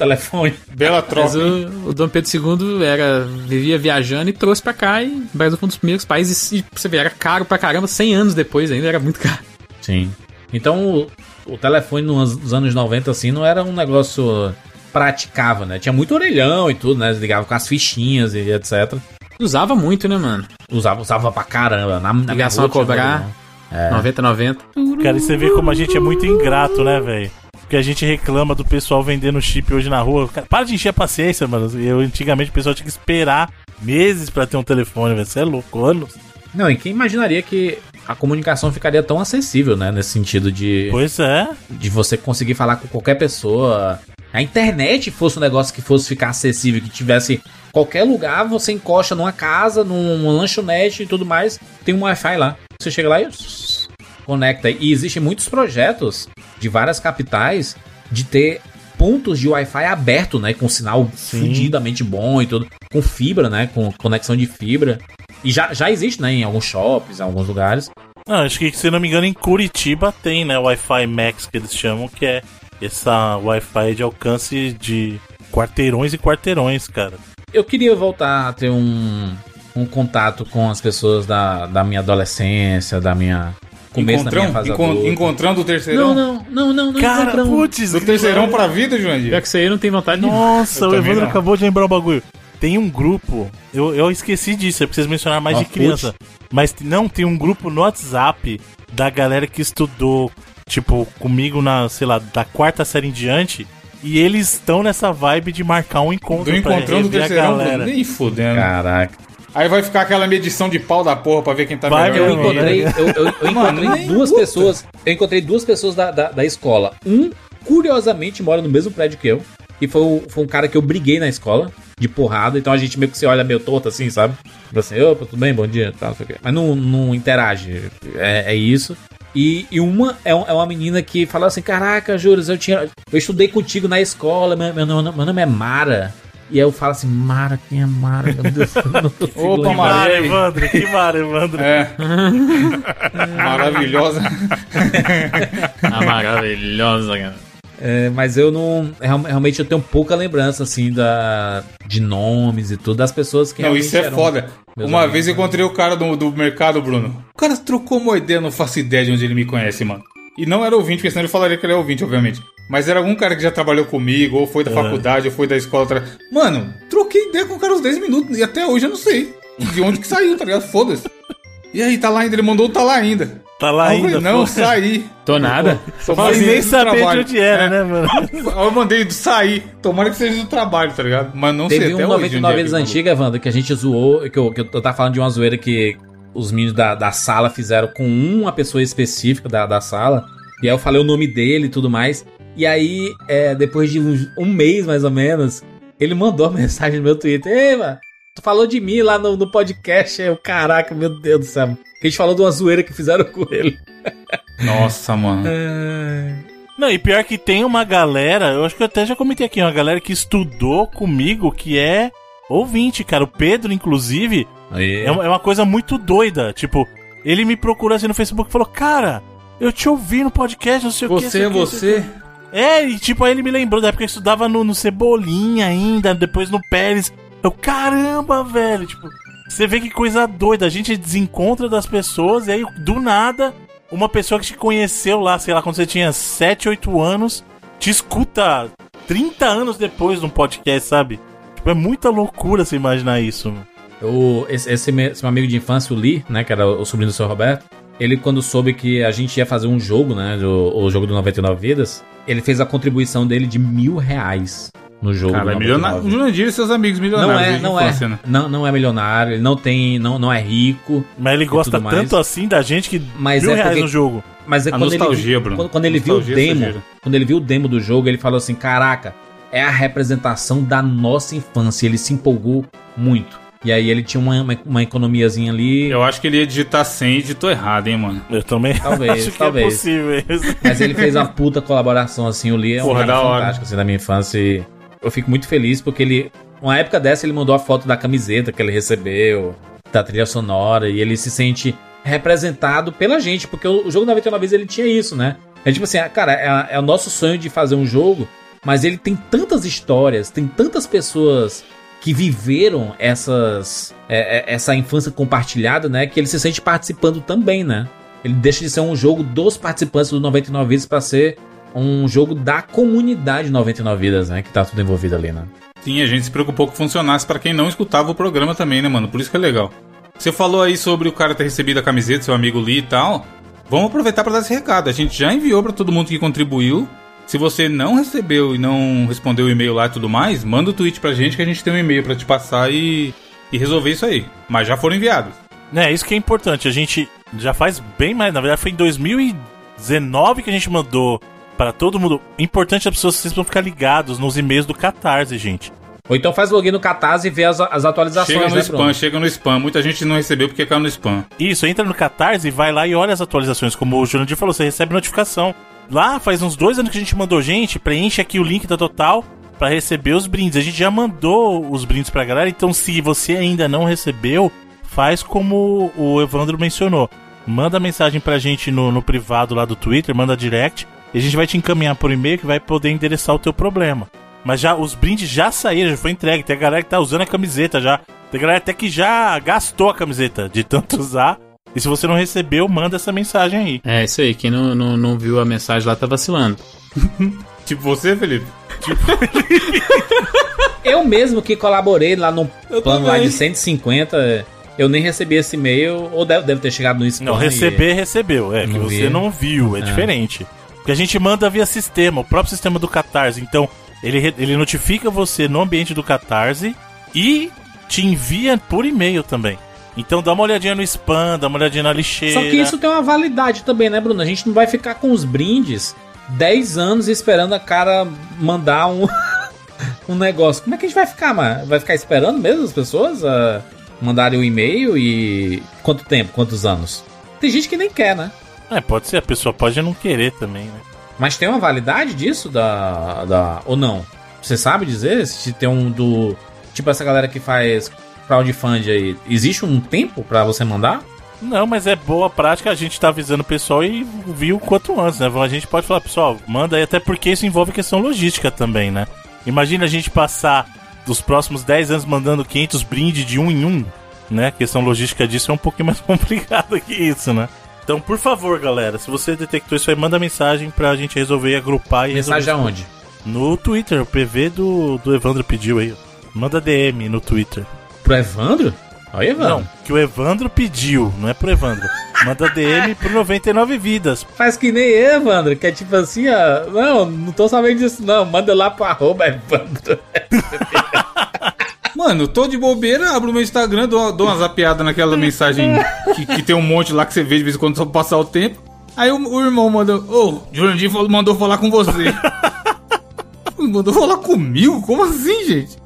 telefone. Bela Mas troca. hein? o, o Dom Pedro II era, vivia viajando e trouxe pra cá e o Brasil foi um dos primeiros países e você vê, era caro pra caramba, 100 anos depois ainda era muito caro. Sim. Então o, o telefone nos, nos anos 90, assim, não era um negócio praticável, né? Tinha muito orelhão e tudo, né? Eles ligavam com as fichinhas e etc. Usava muito, né, mano? Usava, usava pra caramba. Na, na Ligação a cobrar. tinha orelhão. 90, 90. Cara, e você vê como a gente é muito ingrato, né, velho? Porque a gente reclama do pessoal vendendo chip hoje na rua. Cara, para de encher a paciência, mano. Eu, antigamente o pessoal tinha que esperar meses pra ter um telefone, velho. Você é louco, anos. Não, e quem imaginaria que a comunicação ficaria tão acessível, né? Nesse sentido de, Pois é. de você conseguir falar com qualquer pessoa. A internet fosse um negócio que fosse ficar acessível, que tivesse qualquer lugar, você encosta numa casa, numa lanchonete e tudo mais, tem um Wi-Fi lá. Você chega lá e conecta. E existem muitos projetos de várias capitais de ter pontos de Wi-Fi aberto, né? Com sinal Sim. fudidamente bom e tudo. Com fibra, né? Com conexão de fibra. E já, já existe, né? Em alguns shops, em alguns lugares. Não, acho que, se não me engano, em Curitiba tem, né? Wi-Fi Max, que eles chamam, que é essa Wi-Fi de alcance de quarteirões e quarteirões, cara. Eu queria voltar a ter um, um contato com as pessoas da, da minha adolescência, da minha. Começo da minha fase encon- adulta. encontrando o terceirão. Não, não, não, não, não. Cara, encontrão. putz, Do terceirão pra vida, Jurandir. Já que isso aí não tem vontade de. Nossa, o Evandro não. acabou de lembrar um bagulho. Tem um grupo, eu, eu esqueci disso, é porque vocês mencionaram mais de Orkut? criança. Mas não, tem um grupo no WhatsApp da galera que estudou, tipo, comigo na, sei lá, da quarta série em diante. E eles estão nessa vibe de marcar um encontro Do encontrando o rever a terceirão, galera. nem fudendo. Caraca. Aí vai ficar aquela medição de pau da porra pra ver quem tá Vai, melhor. Eu encontrei, eu, eu- eu Mano, encontrei duas puta. pessoas. Eu encontrei duas pessoas da, da, da escola. Um, curiosamente, mora no mesmo prédio que eu. E foi, o- foi um cara que eu briguei na escola, de porrada. Então a gente meio que se olha meio torto assim, sabe? Tipo assim, opa, tudo bem, bom dia, tal, não sei o quê. Mas não, não interage. É, é isso. E, e uma é, um- é uma menina que fala assim: Caraca, Juras, eu tinha. Eu estudei contigo na escola, meu, meu, nome- meu nome é Mara. E aí eu falo assim, Mara, quem é Mara? Meu Deus, eu não consigo Opa, lembrar. Mara. Evandro, que Mara, Evandro. É. Maravilhosa. Ah, maravilhosa, cara. É, mas eu não. real- Realmente eu tenho pouca lembrança, assim, da, de nomes e tudo, das pessoas que Não, isso é foda. Uma amigos, vez eu encontrei o cara do, do mercado, Bruno. O cara trocou uma ideia, eu não faço ideia de onde ele me conhece, mano. E não era ouvinte, porque senão ele falaria que ele é ouvinte, obviamente. Mas era algum cara que já trabalhou comigo, ou foi da faculdade, ou foi da escola. Tra... Mano, troquei ideia com o cara uns 10 minutos, e até hoje eu não sei de onde que saiu, tá ligado? Foda-se. E aí, tá lá ainda, ele mandou tá lá ainda. Tá lá eu ainda. falei, não, pô. saí. Tô nada. Só Sem fazia nem saber de onde era, É. né, mano? Eu mandei sair. Tomara que seja do trabalho, tá ligado? Mas não Teve sei até um hoje. 99 onde é que antiga, Wanda, que a gente zoou, que eu, que eu tava falando de uma zoeira que os meninos da, da sala fizeram com uma pessoa específica da, da sala. E aí eu falei o nome dele e tudo mais. E aí, é, depois de uns- um mês mais ou menos, ele mandou uma mensagem no meu Twitter. Ei, mano, tu falou de mim lá no, no podcast. Aí Eu, caraca, meu Deus do céu. Que a gente falou de uma zoeira que fizeram com ele. Nossa, mano. Não, e pior que tem uma galera, eu acho que eu até já comentei aqui, uma galera que estudou comigo que é ouvinte, cara. O Pedro, inclusive, Aí, é uma, é uma coisa muito doida. Tipo, ele me procurou assim no Facebook e falou: Cara, eu te ouvi no podcast, não sei o que. Você é você? É, e tipo, aí ele me lembrou da época que eu estudava no, no Cebolinha ainda, depois no Pérez. Eu, caramba, velho, tipo, você vê que coisa doida. A gente desencontra das pessoas e aí, do nada, uma pessoa que te conheceu lá, sei lá, quando você tinha 7, 8 anos, te escuta 30 anos depois num podcast, sabe? Tipo, é muita loucura você imaginar isso. O, esse, esse meu, esse meu amigo de infância, o Lee, né, que era o sobrinho do seu Roberto, ele quando soube que a gente ia fazer um jogo, né, o jogo do 99 Vidas, ele fez a contribuição dele de mil reais no jogo Cara, do é 99 milionário. O Jurandir e seus amigos Não milionários. é, desde não é, né? não, não é milionário, ele não tem, não, não é rico, Mas ele gosta tanto assim da gente que Mas mil é reais porque- no jogo. mas é A quando nostalgia, ele, Bruno. quando, quando ele viu o Nostalgia demo, sujeira. quando ele viu o demo do jogo, ele falou assim, caraca, é a representação da nossa infância, ele se empolgou muito. E aí ele tinha uma, uma, uma economiazinha ali, Eu acho que ele ia digitar 100 e digitou errado, hein, mano. Eu também Talvez, acho que talvez. é possível isso. Mas ele fez uma puta colaboração, assim, o Lee é um Porra, cara da hora. fantástico, assim, da minha infância. E eu fico muito feliz porque ele, uma época dessa, ele mandou a foto da camiseta que ele recebeu, da trilha sonora, e ele se sente representado pela gente, porque o jogo 99 vezes ele tinha isso, né? É tipo assim, ah, cara, é, é o nosso sonho de fazer um jogo, mas ele tem tantas histórias, tem tantas pessoas que viveram essas é, é, essa infância compartilhada, né? Que ele se sente participando também, né? Ele deixa de ser um jogo dos participantes do 99 Vidas pra ser um jogo da comunidade 99 Vidas, né? Que tá tudo envolvido ali, né? Sim, a gente se preocupou que funcionasse pra quem não escutava o programa também, né, mano? Por isso que é legal. Você falou aí sobre o cara ter recebido a camiseta, seu amigo Lee e tal. Vamos aproveitar pra dar esse recado. A gente já enviou pra todo mundo que contribuiu. Se você não recebeu e não respondeu o e-mail lá e tudo mais, manda o tweet pra gente que a gente tem um e-mail pra te passar e, e resolver isso aí. Mas já foram enviados. É, isso que é importante. A gente Já faz bem mais. Na verdade, foi em 2019 que a gente mandou para todo mundo. Importante as pessoas vocês vão ficar ligados nos e-mails do Catarse, gente. Ou então faz login no Catarse e vê as, as atualizações, Chega no né, spam, Bruno? chega no spam. Muita gente não recebeu porque caiu no spam. Isso, entra no Catarse e vai lá e olha as atualizações. Como o Jurandir falou, você recebe notificação. Lá faz uns dois anos que a gente mandou gente, preenche aqui o link da Total para receber os brindes. A gente já mandou os brindes pra galera, então se você ainda não recebeu, faz como o Evandro mencionou. Manda mensagem pra gente no, no privado lá do Twitter, manda direct, e a gente vai te encaminhar por e-mail que vai poder endereçar o teu problema. Mas já os brindes já saíram, já foi entregue. Tem a galera que tá usando a camiseta já. Tem galera até que já gastou a camiseta de tanto usar. E se você não recebeu, manda essa mensagem aí. É, isso aí. Quem não, não, não viu a mensagem lá tá vacilando. Tipo você, Felipe. Eu mesmo que colaborei lá no Eu plano lá de 150, eu nem recebi esse e-mail, ou deve, deve ter chegado no spam. Não, e- receber, recebeu. É, que Não você vi. não viu, é, diferente. Porque a gente manda via sistema, o próprio sistema do Catarse. Então, ele, ele notifica você no ambiente do Catarse e te envia por e-mail também. Então dá uma olhadinha no spam, dá uma olhadinha na lixeira. Só que isso tem uma validade também, né, Bruno? A gente não vai ficar com os brindes 10 anos esperando a cara mandar um, um negócio. Como é que a gente vai ficar, mano? Vai ficar esperando mesmo as pessoas a mandarem o e-mail e. Quanto tempo? Quantos anos? Tem gente que nem quer, né? É, pode ser, a pessoa pode não querer também, né? Mas tem uma validade disso da. da ou não? Você sabe dizer se tem um do. Tipo essa galera que faz crowdfund aí. Existe um tempo pra você mandar? Não, mas é boa prática a gente tá avisando o pessoal e viu o quanto antes, né? A gente pode falar, pessoal, manda aí, até porque isso envolve questão logística também, né? Imagina a gente passar dos próximos 10 anos mandando 500 brindes de um em um, né? A questão logística disso é um pouquinho mais complicada que isso, né? Então, por favor, galera, se você detectou isso aí, manda mensagem pra gente resolver agrupar e Mensagem resolver. aonde? No Twitter, o PV do, do Evandro pediu aí. Manda DM no Twitter. Pro Evandro? Olha, Evandro. Não, que o Evandro pediu, não é pro Evandro. Manda DM pro 99 Vidas. Faz que nem Evandro, que é tipo assim, ó. Não, não tô sabendo disso, não. Manda lá pro arroba Evandro. Mano, eu tô de bobeira, abro meu Instagram, dou, dou uma zapeada naquela mensagem que, que tem um monte lá que você vê de vez em quando só passar o tempo. Aí o, o irmão mandou, ô, Jurandir falou- mandou falar com você. mandou falar comigo? Como assim, gente?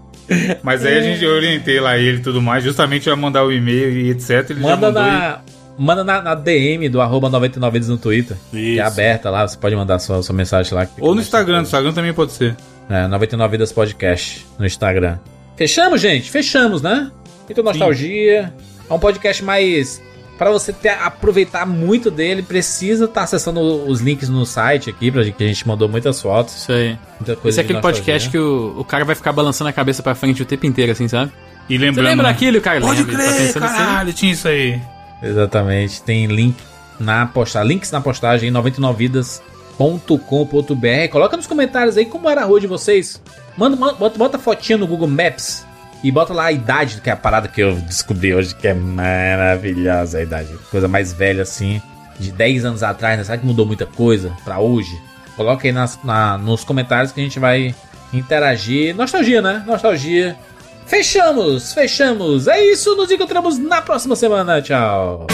Mas aí a gente eu orientei lá ele e tudo mais, justamente ia mandar o e-mail e etc. Ele já Manda mandou na. Manda na, na DM do arroba 99 vidas no Twitter. Que Isso. é aberta lá, você pode mandar sua, sua mensagem lá. que Ou no Instagram, no. Instagram também pode ser. É, 99 Vidas Podcast no Instagram. Fechamos, gente? Fechamos, né? Então, nostalgia. É um podcast mais. Pra você ter, aproveitar muito dele, precisa estar acessando os links no site aqui, pra gente, que a gente mandou muitas fotos. Isso aí. Muita coisa Esse é aquele podcast que o, o cara vai ficar balançando a cabeça pra frente o tempo inteiro, assim, sabe? E Você lembrando. lembra né? daquilo, cara? Pode Lembra, ele tá crer, assim. caralho, tinha isso aí. Exatamente. Tem link na postagem, links na postagem 99vidas.com.br. Coloca nos comentários aí como era a rua de vocês. Manda, manda- bota, bota fotinha no Google Maps e bota lá a idade, que é a parada que eu descobri hoje, que é maravilhosa a idade. Coisa mais velha assim, de 10 anos atrás, né? Será que mudou muita coisa pra hoje? Coloca aí nas, na- nos comentários que a gente vai interagir. Nostalgia, né? Nostalgia. Fechamos, fechamos. É isso, nos encontramos na próxima semana. Tchau.